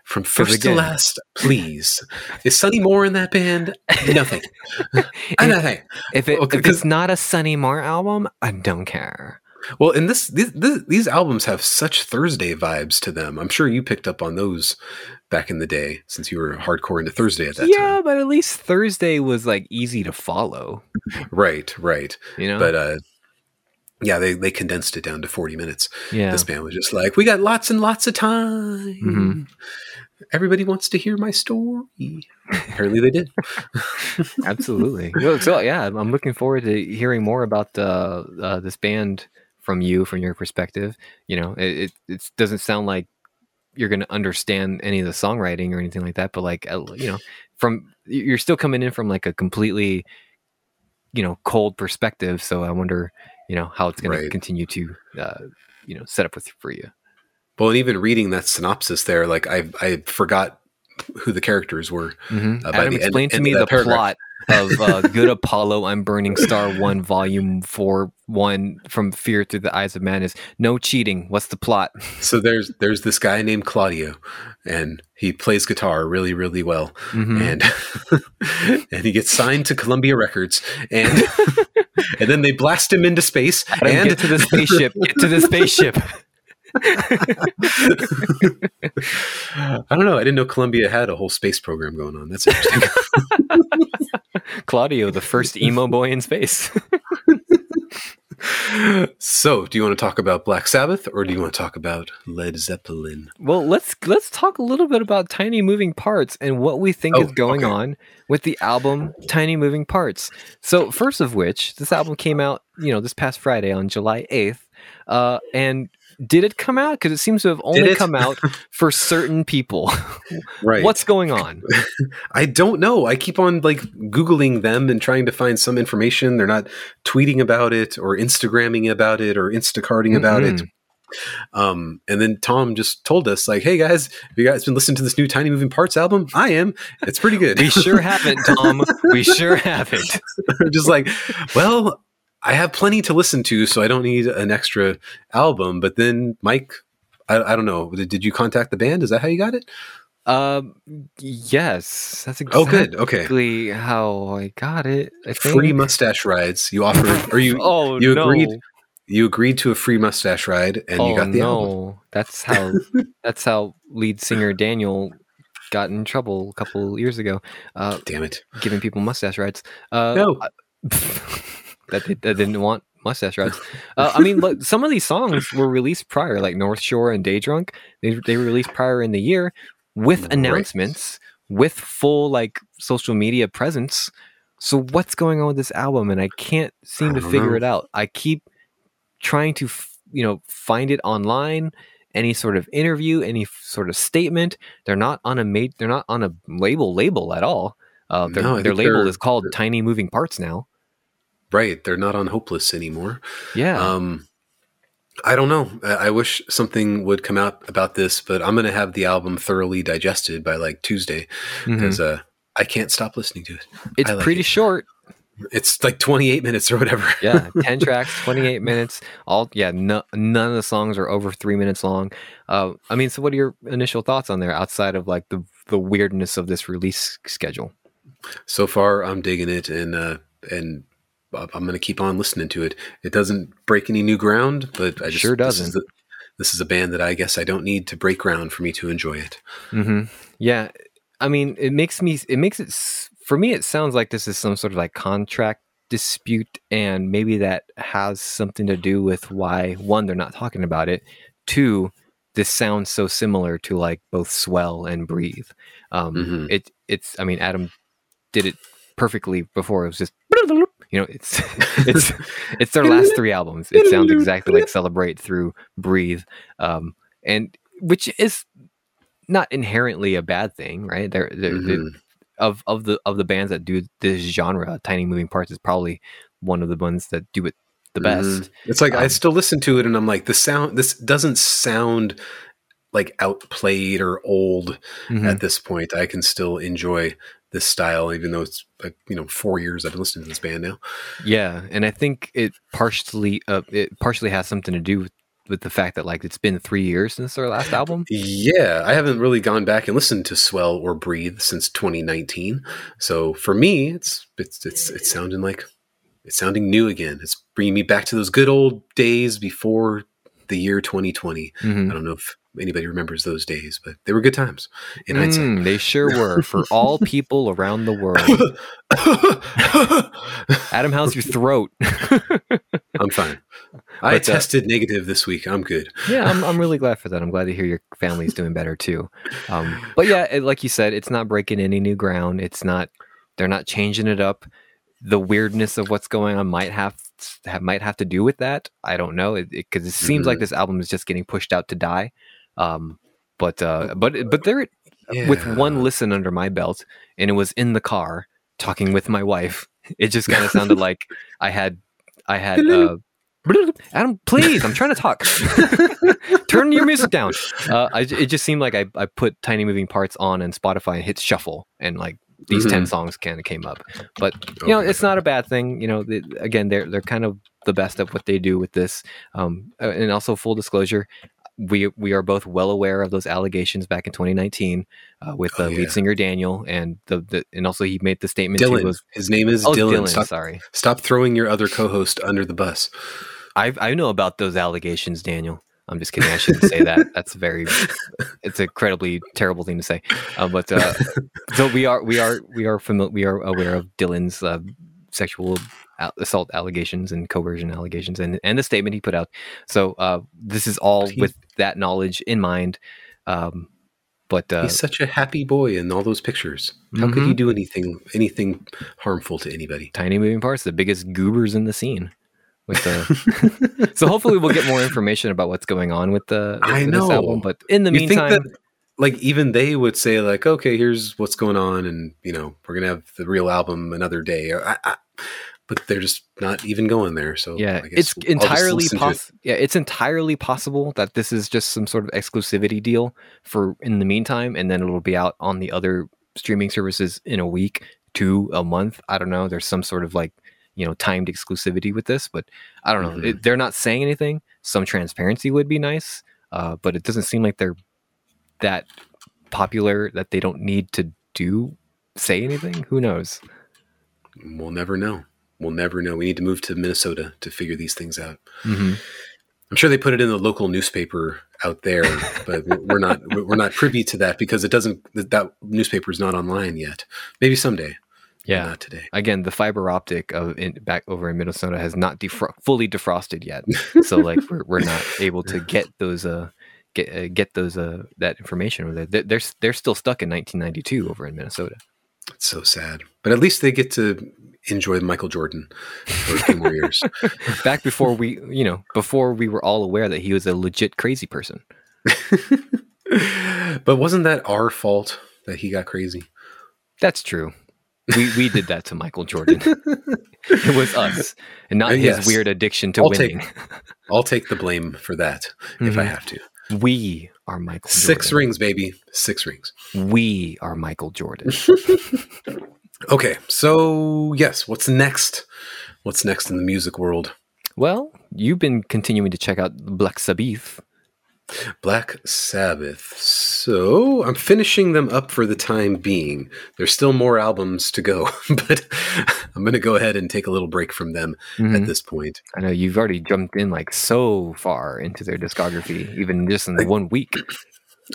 [SPEAKER 2] From first
[SPEAKER 1] again-
[SPEAKER 2] to last, please. Is Sonny Moore in that band? Nothing. Nothing.
[SPEAKER 1] If, it,
[SPEAKER 2] Okay,
[SPEAKER 1] if it's not a Sonny Moore album, I don't care.
[SPEAKER 2] Well, and this, this, this these albums have such Thursday vibes to them. I'm sure you picked up on those back in the day, since you were hardcore into Thursday at that
[SPEAKER 1] yeah,
[SPEAKER 2] time.
[SPEAKER 1] Yeah, but at least Thursday was like easy to follow.
[SPEAKER 2] Right, right.
[SPEAKER 1] You know?
[SPEAKER 2] But uh, yeah, they they condensed it down to 40 minutes.
[SPEAKER 1] yeah.
[SPEAKER 2] This band was just like, we got lots and lots of time.
[SPEAKER 1] Mhm.
[SPEAKER 2] Everybody wants to hear my story. Apparently, they did.
[SPEAKER 1] Absolutely. So yeah, I'm looking forward to hearing more about uh, uh, this band from you, from your perspective. You know, it it, it doesn't sound like you're going to understand any of the songwriting or anything like that, but like uh, you know, from you're still coming in from like a completely you know cold perspective. So I wonder, you know, how it's going to continue to uh, you know set up with for you.
[SPEAKER 2] Well, and even reading that synopsis there, like I I forgot who the characters were.
[SPEAKER 1] Mm-hmm.
[SPEAKER 2] Uh,
[SPEAKER 1] Adam, explain to me the
[SPEAKER 2] paragraph.
[SPEAKER 1] plot of uh, Good Apollo, I'm Burning Star 1, Volume 4, 1, From Fear Through the Eyes of Madness. No cheating. What's the plot?
[SPEAKER 2] So there's there's this guy named Claudio, and he plays guitar really really well,
[SPEAKER 1] Mhm.
[SPEAKER 2] and and he gets signed to Columbia Records, and and then they blast him into space, and
[SPEAKER 1] get to the spaceship. Get to the spaceship.
[SPEAKER 2] I don't know. I didn't know Columbia had a whole space program going on. That's interesting.
[SPEAKER 1] Claudio, the first emo boy in space.
[SPEAKER 2] so, do you want to talk about Black Sabbath or do you want to talk about Led Zeppelin?
[SPEAKER 1] well, let's let's talk a little bit about Tiny Moving Parts and what we think
[SPEAKER 2] Oh,
[SPEAKER 1] is going
[SPEAKER 2] okay.
[SPEAKER 1] on with the album Tiny Moving Parts. So, first of which, this album came out, you know, this past Friday on July 8th. Uh, and did it come out? Because it seems to have only come out for certain people.
[SPEAKER 2] Right.
[SPEAKER 1] What's going on?
[SPEAKER 2] I don't know. I keep on like Googling them and trying to find some information. They're not tweeting about it or Instagramming about it or Instacarting about it. Um, and then Tom just told us, like, hey guys, have you guys been listening to this new Tiny Moving Parts album? I am. It's pretty good.
[SPEAKER 1] We sure haven't, Tom. We sure haven't.
[SPEAKER 2] Just like, well, I have plenty to listen to, so I don't need an extra album. But then, Mike, I, I don't know. Did, did you contact the band? Is that how you got it?
[SPEAKER 1] Um, yes, that's
[SPEAKER 2] Oh,
[SPEAKER 1] exactly
[SPEAKER 2] good. Okay.
[SPEAKER 1] how I got it. I.
[SPEAKER 2] Free mustache rides. You offered, or you
[SPEAKER 1] oh
[SPEAKER 2] you
[SPEAKER 1] no.
[SPEAKER 2] agreed? you agreed to a free mustache ride, and
[SPEAKER 1] oh
[SPEAKER 2] you got the
[SPEAKER 1] no,
[SPEAKER 2] album.
[SPEAKER 1] that's how that's how lead singer Daniel got in trouble a couple years ago, uh,
[SPEAKER 2] Damn it!
[SPEAKER 1] giving people mustache rides. Uh,
[SPEAKER 2] No.
[SPEAKER 1] that they, that didn't want mustache rides. Uh, I mean, look, some of these songs were released prior, like North Shore and Day Drunk. They they were released prior in the year with
[SPEAKER 2] Right.
[SPEAKER 1] announcements, with full like social media presence. So what's going on with this album? And I can't seem
[SPEAKER 2] I
[SPEAKER 1] to figure
[SPEAKER 2] know.
[SPEAKER 1] it out. I keep trying to f- you know find it online. Any sort of interview, any f- sort of statement. They're not on a made. They're not on a label label at all. Uh, their
[SPEAKER 2] No,
[SPEAKER 1] their label is called Tiny Moving Parts now.
[SPEAKER 2] Right, they're not on Hopeless anymore.
[SPEAKER 1] Yeah.
[SPEAKER 2] Um, I don't know. I, I wish something would come out about this, but I'm going to have the album thoroughly digested by like Tuesday because uh, I can't stop listening to it.
[SPEAKER 1] It's
[SPEAKER 2] like
[SPEAKER 1] pretty
[SPEAKER 2] it.
[SPEAKER 1] short.
[SPEAKER 2] It's like 28 minutes or whatever.
[SPEAKER 1] Yeah, 10 tracks, 28 minutes. All yeah, no, none of the songs are over 3 minutes long. Uh I mean, so what are your initial thoughts on there outside of like the the weirdness of this release schedule?
[SPEAKER 2] so far I'm digging it and uh and I'm going to keep on listening to it. It doesn't break any new ground, but I just
[SPEAKER 1] Sure
[SPEAKER 2] This is,
[SPEAKER 1] doesn't.
[SPEAKER 2] the, this is a band that I guess I don't need to break ground for me to enjoy it.
[SPEAKER 1] Mhm. Yeah, I mean, it makes me it makes it for me it sounds like this is some sort of like contract dispute and maybe that has something to do with why one they're not talking about it. Two, this sounds so similar to like both Swell and Breathe. Um
[SPEAKER 2] Mhm.
[SPEAKER 1] it it's I mean Adam did it perfectly before it was just you know it's it's it's their last three albums it sounds exactly like celebrate through breathe um and which is not inherently a bad thing right they're, they're, they-
[SPEAKER 2] Mhm.
[SPEAKER 1] of of the of the bands that do this genre tiny moving parts is probably one of the ones that do it the best
[SPEAKER 2] Mhm. It's like I
[SPEAKER 1] Um,
[SPEAKER 2] still listen to it and I'm like the sound this doesn't sound like outplayed or old
[SPEAKER 1] Mhm.
[SPEAKER 2] at this point. I can still enjoy this style even though it's like, you know 4 years I've been listening to this band now.
[SPEAKER 1] Yeah, and I think it partially uh, it partially has something to do with, with the fact that like it's been three years since their last album.
[SPEAKER 2] Yeah, I haven't really gone back and listened to Swell or Breathe since 2019. So for me, it's it's it's it's sounding like it's sounding new again. It's bringing me back to those good old days before the year 2020.
[SPEAKER 1] Mhm.
[SPEAKER 2] I don't know if anybody remembers those days, but they were good times in hindsight.
[SPEAKER 1] Mm, they sure were for all people around the world. Adam, how's your throat?
[SPEAKER 2] I'm fine. I
[SPEAKER 1] But, uh,
[SPEAKER 2] tested negative this week. I'm good.
[SPEAKER 1] yeah, I'm, I'm really glad for that. I'm glad to hear your family's doing better too. Um, but yeah, it, like you said, it's not breaking any new ground. It's not. They're not changing it up. The weirdness of what's going on might have, have might have to do with that. I don't know because it, 'cause it seems like
[SPEAKER 2] Mhm.
[SPEAKER 1] this album is just getting pushed out to die. Um, but uh, but but there with one listen under my belt, and it was in the car talking with my wife. It just kind of sounded like I had I had uh, Adam, please, I'm trying to talk. Turn your music down. Uh, I, it just seemed like I, I put Tiny Moving Parts on and Spotify and hit shuffle, and like these ten
[SPEAKER 2] Mhm.
[SPEAKER 1] songs kind of came up. But you know, it's not a bad thing. You know, the, again, they're they're kind of the best of what they do with this. Um, uh, and also full disclosure, we we are both well aware of those allegations back in 2019 uh, with the
[SPEAKER 2] Oh,
[SPEAKER 1] lead singer Daniel, and the, the and also he made the statement
[SPEAKER 2] Dylan.
[SPEAKER 1] was
[SPEAKER 2] His name is
[SPEAKER 1] oh
[SPEAKER 2] Dylan.
[SPEAKER 1] Dylan,
[SPEAKER 2] Stop,
[SPEAKER 1] sorry.
[SPEAKER 2] stop throwing your other co-host under the bus.
[SPEAKER 1] I I know about those allegations, Daniel. I'm just kidding. I shouldn't say that. That's very. It's an incredibly terrible thing to say. Uh, but uh, so we are we are we are familiar. We are aware of Dylan's uh, sexual a- assault allegations and coercion allegations, and and the statement he put out. So uh, this is all with that knowledge in mind. Um, but uh,
[SPEAKER 2] He's such a happy boy in all those pictures. How could
[SPEAKER 1] Mhm.
[SPEAKER 2] he do anything anything harmful to anybody?
[SPEAKER 1] tiny moving parts, the biggest goobers in the scene. With the so hopefully we'll get more information about what's going on with the with
[SPEAKER 2] I
[SPEAKER 1] this
[SPEAKER 2] know.
[SPEAKER 1] album. But in the
[SPEAKER 2] you
[SPEAKER 1] meantime,
[SPEAKER 2] think that like even they would say like, okay, here's what's going on, and you know we're gonna have the real album another day. I, I, but they're just not even going there. So
[SPEAKER 1] yeah,
[SPEAKER 2] I guess
[SPEAKER 1] it's
[SPEAKER 2] I'll
[SPEAKER 1] entirely
[SPEAKER 2] listen it.
[SPEAKER 1] possible. Yeah, it's entirely possible that this is just some sort of exclusivity deal for in the meantime, and then it'll be out on the other streaming services in a week to a month. I don't know. There's some sort of like you know timed exclusivity with this, but I don't know.
[SPEAKER 2] Mhm.
[SPEAKER 1] It, they're not saying anything. Some transparency would be nice, uh, but it doesn't seem like they're that popular that they don't need to do say anything. Who knows?
[SPEAKER 2] We'll never know. We'll never know. We need to move to Minnesota to figure these things out.
[SPEAKER 1] Mm-hmm.
[SPEAKER 2] I'm sure they put it in the local newspaper out there, but we're not we're not privy to that because it doesn't that, that newspaper is not online yet. Maybe someday.
[SPEAKER 1] Yeah.
[SPEAKER 2] not today.
[SPEAKER 1] again, the fiber optic of in, back over in Minnesota has not defro- fully defrosted yet. So like we're, we're not able to get those uh get uh, get those uh that information over there. They're, they're they're still stuck in 1992 over in Minnesota.
[SPEAKER 2] It's so sad, but at least they get to enjoy Michael Jordan for a few more years.
[SPEAKER 1] Back before we you know before we were all aware that he was a legit crazy person.
[SPEAKER 2] but wasn't that our fault that he got crazy?
[SPEAKER 1] That's true. We we did that to Michael Jordan. it was us, and not
[SPEAKER 2] Uh,
[SPEAKER 1] his
[SPEAKER 2] yes.
[SPEAKER 1] weird addiction to
[SPEAKER 2] I'll take-
[SPEAKER 1] winning.
[SPEAKER 2] I'll take the blame for that if I
[SPEAKER 1] Mhm.
[SPEAKER 2] have to.
[SPEAKER 1] We are Michael.
[SPEAKER 2] Six
[SPEAKER 1] Jordan.
[SPEAKER 2] rings, baby. Six rings.
[SPEAKER 1] We are Michael Jordan.
[SPEAKER 2] Okay, so yes, what's next? What's next in the music world?
[SPEAKER 1] well, you've been continuing to check out Black Sabbath.
[SPEAKER 2] Black Sabbath. So I'm finishing them up for the time being. There's still more albums to go, but I'm going to go ahead and take a little break from them
[SPEAKER 1] Mhm.
[SPEAKER 2] at this point.
[SPEAKER 1] I know you've already jumped in like so far into their discography, even just in one week.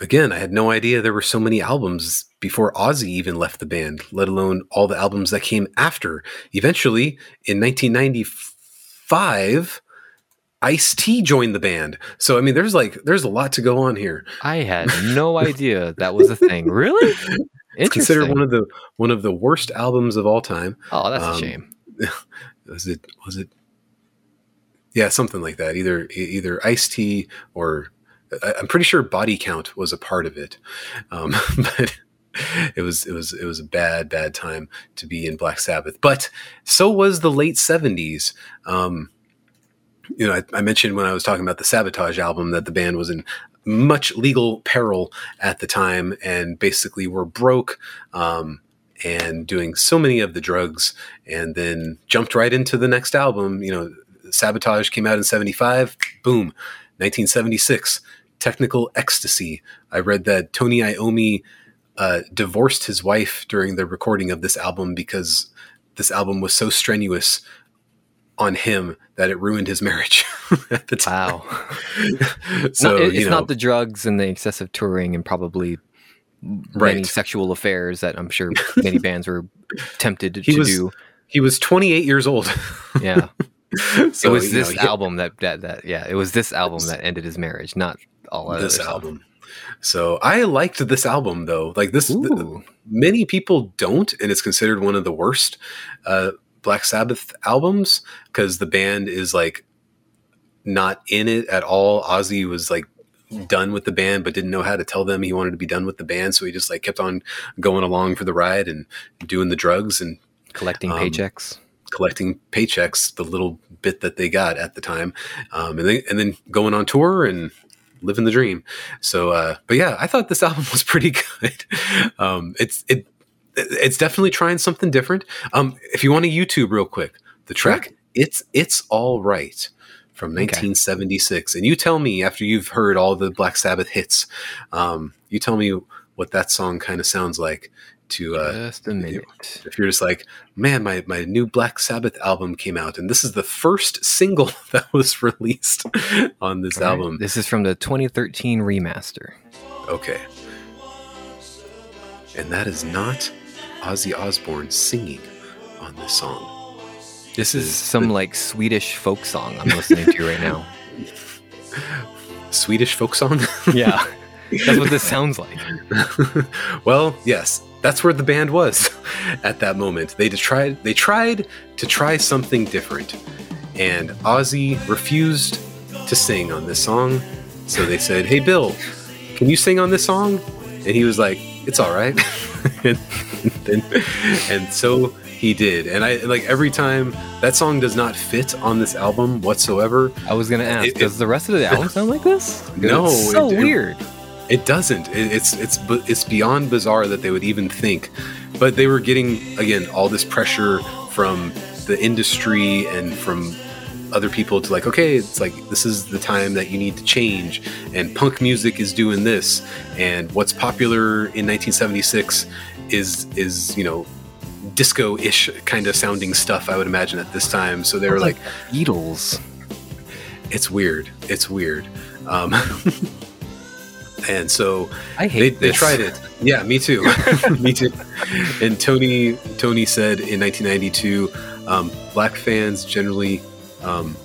[SPEAKER 2] Again, I had no idea there were so many albums before Ozzy even left the band, let alone all the albums that came after. Eventually, in 1995, Ice T joined the band. So I mean, there's like there's a lot to go on here.
[SPEAKER 1] I had no idea that was a thing. Really?
[SPEAKER 2] It's considered one of the one of the worst albums of all time.
[SPEAKER 1] Oh, that's
[SPEAKER 2] um,
[SPEAKER 1] a shame.
[SPEAKER 2] was it was it yeah something like that either either Ice T or i'm pretty sure body count was a part of it um, but it was it was it was a bad bad time to be in black sabbath. But so was the late 70s um, you know I, I mentioned when i was talking about the sabotage album that the band was in much legal peril at the time and basically were broke um, and doing so many of the drugs and then jumped right into the next album. You know, Sabotage came out in 75, boom, 1976, Technical Ecstasy. I read that Tony Iommi uh, divorced his wife during the recording of this album because this album was so strenuous on him that it ruined his marriage at the time.
[SPEAKER 1] Wow.
[SPEAKER 2] so,
[SPEAKER 1] no, it- it's
[SPEAKER 2] know,
[SPEAKER 1] not the drugs and the excessive touring and probably many sexual affairs that I'm sure many bands were tempted to, to
[SPEAKER 2] was-
[SPEAKER 1] do.
[SPEAKER 2] he was 28 years old.
[SPEAKER 1] Yeah.
[SPEAKER 2] so,
[SPEAKER 1] it was
[SPEAKER 2] know,
[SPEAKER 1] this
[SPEAKER 2] he-
[SPEAKER 1] album that, that that yeah, it was this album that ended his marriage, not all other
[SPEAKER 2] this album. So I liked this album though. Like this, th- many people don't, and it's considered one of the worst uh, Black Sabbath albums because the band is like not in it at all. Ozzy was like done with the band, but didn't know how to tell them he wanted to be done with the band, so he just like kept on going along for the ride and doing the drugs and
[SPEAKER 1] collecting
[SPEAKER 2] Um,
[SPEAKER 1] paychecks.
[SPEAKER 2] collecting paychecks, the little bit that they got at the time, um, and then and then going on tour and living the dream. So, uh, but yeah, I thought this album was pretty good. Um, it's it it's definitely trying something different. Um, if you want to YouTube real quick, the track it's it's all right from
[SPEAKER 1] Okay.
[SPEAKER 2] 1976, and you tell me after you've heard all the Black Sabbath hits, um, you tell me what that song kind of sounds like to uh,
[SPEAKER 1] Just a minute.
[SPEAKER 2] if you're just like, man, my, my new Black Sabbath album came out, and this is the first single that was released on this
[SPEAKER 1] All right,
[SPEAKER 2] album.
[SPEAKER 1] This is from the 2013 remaster.
[SPEAKER 2] Okay. And that is not Ozzy Osbourne singing on this song.
[SPEAKER 1] This is
[SPEAKER 2] is
[SPEAKER 1] some like Swedish folk song I'm listening to right now.
[SPEAKER 2] Swedish folk song?
[SPEAKER 1] Yeah. That's what this sounds like.
[SPEAKER 2] well, yes, that's where the band was at that moment. They just tried they tried to try something different. And Ozzy refused to sing on this song. So they said, "Hey Bill, can you sing on this song?" And he was like, "It's all right." and, then, and so he did. And I like every time that song does not fit on this album whatsoever.
[SPEAKER 1] I was gonna ask,
[SPEAKER 2] It- it-
[SPEAKER 1] does the rest of the album sound like this
[SPEAKER 2] No,
[SPEAKER 1] it's so
[SPEAKER 2] it- it-
[SPEAKER 1] weird.
[SPEAKER 2] It doesn't. It, it's it's it's beyond bizarre that they would even think, but they were getting again all this pressure from the industry and from other people to like, okay, it's like this is the time that you need to change, and punk music is doing this, and what's popular in 1976 is is you know disco-ish kind of sounding stuff. I would imagine at this time. So they were like,
[SPEAKER 1] Beatles.
[SPEAKER 2] it's weird. It's weird. Um, and so
[SPEAKER 1] I
[SPEAKER 2] they,
[SPEAKER 1] hate
[SPEAKER 2] they
[SPEAKER 1] this.
[SPEAKER 2] tried it. Yeah, me too. me too. And Tony Tony said in 1992, um, black fans generally um,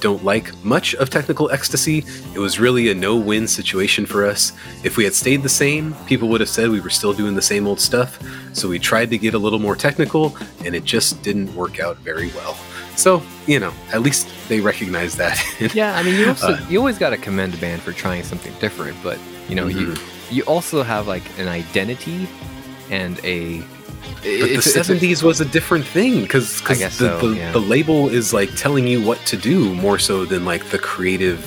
[SPEAKER 2] don't like much of technical ecstasy. It was really a no-win situation for us. If we had stayed the same, people would have said we were still doing the same old stuff. So we tried to get a little more technical, and it just didn't work out very well. So you know, at least they recognize that.
[SPEAKER 1] Yeah, I mean, you also
[SPEAKER 2] Uh,
[SPEAKER 1] you always got to commend a band for trying something different, but you know, you
[SPEAKER 2] Mhm.
[SPEAKER 1] you also have like an identity and a
[SPEAKER 2] But the seventies was a different thing because
[SPEAKER 1] guess
[SPEAKER 2] the,
[SPEAKER 1] so,
[SPEAKER 2] the,
[SPEAKER 1] yeah.
[SPEAKER 2] the label is like telling you what to do more so than like the creative,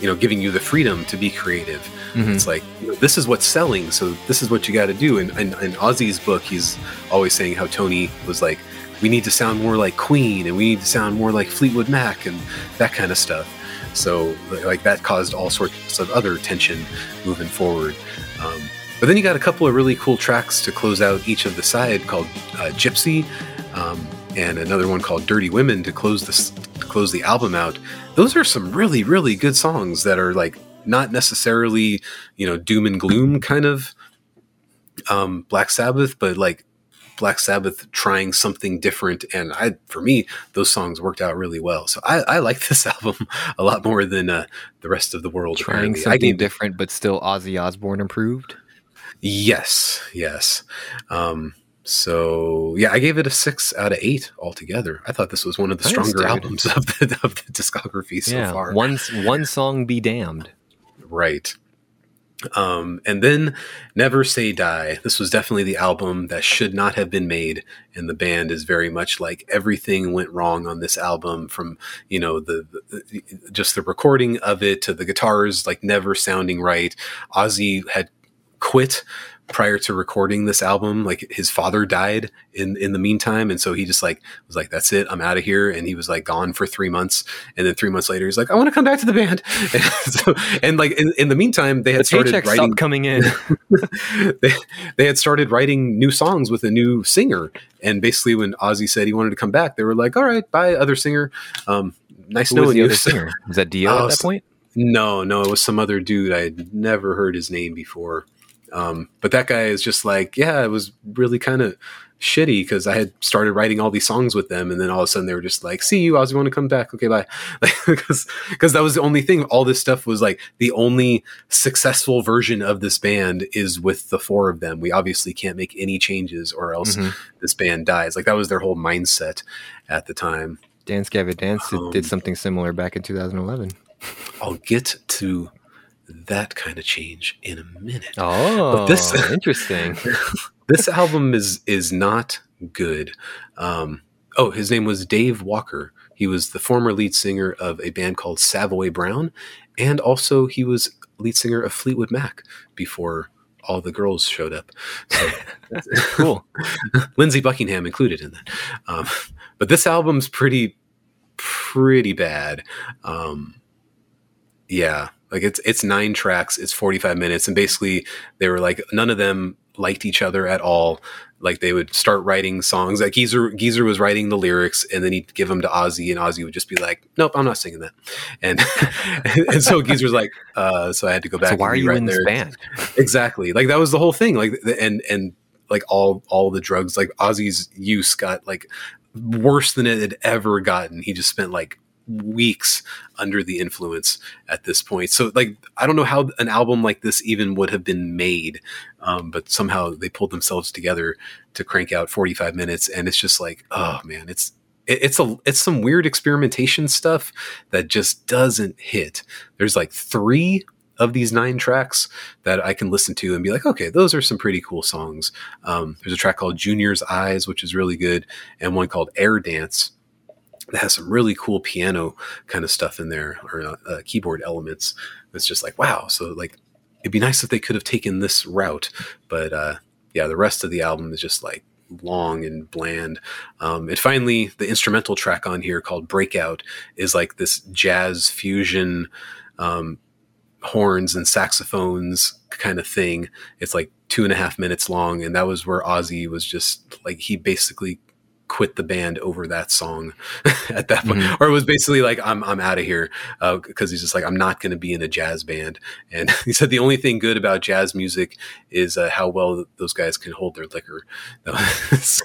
[SPEAKER 2] you know, giving you the freedom to be creative.
[SPEAKER 1] Mhm.
[SPEAKER 2] It's like you know, this is what's selling, so this is what you got to do. And in Ozzy's book, he's always saying how Tony was like, we need to sound more like Queen, and we need to sound more like Fleetwood Mac, and that kind of stuff. So like that caused all sorts of other tension moving forward. Um, but then you got a couple of really cool tracks to close out each of the side called uh, Gypsy, um, and another one called Dirty Women to close this to close the album out. Those are some really really good songs that are like not necessarily you know doom and gloom kind of um, Black Sabbath, but like Black Sabbath trying something different. And I, for me, those songs worked out really well. So I, I like this album a lot more than uh, the rest of the world.
[SPEAKER 1] Trying
[SPEAKER 2] apparently.
[SPEAKER 1] Something different, but still Ozzy Osbourne improved.
[SPEAKER 2] Yes, yes. Um, so yeah, I gave it a six out of eight altogether. I thought this was one of the stronger albums of the, of the discography so
[SPEAKER 1] yeah,
[SPEAKER 2] far.
[SPEAKER 1] one one song be damned.
[SPEAKER 2] Right. Um, and then Never Say Die. This was definitely the album that should not have been made. And the band is very much like everything went wrong on this album from, you know, the, the just the recording of it to the guitars like never sounding right. Ozzy had quit prior to recording this album like his father died in in the meantime and so he just like was like that's it i'm out of here and he was like gone for three months and then three months later he's like i want to come back to the band and, so, and like in, in the meantime they had
[SPEAKER 1] The
[SPEAKER 2] started writing
[SPEAKER 1] coming in.
[SPEAKER 2] they, they had started writing new songs with a new singer and basically when ozzy said he wanted to come back they were like all right bye other singer um nice
[SPEAKER 1] Who
[SPEAKER 2] knowing you
[SPEAKER 1] other singer? Was that Dio
[SPEAKER 2] Oh,
[SPEAKER 1] at that point?
[SPEAKER 2] no, no, it was some other dude. I had never heard his name before. Um, but that guy is just like, yeah, it was really kind of shitty because I had started writing all these songs with them, and then all of a sudden they were just like, "See you, Ozzy, want to come back? Okay, bye." Because because that was the only thing. All this stuff was like the only successful version of this band is with the four of them. We obviously can't make any changes, or else
[SPEAKER 1] Mhm.
[SPEAKER 2] this band dies. Like that was their whole mindset at the time.
[SPEAKER 1] Dance Gavin Dance
[SPEAKER 2] Um,
[SPEAKER 1] did something similar back in 2011.
[SPEAKER 2] I'll get to that kind of change in a minute.
[SPEAKER 1] Oh,
[SPEAKER 2] this-
[SPEAKER 1] interesting.
[SPEAKER 2] this album is is not good. Um, oh, his name was Dave Walker. He was the former lead singer of a band called Savoy Brown, and also he was lead singer of Fleetwood Mac before all the girls showed up. So,
[SPEAKER 1] Cool.
[SPEAKER 2] Lindsey Buckingham included in that. Um, but this album's pretty pretty bad. Um, yeah, like it's it's nine tracks, it's 45 minutes and basically they were like none of them liked each other at all. Like they would start writing songs. Like Geezer Geezer was writing the lyrics and then he'd give them to Ozzy and Ozzy would just be like, "Nope, I'm not singing that." And and so Geezer's like, uh, so I had to go back
[SPEAKER 1] So why are you in this band?
[SPEAKER 2] exactly like that was the whole thing like and and like all all the drugs like ozzy's use got like worse than it had ever gotten he just spent like weeks under the influence at this point so like i don't know how an album like this even would have been made um, but somehow they pulled themselves together to crank out 45 minutes and it's just like oh man it's it- it's a it's some weird experimentation stuff that just doesn't hit there's like three of these nine tracks that I can listen to and be like, okay, those are some pretty cool songs. Um, there's a track called Junior's Eyes, which is really good, and one called Air Dance that has some really cool piano kind of stuff in there or uh, uh, keyboard elements. It's just like, wow. So, like, it'd be nice if they could have taken this route, but uh, yeah, the rest of the album is just like long and bland. Um, it finally, the instrumental track on here called Breakout is like this jazz fusion. Um, horns and saxophones kind of thing. It's like two and a half minutes long, and that was where Ozzy was just like he basically quit the band over that song at that point,
[SPEAKER 1] Mhm.
[SPEAKER 2] or it was basically like I'm I'm out of here because he's just like I'm not going to be in a jazz band. And he said the only thing good about jazz music is uh, how well those guys can hold their liquor. so,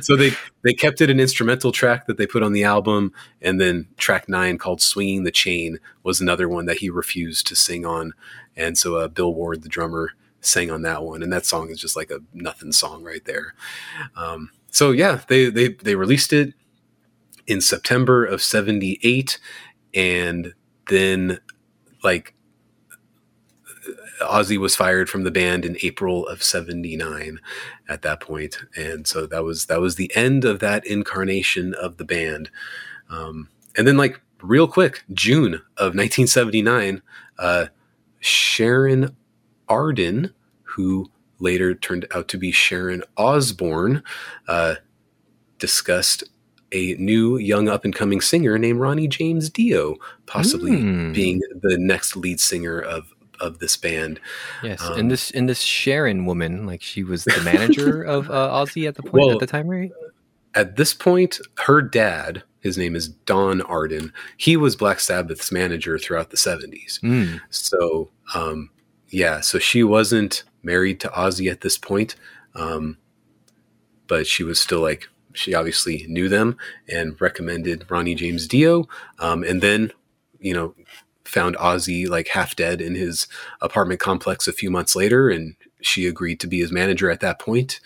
[SPEAKER 2] so they they kept it an instrumental track that they put on the album, and then track nine called "Swinging the Chain" was another one that he refused to sing on, and so uh, Bill Ward, the drummer, sang on that one, and that song is just like a nothing song right there. Um, so yeah, they they they released it in September of '78, and then like Ozzy was fired from the band in April of 79 at that. And so that was that was the end of that incarnation of the band. Um, and then like real quick, June of 1979, uh, Sharon Arden, who later turned out to be Sharon Osbourne, uh, discussed a new young up and coming singer named Ronnie James Dio, possibly
[SPEAKER 1] Mm.
[SPEAKER 2] being the next lead singer of of this band.
[SPEAKER 1] Yes,
[SPEAKER 2] Um,
[SPEAKER 1] and this and this Sharon woman, like she was the manager of uh, Ozzy at the point
[SPEAKER 2] Well,
[SPEAKER 1] at the time, right?
[SPEAKER 2] At this point, her dad, his name is Don Arden, he was Black Sabbath's manager throughout the 70s.
[SPEAKER 1] Mm.
[SPEAKER 2] So, um, yeah, so she wasn't married to Ozzy at this point, um, but she was still like, she obviously knew them and recommended Ronnie James Dio. Um, and then, you know, found Ozzy like half dead in his apartment complex a few months later. And she agreed to be his manager at that point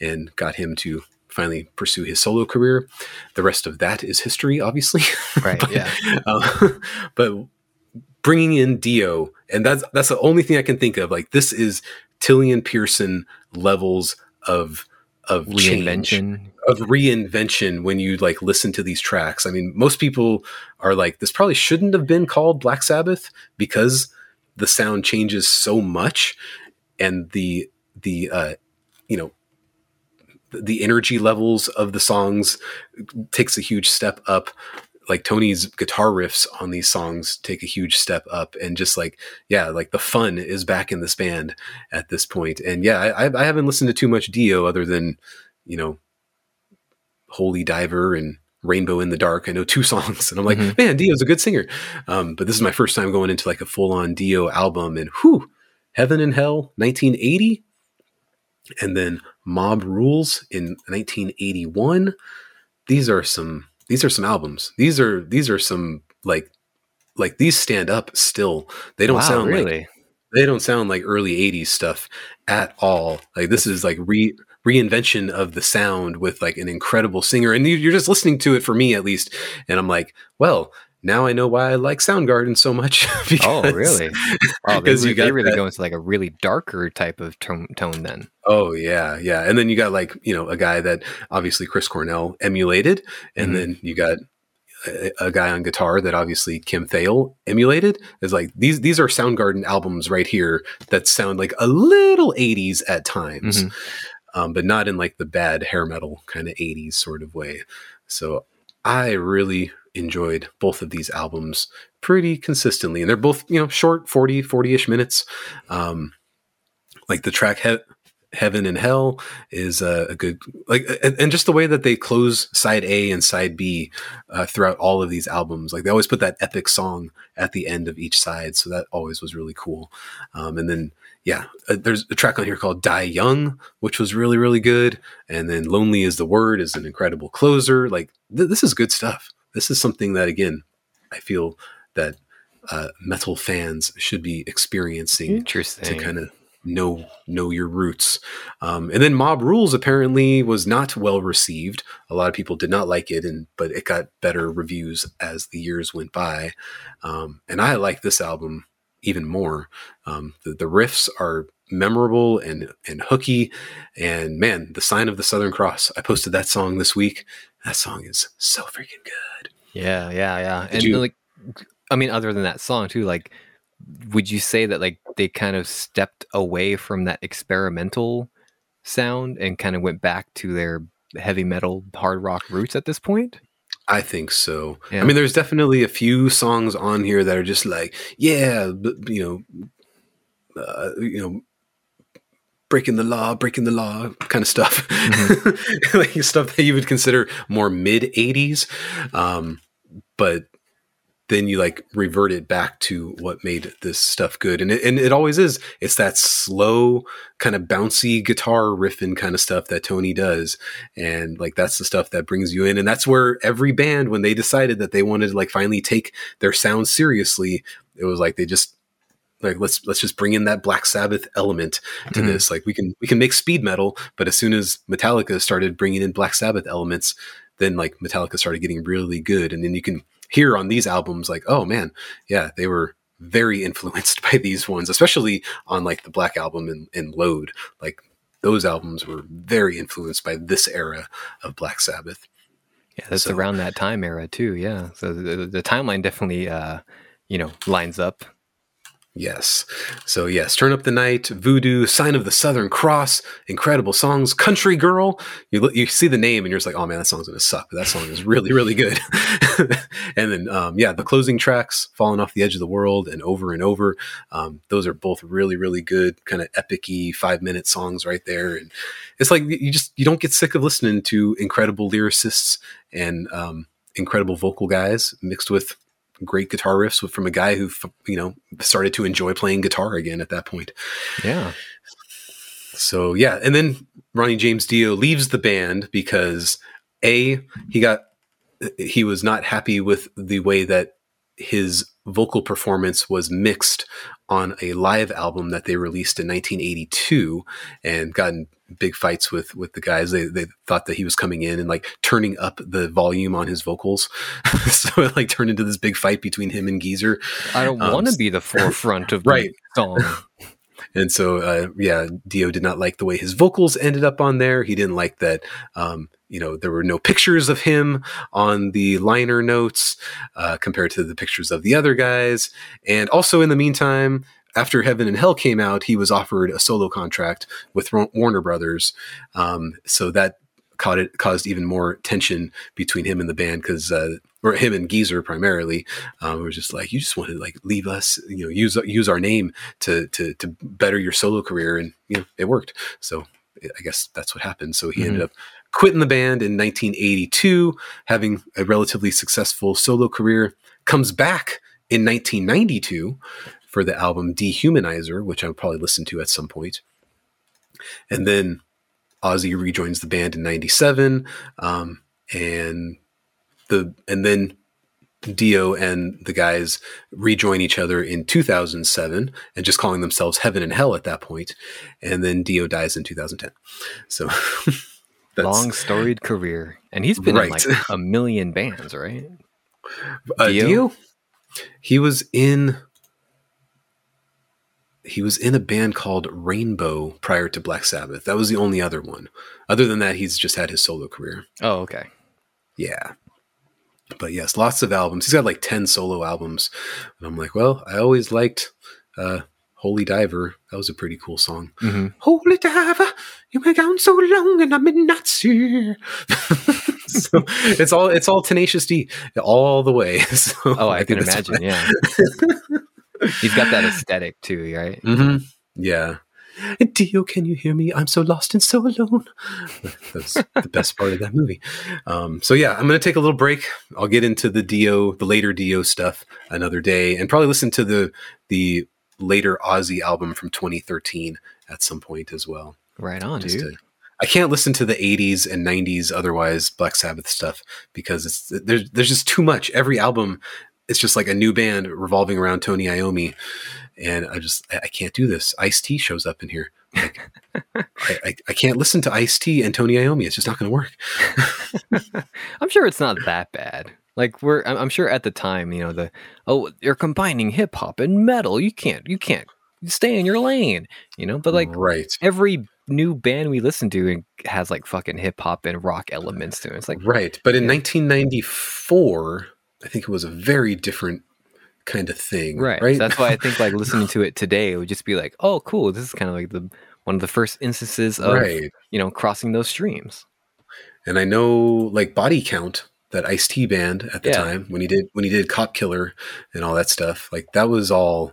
[SPEAKER 2] and got him to finally pursue his solo career. The rest of that is history, obviously.
[SPEAKER 1] Right,
[SPEAKER 2] But,
[SPEAKER 1] yeah.
[SPEAKER 2] uh, but bringing in Dio, and that's that's the only thing I can think of. Like this is Tillian Pearson levels of of change,
[SPEAKER 1] Reinvention.
[SPEAKER 2] of reinvention when you like listen to these tracks. I mean, most people are like, this probably shouldn't have been called Black Sabbath because the sound changes so much, and the the uh, you know the energy levels of the songs takes a huge step up like Tony's guitar riffs on these songs take a huge step up and just like yeah like the fun is back in this band at this point. and yeah I, I haven't listened to too much Dio other than you know Holy Diver and Rainbow in the Dark I know two songs and I'm like
[SPEAKER 1] Mhm.
[SPEAKER 2] man Dio's a good singer um, but this is my first time going into like a full on Dio album and whew Heaven and Hell 1980 and then Mob Rules in 1981 these are some these are some albums. These are these are some like like these stand up still. They don't
[SPEAKER 1] wow,
[SPEAKER 2] sound like they don't sound like early 80s stuff at all. Like this is like re reinvention of the sound with like an incredible singer. And you're just listening to it for me at least. And i'm like well now i know why i like soundgarden so much
[SPEAKER 1] oh,
[SPEAKER 2] because-
[SPEAKER 1] really? Oh,
[SPEAKER 2] because you
[SPEAKER 1] they
[SPEAKER 2] got
[SPEAKER 1] really
[SPEAKER 2] that-
[SPEAKER 1] go into like a really darker type of tone, tone then.
[SPEAKER 2] Oh yeah, yeah. And then you got like you know a guy that obviously Chris Cornell emulated, and
[SPEAKER 1] Mhm.
[SPEAKER 2] then you got a, a guy on guitar that obviously Kim Thayil emulated. Is like these these are Soundgarden albums right here that sound like a little '80s at times,
[SPEAKER 1] Mhm.
[SPEAKER 2] um, but not in like the bad hair metal kind of '80s sort of way. So I really enjoyed both of these albums pretty consistently, and they're both you know short 40 40ish minutes. Um, like the track he- heaven and hell is a, a good like and, and just the way that they close side a and side b uh, throughout all of these albums like they always put that epic song at the end of each side so that always was really cool. Um, and then yeah uh, there's a track on here called die young which was really really good. And then lonely is the word is an incredible closer. Like th- this is good stuff this is something that again i feel that uh, metal fans should be experiencing to kind of know know your roots. Um, and then Mob Rules apparently was not well received. A lot of people did not like it, and but it got better reviews as the years went by. Um, and I like this album even more. Um, the, the riffs are memorable and and hooky. And man, the sign of the Southern Cross. I posted that song this week. That song is so freaking good.
[SPEAKER 1] Yeah, yeah, yeah.
[SPEAKER 2] Did
[SPEAKER 1] and
[SPEAKER 2] you-
[SPEAKER 1] like, I mean, other than that song too, like, would you say that like they kind of stepped away from that experimental sound and kind of went back to their heavy metal hard rock roots at this point?
[SPEAKER 2] I think so.
[SPEAKER 1] Yeah.
[SPEAKER 2] I mean, there's definitely a few songs on here that are just like, yeah, but, you know, uh, you know, breaking the law, breaking the law kind of stuff, like stuff that you would consider more mid '80s. Um, but then you like revert it back to what made this stuff good, and it, and it always is. It's that slow, kind of bouncy guitar riffing kind of stuff that Tony does, and like that's the stuff that brings you in and that's where every band when they decided that they wanted to like finally take their sound seriously it was like they just like let's let's just bring in that black sabbath element to
[SPEAKER 1] Mhm.
[SPEAKER 2] this like we can we can make speed metal but as soon as metallica started bringing in black sabbath elements then like metallica started getting really good and then you can hear on these albums like oh man yeah they were very influenced by these ones, especially on like the Black Album and, and Load. Like those albums were very influenced by this era of Black Sabbath.
[SPEAKER 1] Yeah, that's so, around that time era too. Yeah, so the, the timeline definitely, uh, you know, lines up
[SPEAKER 2] Yes. So yes, Turn Up the Night, Voodoo, Sign of the Southern Cross, incredible songs. Country Girl. You you see the name and you're just like, oh man, that song's gonna suck, but that song is really really good. and then um, yeah, the closing tracks, Falling Off the Edge of the World, and Over and Over. Um, those are both really really good, kind of epicy five minute songs right there. And it's like you just you don't get sick of listening to incredible lyricists and um, incredible vocal guys mixed with great guitar riffs from a guy who you know started to enjoy playing guitar again at that point.
[SPEAKER 1] Yeah.
[SPEAKER 2] So yeah, and then Ronnie James Dio leaves the band because a he got he was not happy with the way that his vocal performance was mixed on a live album that they released in 1982 and gotten big fights with with the guys. They they thought that he was coming in and like turning up the volume on his vocals, so it like turned into this big fight between him and Geezer.
[SPEAKER 1] I don't um, want to be the forefront of right. song.
[SPEAKER 2] and so, uh, yeah, Dio did not like the way his vocals ended up on there. He didn't like that. Um, you know, there were no pictures of him on the liner notes uh, compared to the pictures of the other guys. And also, in the meantime, after Heaven and Hell came out, he was offered a solo contract with Warner Brothers. Um, so that caught it, caused even more tension between him and the band because, uh, or him and Geezer primarily, um, was just like, you just want to like leave us, you know, use use our name to to to better your solo career, and you know, it worked. So I guess that's what happened. So he mm-hmm. ended up quitting the band in 1982, having a relatively successful solo career. Comes back in 1992 for the album Dehumanizer, which I'll probably listen to at some point. And then Ozzy rejoins the band in '97, um, and the and then Dio and the guys rejoin each other in 2007 and just calling themselves Heaven and Hell at that point. And then Dio dies in 2010. So
[SPEAKER 1] long storied career. And he's been right. in like a million bands, right?
[SPEAKER 2] Uh, Dio? Dio? He was in he was in a band called Rainbow prior to Black Sabbath. That was the only other one. Other than that, he's just had his solo career.
[SPEAKER 1] Oh, okay.
[SPEAKER 2] Yeah. But yes, lots of albums. He's got like 10 solo albums. And I'm like, well, I always liked uh, Holy Diver. That was a pretty cool song. Mm-hmm. Holy Diver, you went down so long and I'm in Nazi. so it's all it's all tenacious D all the way. So
[SPEAKER 1] oh, I, I can imagine, yeah. He's got that aesthetic too, right?
[SPEAKER 2] Mm-hmm. Yeah. Dio, can you hear me? I'm so lost and so alone. That's the best part of that movie. Um, so yeah, I'm going to take a little break. I'll get into the Dio, the later Dio stuff another day, and probably listen to the the later Ozzy album from 2013 at some point as well.
[SPEAKER 1] Right on, dude. To,
[SPEAKER 2] I can't listen to the 80s and 90s otherwise Black Sabbath stuff because it's there's there's just too much. Every album it's just like a new band revolving around Tony Iommi, and I just I, I can't do this. Ice T shows up in here. Like, I, I, I, can't listen to Ice T and Tony Iommi. It's just not going to
[SPEAKER 1] work. I'm sure it's not that bad. Like we're, I'm sure at the time, you know, the oh, you're combining hip hop and metal. You can't, you can't stay in your lane, you know. But like,
[SPEAKER 2] right,
[SPEAKER 1] every new band we listen to has like fucking hip hop and rock elements to it. It's like
[SPEAKER 2] right, but in yeah. 1994 I think it was a very different kind of thing.
[SPEAKER 1] Right.
[SPEAKER 2] Right.
[SPEAKER 1] So that's why I think like listening to it today, it would just be like, oh, cool. This is kind of like the one of the first instances of right. you know crossing those streams.
[SPEAKER 2] And I know like Body Count, that Ice T band at the yeah. time when he did when he did Cop Killer and all that stuff. Like that was all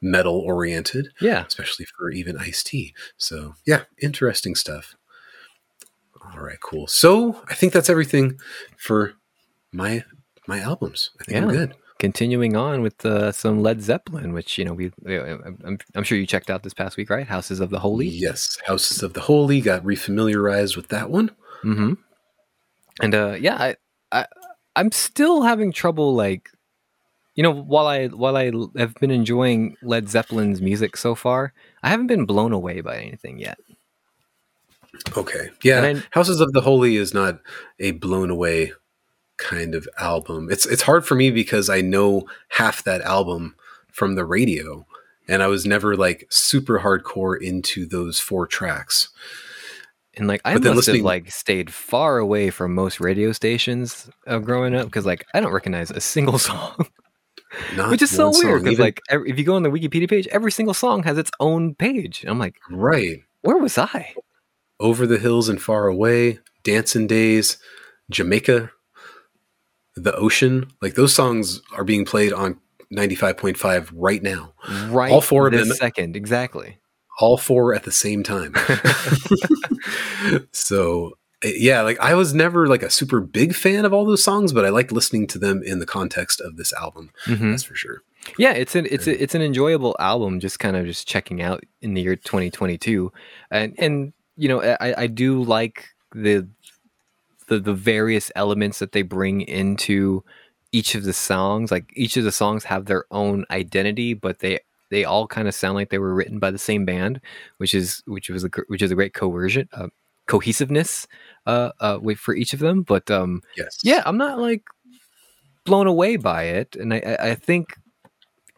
[SPEAKER 2] metal oriented.
[SPEAKER 1] Yeah.
[SPEAKER 2] Especially for even Ice T. So yeah, interesting stuff. All right, cool. So I think that's everything for my my albums. I think yeah. I'm good.
[SPEAKER 1] Continuing on with uh, some Led Zeppelin, which you know we, I'm, I'm, sure you checked out this past week, right? Houses of the Holy.
[SPEAKER 2] Yes, Houses of the Holy. Got refamiliarized with that one.
[SPEAKER 1] Mm-hmm. And uh, yeah, I, I I'm still having trouble like you know while i while i have been enjoying led zeppelin's music so far i haven't been blown away by anything yet
[SPEAKER 2] okay yeah houses of the holy is not a blown away kind of album. It's it's hard for me because I know half that album from the radio, and I was never like super hardcore into those four tracks.
[SPEAKER 1] And like I
[SPEAKER 2] But
[SPEAKER 1] must have like stayed far away from most radio stations of growing up because like I don't recognize a single song,
[SPEAKER 2] Not
[SPEAKER 1] which is so weird because like every, if you go on the Wikipedia page, every single song has its own page. I'm like,
[SPEAKER 2] right
[SPEAKER 1] where was I?
[SPEAKER 2] over the hills and far away, dancing days, Jamaica, the ocean. Like those songs are being played on ninety five point five right now.
[SPEAKER 1] Right,
[SPEAKER 2] All four of them-
[SPEAKER 1] second, exactly.
[SPEAKER 2] all four at the same time. so eh, yeah, like I was never like a super big fan of all those songs, but I liked listening to them in the context of this album.
[SPEAKER 1] Mhm.
[SPEAKER 2] That's for sure.
[SPEAKER 1] Yeah, it's an it's a, it's an enjoyable album. Just kind of just checking out in the year 2022, and and you know I I do like the the the various elements that they bring into each of the songs. Like each of the songs have their own identity, but they they all kind of sound like they were written by the same band, which is which was a which is a great coercion uh, cohesiveness uh uh for each of them. But um
[SPEAKER 2] Yes.
[SPEAKER 1] yeah, I'm not like blown away by it, and I, I think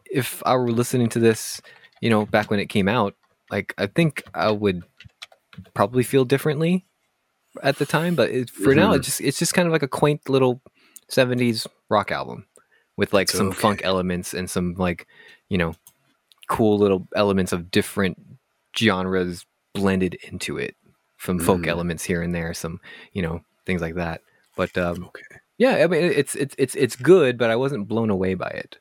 [SPEAKER 1] if I were listening to this, you know, back when it came out, like I think I would probably feel differently at the time. But it, for now,
[SPEAKER 2] Mhm.
[SPEAKER 1] it just it's just kind of like a quaint little '70s rock album with like
[SPEAKER 2] It's
[SPEAKER 1] some
[SPEAKER 2] okay.
[SPEAKER 1] funk elements and some like you know cool little elements of different genres blended into it from folk
[SPEAKER 2] Mhm.
[SPEAKER 1] elements here and there some you know things like that but um
[SPEAKER 2] Okay.
[SPEAKER 1] yeah i mean it's it's it's it's good but i wasn't blown away by it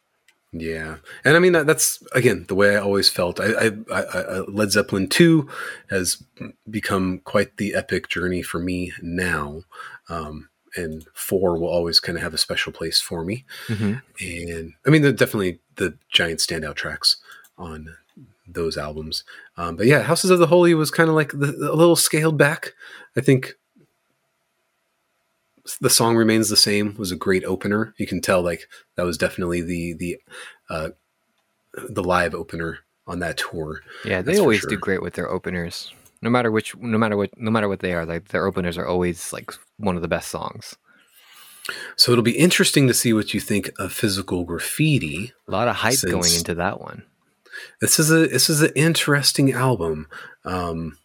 [SPEAKER 2] Yeah, and I mean that, that's again the way I always felt. I, I, I, Led Zeppelin two has become quite the epic journey for me now, um, and four will always kind of have a special place for me. and I mean, they're definitely the giant standout tracks on those albums. Um, but yeah, Houses of the Holy was kind of like the, a little scaled back. I think the song remains the same. Was a great opener. You can tell like that was definitely the the uh, the live opener on that tour.
[SPEAKER 1] yeah they always do great with their openers no matter which no matter what no matter what they are like their openers are always like one of the best songs
[SPEAKER 2] So it'll be interesting to see what you think of Physical Graffiti.
[SPEAKER 1] a lot of hype going into that one
[SPEAKER 2] this is a this is an interesting album um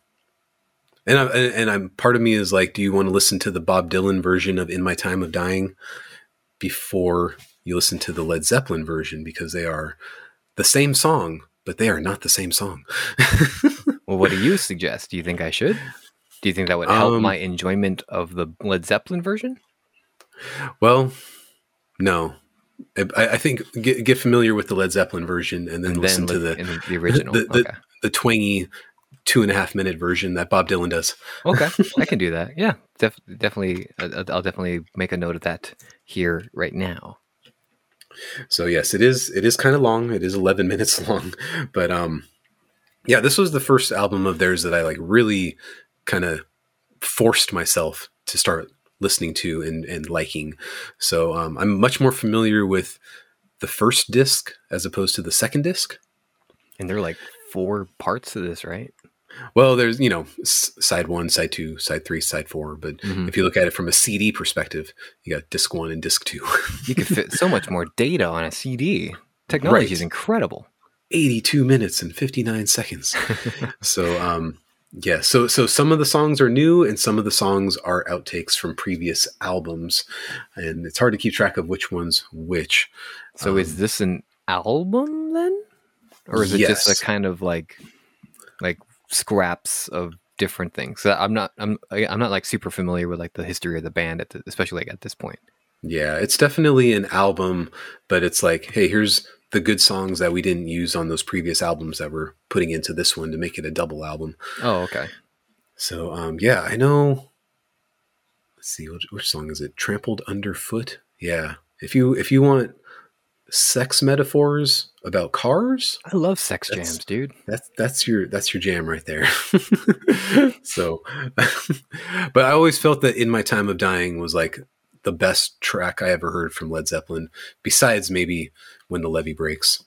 [SPEAKER 2] and I, and I'm part of me is like do you want to listen to the Bob Dylan version of In My Time of Dying before you listen to the Led Zeppelin version? Because they are the same song but they are not the same song.
[SPEAKER 1] Well what do you suggest? Do you think i should? Do you think that would help
[SPEAKER 2] Um,
[SPEAKER 1] my enjoyment of the led zeppelin version?
[SPEAKER 2] Well no. I, I think get, get familiar with the Led Zeppelin version and then
[SPEAKER 1] and
[SPEAKER 2] listen to
[SPEAKER 1] li-
[SPEAKER 2] the,
[SPEAKER 1] the, the original?
[SPEAKER 2] the- the-
[SPEAKER 1] okay.
[SPEAKER 2] the twangy two and a half minute version that Bob Dylan does.
[SPEAKER 1] okay i can do that yeah def- definitely uh, i'll definitely make a note of that here right now
[SPEAKER 2] So yes, it is. It is kind of long. It is eleven minutes long, but um, yeah, this was the first album of theirs that I like really kind of forced myself to start listening to and and liking. So um, I'm much more familiar with the first disc as opposed to the second disc.
[SPEAKER 1] and there are like four parts to this right
[SPEAKER 2] Well, there's you know side one, side two, side three, side four, but
[SPEAKER 1] Mhm.
[SPEAKER 2] if you look at it from a CD perspective, you got disc one and disc two.
[SPEAKER 1] you could fit so much more data on a cd technology is incredible
[SPEAKER 2] 82 minutes and 59 seconds. so um yeah, so so some of the songs are new and some of the songs are outtakes from previous albums and it's hard to keep track of which one's which.
[SPEAKER 1] So is
[SPEAKER 2] Um,
[SPEAKER 1] this an album then, or is it just a kind of like like scraps of different things? So I'm not I'm I'm not like super familiar with like the history of the band at the, especially like at this point.
[SPEAKER 2] Yeah, it's definitely an album, but it's like, hey, here's the good songs that we didn't use on those previous albums that we're putting into this one to make it a double album.
[SPEAKER 1] Oh, okay.
[SPEAKER 2] So um yeah, I know let's see which, which song is it? Trampled Underfoot? Yeah. If you if you want sex metaphors about cars,
[SPEAKER 1] I love sex
[SPEAKER 2] That's-
[SPEAKER 1] jams, dude.
[SPEAKER 2] that's that's your that's your jam right there. so but I always felt that in my time of dying was like the best track I ever heard from Led Zeppelin besides maybe when the levee breaks.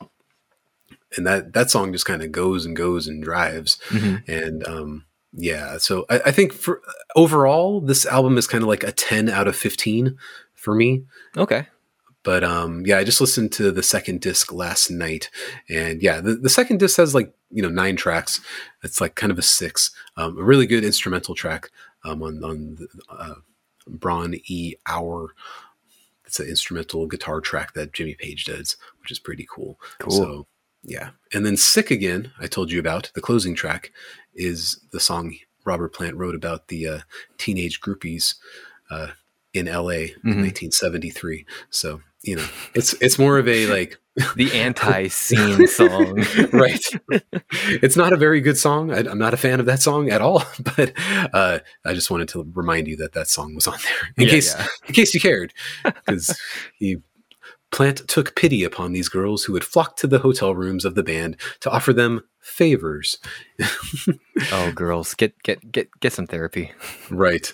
[SPEAKER 2] And that that song just kind of goes and goes and drives
[SPEAKER 1] Mhm.
[SPEAKER 2] and um yeah so I, I think for overall this album is kind of like a 10 out of 15 for me
[SPEAKER 1] Okay.
[SPEAKER 2] But um, yeah, I just listened to the second disc last night, and yeah, the, the second disc has like you know nine tracks. It's like kind of a six. Um, a really good instrumental track um, on on the, uh, Braun E Hour. It's an instrumental guitar track that Jimmy Page does, which is pretty cool.
[SPEAKER 1] Cool.
[SPEAKER 2] So yeah, and then "Sick Again," I told you about the closing track, is the song Robert Plant wrote about the uh, teenage groupies uh, in L.A. in
[SPEAKER 1] Mhm.
[SPEAKER 2] 1973. So you know, it's it's more of a like
[SPEAKER 1] The anti-scene song.
[SPEAKER 2] right. It's not a very good song. I, I'm not a fan of that song at all. But uh, I just wanted to remind you that that song was on there in
[SPEAKER 1] Yeah,
[SPEAKER 2] case
[SPEAKER 1] yeah.
[SPEAKER 2] in case you cared, because he Plant took pity upon these girls who had flocked to the hotel rooms of the band to offer them favors.
[SPEAKER 1] Oh, girls, get get get get some therapy.
[SPEAKER 2] Right.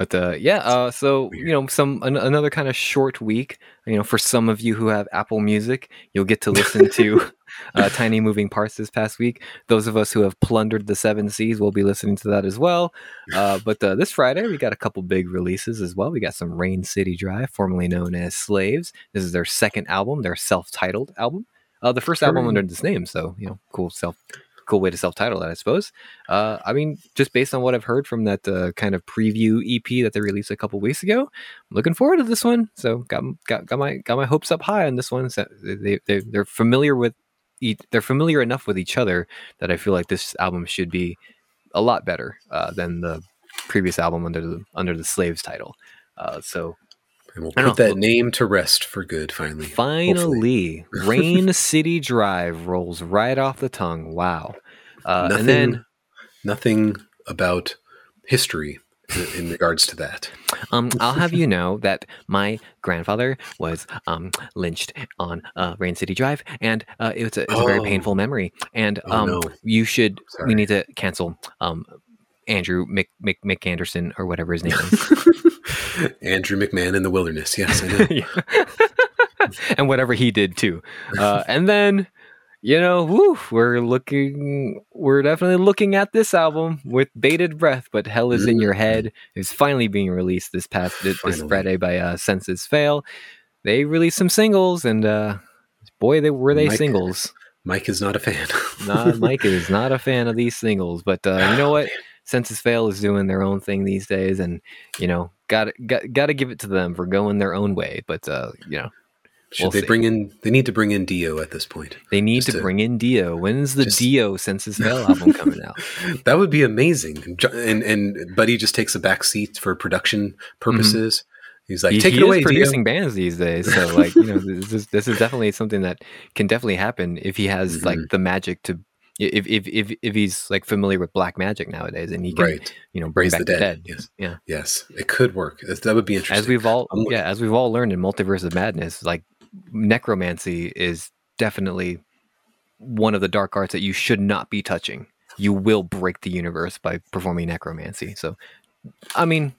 [SPEAKER 1] But uh, yeah, uh, so you know, some an, another kind of short week. You know, for some of you who have Apple Music, you'll get to listen to uh, Tiny Moving Parts this past week. Those of us who have plundered the seven seas will be listening to that as well. Uh, but uh, this Friday, we got a couple big releases as well. We got some Rain City Drive, formerly known as Slaves. This is their second album, their self-titled album. Uh, the first album under this name, so you know, cool self, cool way to self-title that, I suppose. Uh, I mean, just based on what I've heard from that uh, kind of preview EP that they released a couple weeks ago, I'm looking forward to this one. So got got got my got my hopes up high on this one. So they they they're familiar with they're familiar enough with each other that I feel like this album should be a lot better uh, than the previous album under the under the Slaves title. Uh, so
[SPEAKER 2] And we'll put that name to rest for good finally.
[SPEAKER 1] Finally, Rain City Drive rolls right off the tongue. Wow. Uh,
[SPEAKER 2] nothing,
[SPEAKER 1] and then
[SPEAKER 2] nothing about history in, regards to that.
[SPEAKER 1] Um, I'll have you know that my grandfather was um, lynched on uh, Rain City Drive, and uh, it was a, it's a very
[SPEAKER 2] Oh.
[SPEAKER 1] painful memory. And
[SPEAKER 2] Oh,
[SPEAKER 1] um,
[SPEAKER 2] no.
[SPEAKER 1] you should
[SPEAKER 2] Sorry.
[SPEAKER 1] we need to cancel um, Andrew Mc, Mc, McAnderson or whatever his name is,
[SPEAKER 2] Andrew McMahon in the wilderness. Yes, I know.
[SPEAKER 1] Yeah. and whatever he did too. Uh, and then. You know, woo, we're looking, we're definitely looking at this album with bated breath, but Hell is in Your Head is finally being released this past, this. Friday by uh, Senses Fail. They released some singles, and uh, boy, they were they
[SPEAKER 2] Mike-
[SPEAKER 1] singles.
[SPEAKER 2] Mike is not a fan.
[SPEAKER 1] Not Mike is not a fan of these singles, but uh, you know what? Senses Fail is doing their own thing these days, and you know, got got got to give it to them for going their own way. But uh, you know,
[SPEAKER 2] Should
[SPEAKER 1] We'll
[SPEAKER 2] they
[SPEAKER 1] see.
[SPEAKER 2] bring in? They need to bring in Dio at this point.
[SPEAKER 1] they need to
[SPEAKER 2] to-
[SPEAKER 1] bring in Dio. When's the
[SPEAKER 2] just-
[SPEAKER 1] Dio Senses Fail album coming out?
[SPEAKER 2] That would be amazing. And and Buddy just takes a back seat for production purposes. He's like, take
[SPEAKER 1] he
[SPEAKER 2] it away,
[SPEAKER 1] is
[SPEAKER 2] Dio.
[SPEAKER 1] producing bands these days, so like you know, this is this is definitely something that can definitely happen if he has like
[SPEAKER 2] Mhm.
[SPEAKER 1] the magic to. If, if if if he's like familiar with black magic nowadays, and he can
[SPEAKER 2] Right,
[SPEAKER 1] you know bring
[SPEAKER 2] raise
[SPEAKER 1] back
[SPEAKER 2] the
[SPEAKER 1] the
[SPEAKER 2] dead.
[SPEAKER 1] dead,
[SPEAKER 2] Yes,
[SPEAKER 1] Yeah.
[SPEAKER 2] yes, it could work. That would be interesting.
[SPEAKER 1] as we've all yeah as we've all learned in multiverse of madness like necromancy is definitely one of the dark arts that you should not be touching you will break the universe by performing necromancy so i mean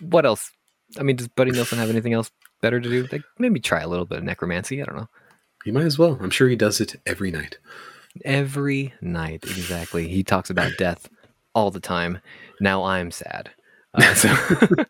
[SPEAKER 1] what else i mean does buddy nielsen have anything else better to do like maybe try a little bit of necromancy i don't know
[SPEAKER 2] you might as well. I'm sure he does it every night.
[SPEAKER 1] Every night exactly. He talks about death all the time. Now i'm sad. Uh, so,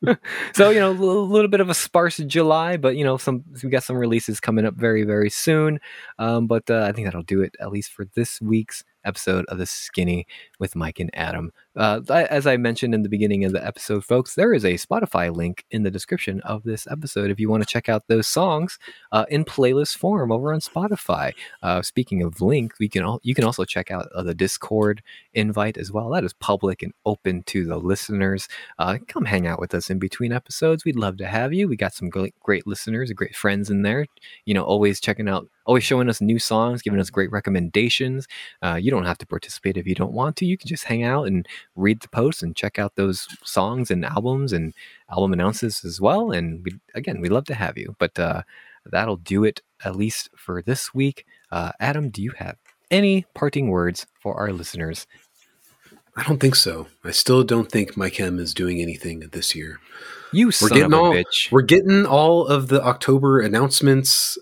[SPEAKER 1] so you know a little, little bit of a sparse july but you know some we got some releases coming up very very soon. Um, but uh, i think that'll do it at least for this week's episode of the skinny with mike and adam uh, as i mentioned in the beginning of the episode folks there is a spotify link in the description of this episode if you want to check out those songs uh, in playlist form over on spotify uh, speaking of link, we can all you can also check out uh, the Discord invite as well. That is public and open to the listeners. Uh, come hang out with us in between episodes. We'd love to have you. We got some great, great listeners, great friends in there. You know, always checking out, always showing us new songs, giving us great recommendations. Uh, you don't have to participate if you don't want to. You can just hang out and read the posts and check out those songs and albums and album announcements as well. And we, again, we'd love to have you. But uh, that'll do it at least for this week. Uh, Adam, do you have any parting words for our listeners?
[SPEAKER 2] I don't think so. I still don't think My Chem is doing anything this year.
[SPEAKER 1] You
[SPEAKER 2] We're
[SPEAKER 1] son of
[SPEAKER 2] getting
[SPEAKER 1] a
[SPEAKER 2] all
[SPEAKER 1] bitch.
[SPEAKER 2] we're getting all of the October announcements,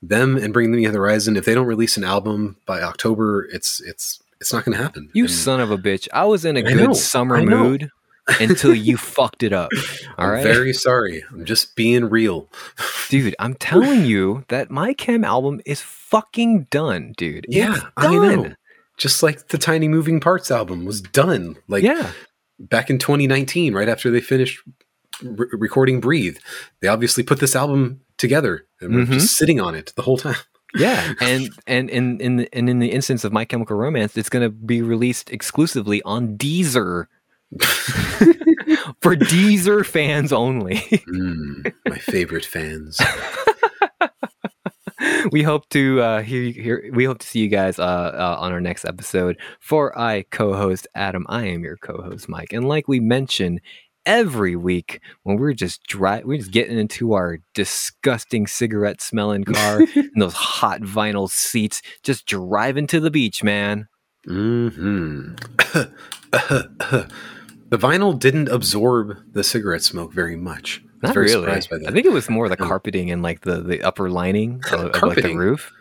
[SPEAKER 2] them and bring them to the horizon. If they don't release an album by October, it's it's it's not going to happen.
[SPEAKER 1] You
[SPEAKER 2] And
[SPEAKER 1] son of a bitch. I was in a
[SPEAKER 2] I
[SPEAKER 1] good
[SPEAKER 2] know,
[SPEAKER 1] summer mood. until you fucked it up. All
[SPEAKER 2] I'm
[SPEAKER 1] right,
[SPEAKER 2] very sorry. I'm just being real.
[SPEAKER 1] dude. I'm telling you that my Chem album is fucking done, dude.
[SPEAKER 2] Yeah,
[SPEAKER 1] It's
[SPEAKER 2] I know.
[SPEAKER 1] done.
[SPEAKER 2] Just like the Tiny Moving Parts album was done, like
[SPEAKER 1] yeah,
[SPEAKER 2] back in 2019, right after they finished re- recording Breathe. They obviously put this album together, and we're
[SPEAKER 1] Mhm.
[SPEAKER 2] just sitting on it the whole time.
[SPEAKER 1] Yeah, and and in in the, and in the instance of My Chemical Romance, it's gonna be released exclusively on Deezer for Deezer fans only.
[SPEAKER 2] Mm, my favorite fans.
[SPEAKER 1] we hope to uh, hear, hear we hope to see you guys uh, uh, on our next episode. For I co-host Adam, I am your co-host Mike, and like we mentioned every week when we're just dry, we're just getting into our disgusting cigarette smelling car and those hot vinyl seats, just driving to the beach, man.
[SPEAKER 2] hmm the vinyl didn't absorb the cigarette smoke very much. I
[SPEAKER 1] Not
[SPEAKER 2] very
[SPEAKER 1] really.
[SPEAKER 2] surprised by that.
[SPEAKER 1] I think it was more the carpeting and like the the upper lining of, of like the roof.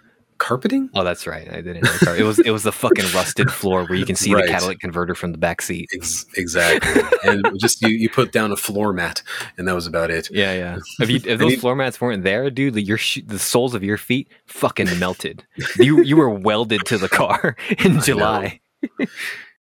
[SPEAKER 2] Carpeting?
[SPEAKER 1] Oh, that's right. I didn't. Know it was it was the fucking rusted floor where you can see
[SPEAKER 2] Right.
[SPEAKER 1] the catalytic converter from the back seat.
[SPEAKER 2] Ex- exactly. and just you, you put down a floor mat, and that was about it.
[SPEAKER 1] Yeah, yeah. If you if those floor mats weren't there, dude, the, your sh- the soles of your feet fucking melted. You you were welded to the car in. July.